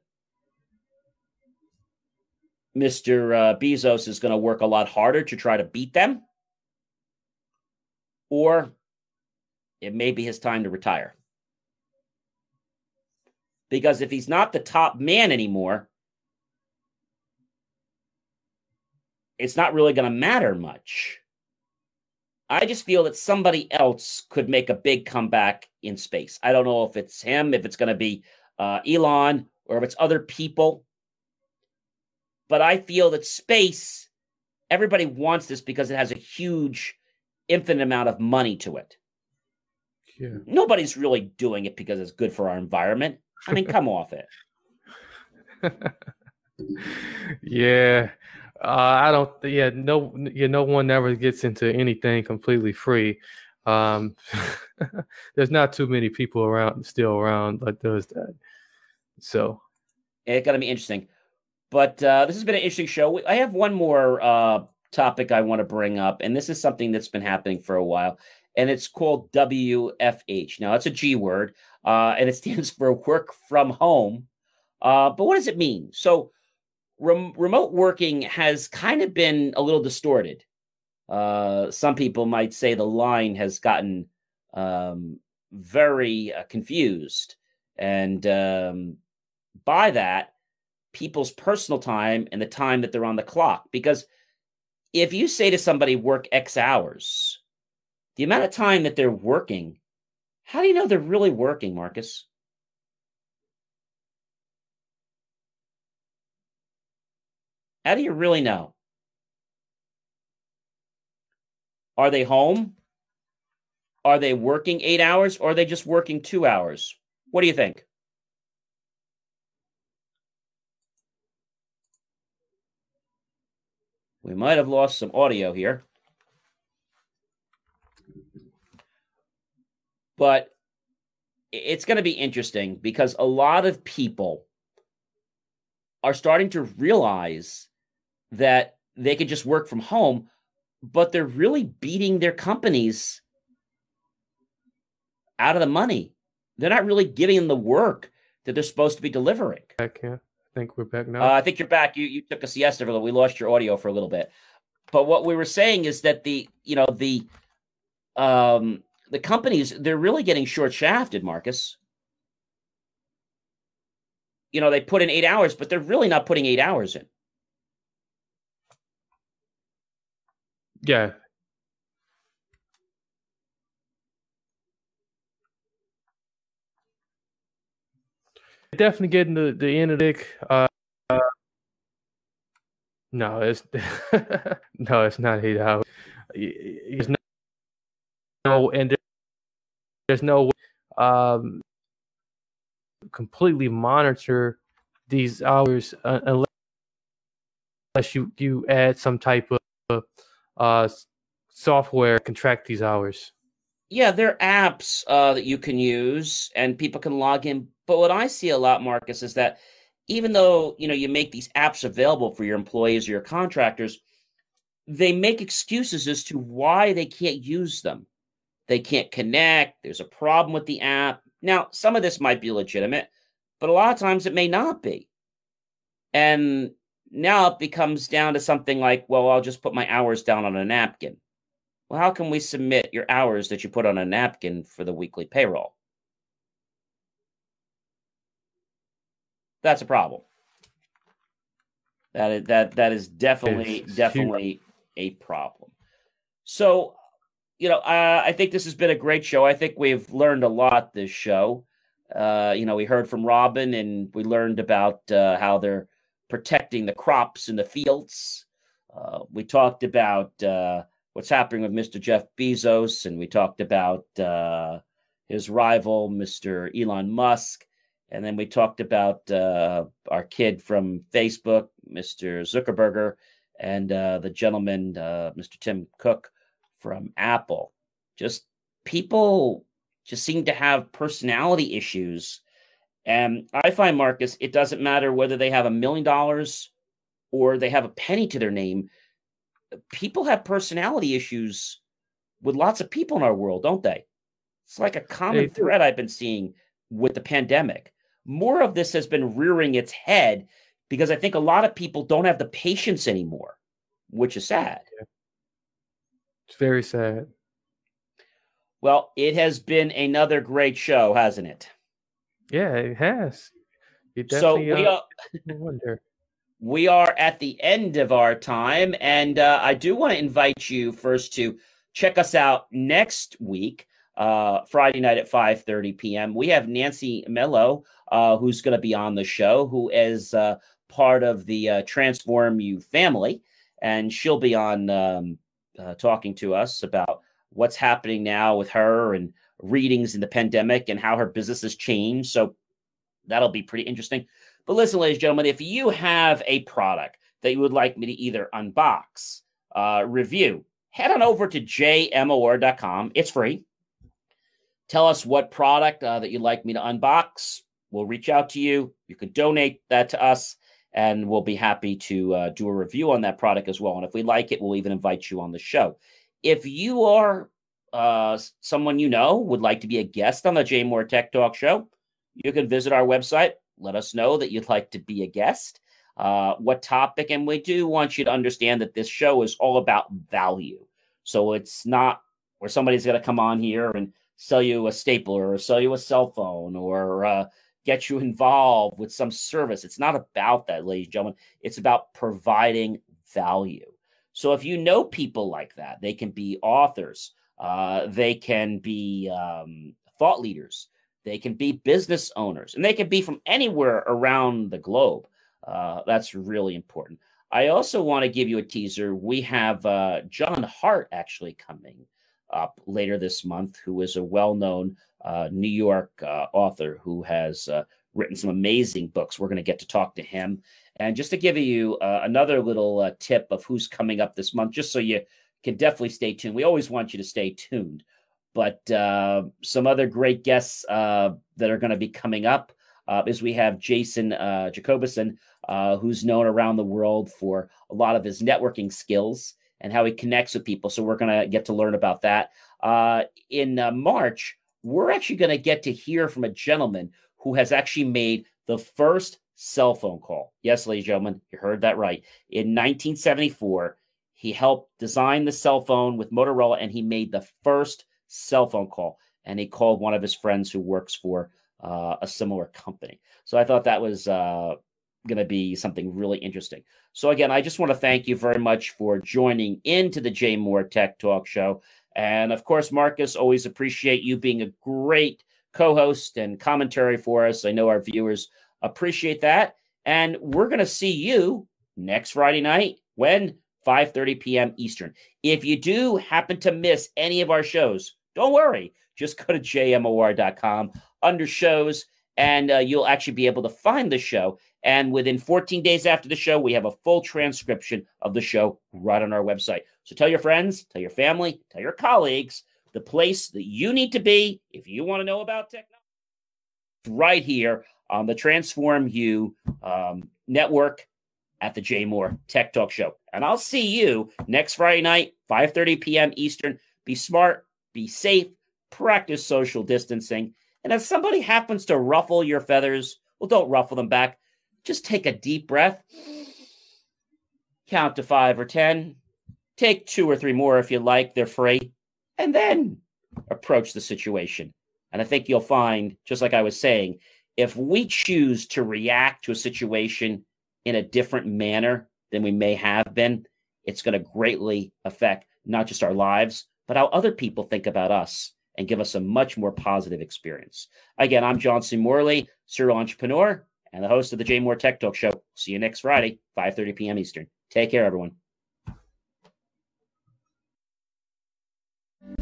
Mr. Uh, Bezos is going to work a lot harder to try to beat them, or it may be his time to retire. Because if he's not the top man anymore, it's not really going to matter much. I just feel that somebody else could make a big comeback in space. I don't know if it's him, if it's going to be uh, Elon, or if it's other people. But I feel that space, everybody wants this because it has a huge, infinite amount of money to it. Yeah. Nobody's really doing it because it's good for our environment. I mean, come off it. yeah. Uh, I don't. Yeah, no. Yeah, no one ever gets into anything completely free. Um, there's not too many people around still around that does that. So it's gonna be interesting. But uh, this has been an interesting show. I have one more uh, topic I want to bring up, and this is something that's been happening for a while, and it's called WFH. Now, it's a G word, uh, and it stands for work from home. Uh, but what does it mean? So, rem- remote working has kind of been a little distorted. Uh, some people might say the line has gotten um, very uh, confused. And um, by that, people's personal time and the time that they're on the clock. Because if you say to somebody, work X hours, the amount of time that they're working, how do you know they're really working, Marcus? How do you really know? Are they home? Are they working eight hours or are they just working two hours? What do you think? We might have lost some audio here. But it's going to be interesting because a lot of people are starting to realize that they could just work from home, but they're really beating their companies out of the money. They're not really giving them the work that they're supposed to be delivering. Back, yeah. I think we're back now. Uh, I think you're back. You you took a siesta for a little. We lost your audio for a little bit, but what we were saying is that the you know the um the companies they're really getting short shafted, Marcus. You know they put in eight hours, but they're really not putting eight hours in. Yeah. Definitely getting the, the analytic. Uh, uh, no, it's no, it's not eight hours. There's no, no and there's no um, completely monitor these hours uh, unless you you add some type of uh, software can track these hours. Yeah, there are apps uh, that you can use, and people can log in. But what I see a lot, Marcus, is that even though you know you make these apps available for your employees or your contractors, they make excuses as to why they can't use them. They can't connect. There's a problem with the app. Now, some of this might be legitimate, but a lot of times it may not be. And now it becomes down to something like, well, I'll just put my hours down on a napkin. Well, how can we submit your hours that you put on a napkin for the weekly payroll? That's a problem. That is that that is definitely It's definitely a problem. So, you know, uh, I think this has been a great show. I think we've learned a lot this show. Uh, you know, we heard from Robin and we learned about uh, how they're protecting the crops in the fields. Uh, we talked about uh, what's happening with Mr. Jeff Bezos, and we talked about uh, his rival, Mr. Elon Musk. And then we talked about our kid from Facebook, Mr. Zuckerberger, and the gentleman, Mr. Tim Cook from Apple. Just people just seem to have personality issues. And I find, Marcus, it doesn't matter whether they have a million dollars or they have a penny to their name. People have personality issues with lots of people in our world, don't they? It's like a common thread I've been seeing with the pandemic. More of this has been rearing its head because I think a lot of people don't have the patience anymore, which is sad. It's very sad. Well, it has been another great show, hasn't it? Yeah, it has. It so we uh, are, wonder. we are at the end of our time, and uh, I do want to invite you first to check us out next week, uh, Friday night at 5:30 p.m. We have Nancy Mello, uh, who's going to be on the show, who is uh, part of the uh, Transform You family, and she'll be on um, talking to us about what's happening now with her and readings in the pandemic and how her business has changed. So that'll be pretty interesting. But listen, ladies and gentlemen, if you have a product that you would like me to either unbox, uh, review, head on over to jmor.com. It's free. Tell us what product uh, that you'd like me to unbox. We'll reach out to you. You can donate that to us, and we'll be happy to uh, do a review on that product as well. And if we like it, we'll even invite you on the show if you are uh, someone you know would like to be a guest on the JMOR Tech Talk Show, you can visit our website. Let us know that you'd like to be a guest. Uh, what topic? And we do want you to understand that this show is all about value. So it's not where somebody's going to come on here and sell you a stapler or sell you a cell phone or uh, get you involved with some service. It's not about that, ladies and gentlemen. It's about providing value. So if you know people like that, they can be authors, uh, they can be um, thought leaders, they can be business owners, and they can be from anywhere around the globe. Uh, that's really important. I also want to give you a teaser. We have uh, John Hart actually coming up later this month, who is a well known uh, New York uh, author who has uh, written some amazing books. We're going to get to talk to him. And just to give you uh, another little uh, tip of who's coming up this month, just so you can definitely stay tuned. We always want you to stay tuned. But uh, some other great guests that are going to be coming up is we have Jason uh, Jacobison, who's known around the world for a lot of his networking skills and how he connects with people. So we're going to get to learn about that. in March, we're actually going to get to hear from a gentleman who has actually made the first cell phone call. Yes, ladies and gentlemen, you heard that right. In 1974, he helped design the cell phone with Motorola and he made the first cell phone call. And he called one of his friends who works for uh, a similar company. So I thought that was uh, going to be something really interesting. So, again, I just want to thank you very much for joining into the JMOR Tech Talk Show. And of course, Marcus, always appreciate you being a great co host and commentary for us. I know our viewers Appreciate that. And we're going to see you next Friday night when 5:30 p.m. Eastern. If you do happen to miss any of our shows, don't worry. Just go to jmor.com under shows and uh, you'll actually be able to find the show. And within 14 days after the show, we have a full transcription of the show right on our website. So tell your friends, tell your family, tell your colleagues the place that you need to be if you want to know about technology right here on the Transform You um, network at the JMOR Tech Talk Show. And I'll see you next Friday night, 5:30 p.m. Eastern. Be smart, be safe, practice social distancing. And if somebody happens to ruffle your feathers, well, don't ruffle them back. Just take a deep breath. Count to five or 10. Take two or three more if you like, they're free. And then approach the situation. And I think you'll find, just like I was saying, if we choose to react to a situation in a different manner than we may have been, it's going to greatly affect not just our lives, but how other people think about us and give us a much more positive experience. Again, I'm John C. Morley, serial entrepreneur and the host of the JMOR Tech Talk Show. See you next Friday, 5:30 p.m. Eastern. Take care, everyone.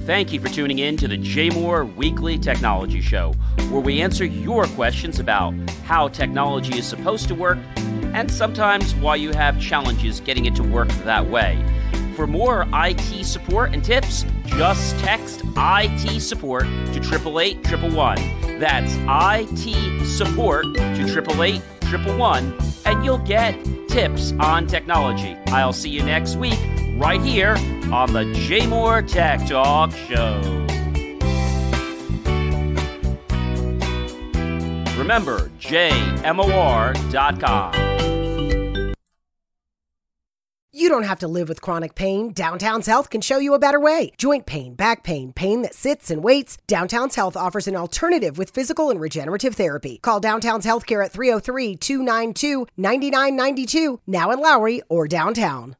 Thank you for tuning in to the JMOR Weekly Technology Show, where we answer your questions about how technology is supposed to work and sometimes why you have challenges getting it to work that way. For more IT support and tips, just text IT support to 888 That's IT support to 888 and you'll get tips on technology. I'll see you next week right here on the JMOR Tech Talk Show. Remember, jmor.com. You don't have to live with chronic pain. Downtown's Health can show you a better way. Joint pain, back pain, pain that sits and waits. Downtown's Health offers an alternative with physical and regenerative therapy. Call Downtown's Healthcare at 303 292 9992, now in Lowry or downtown.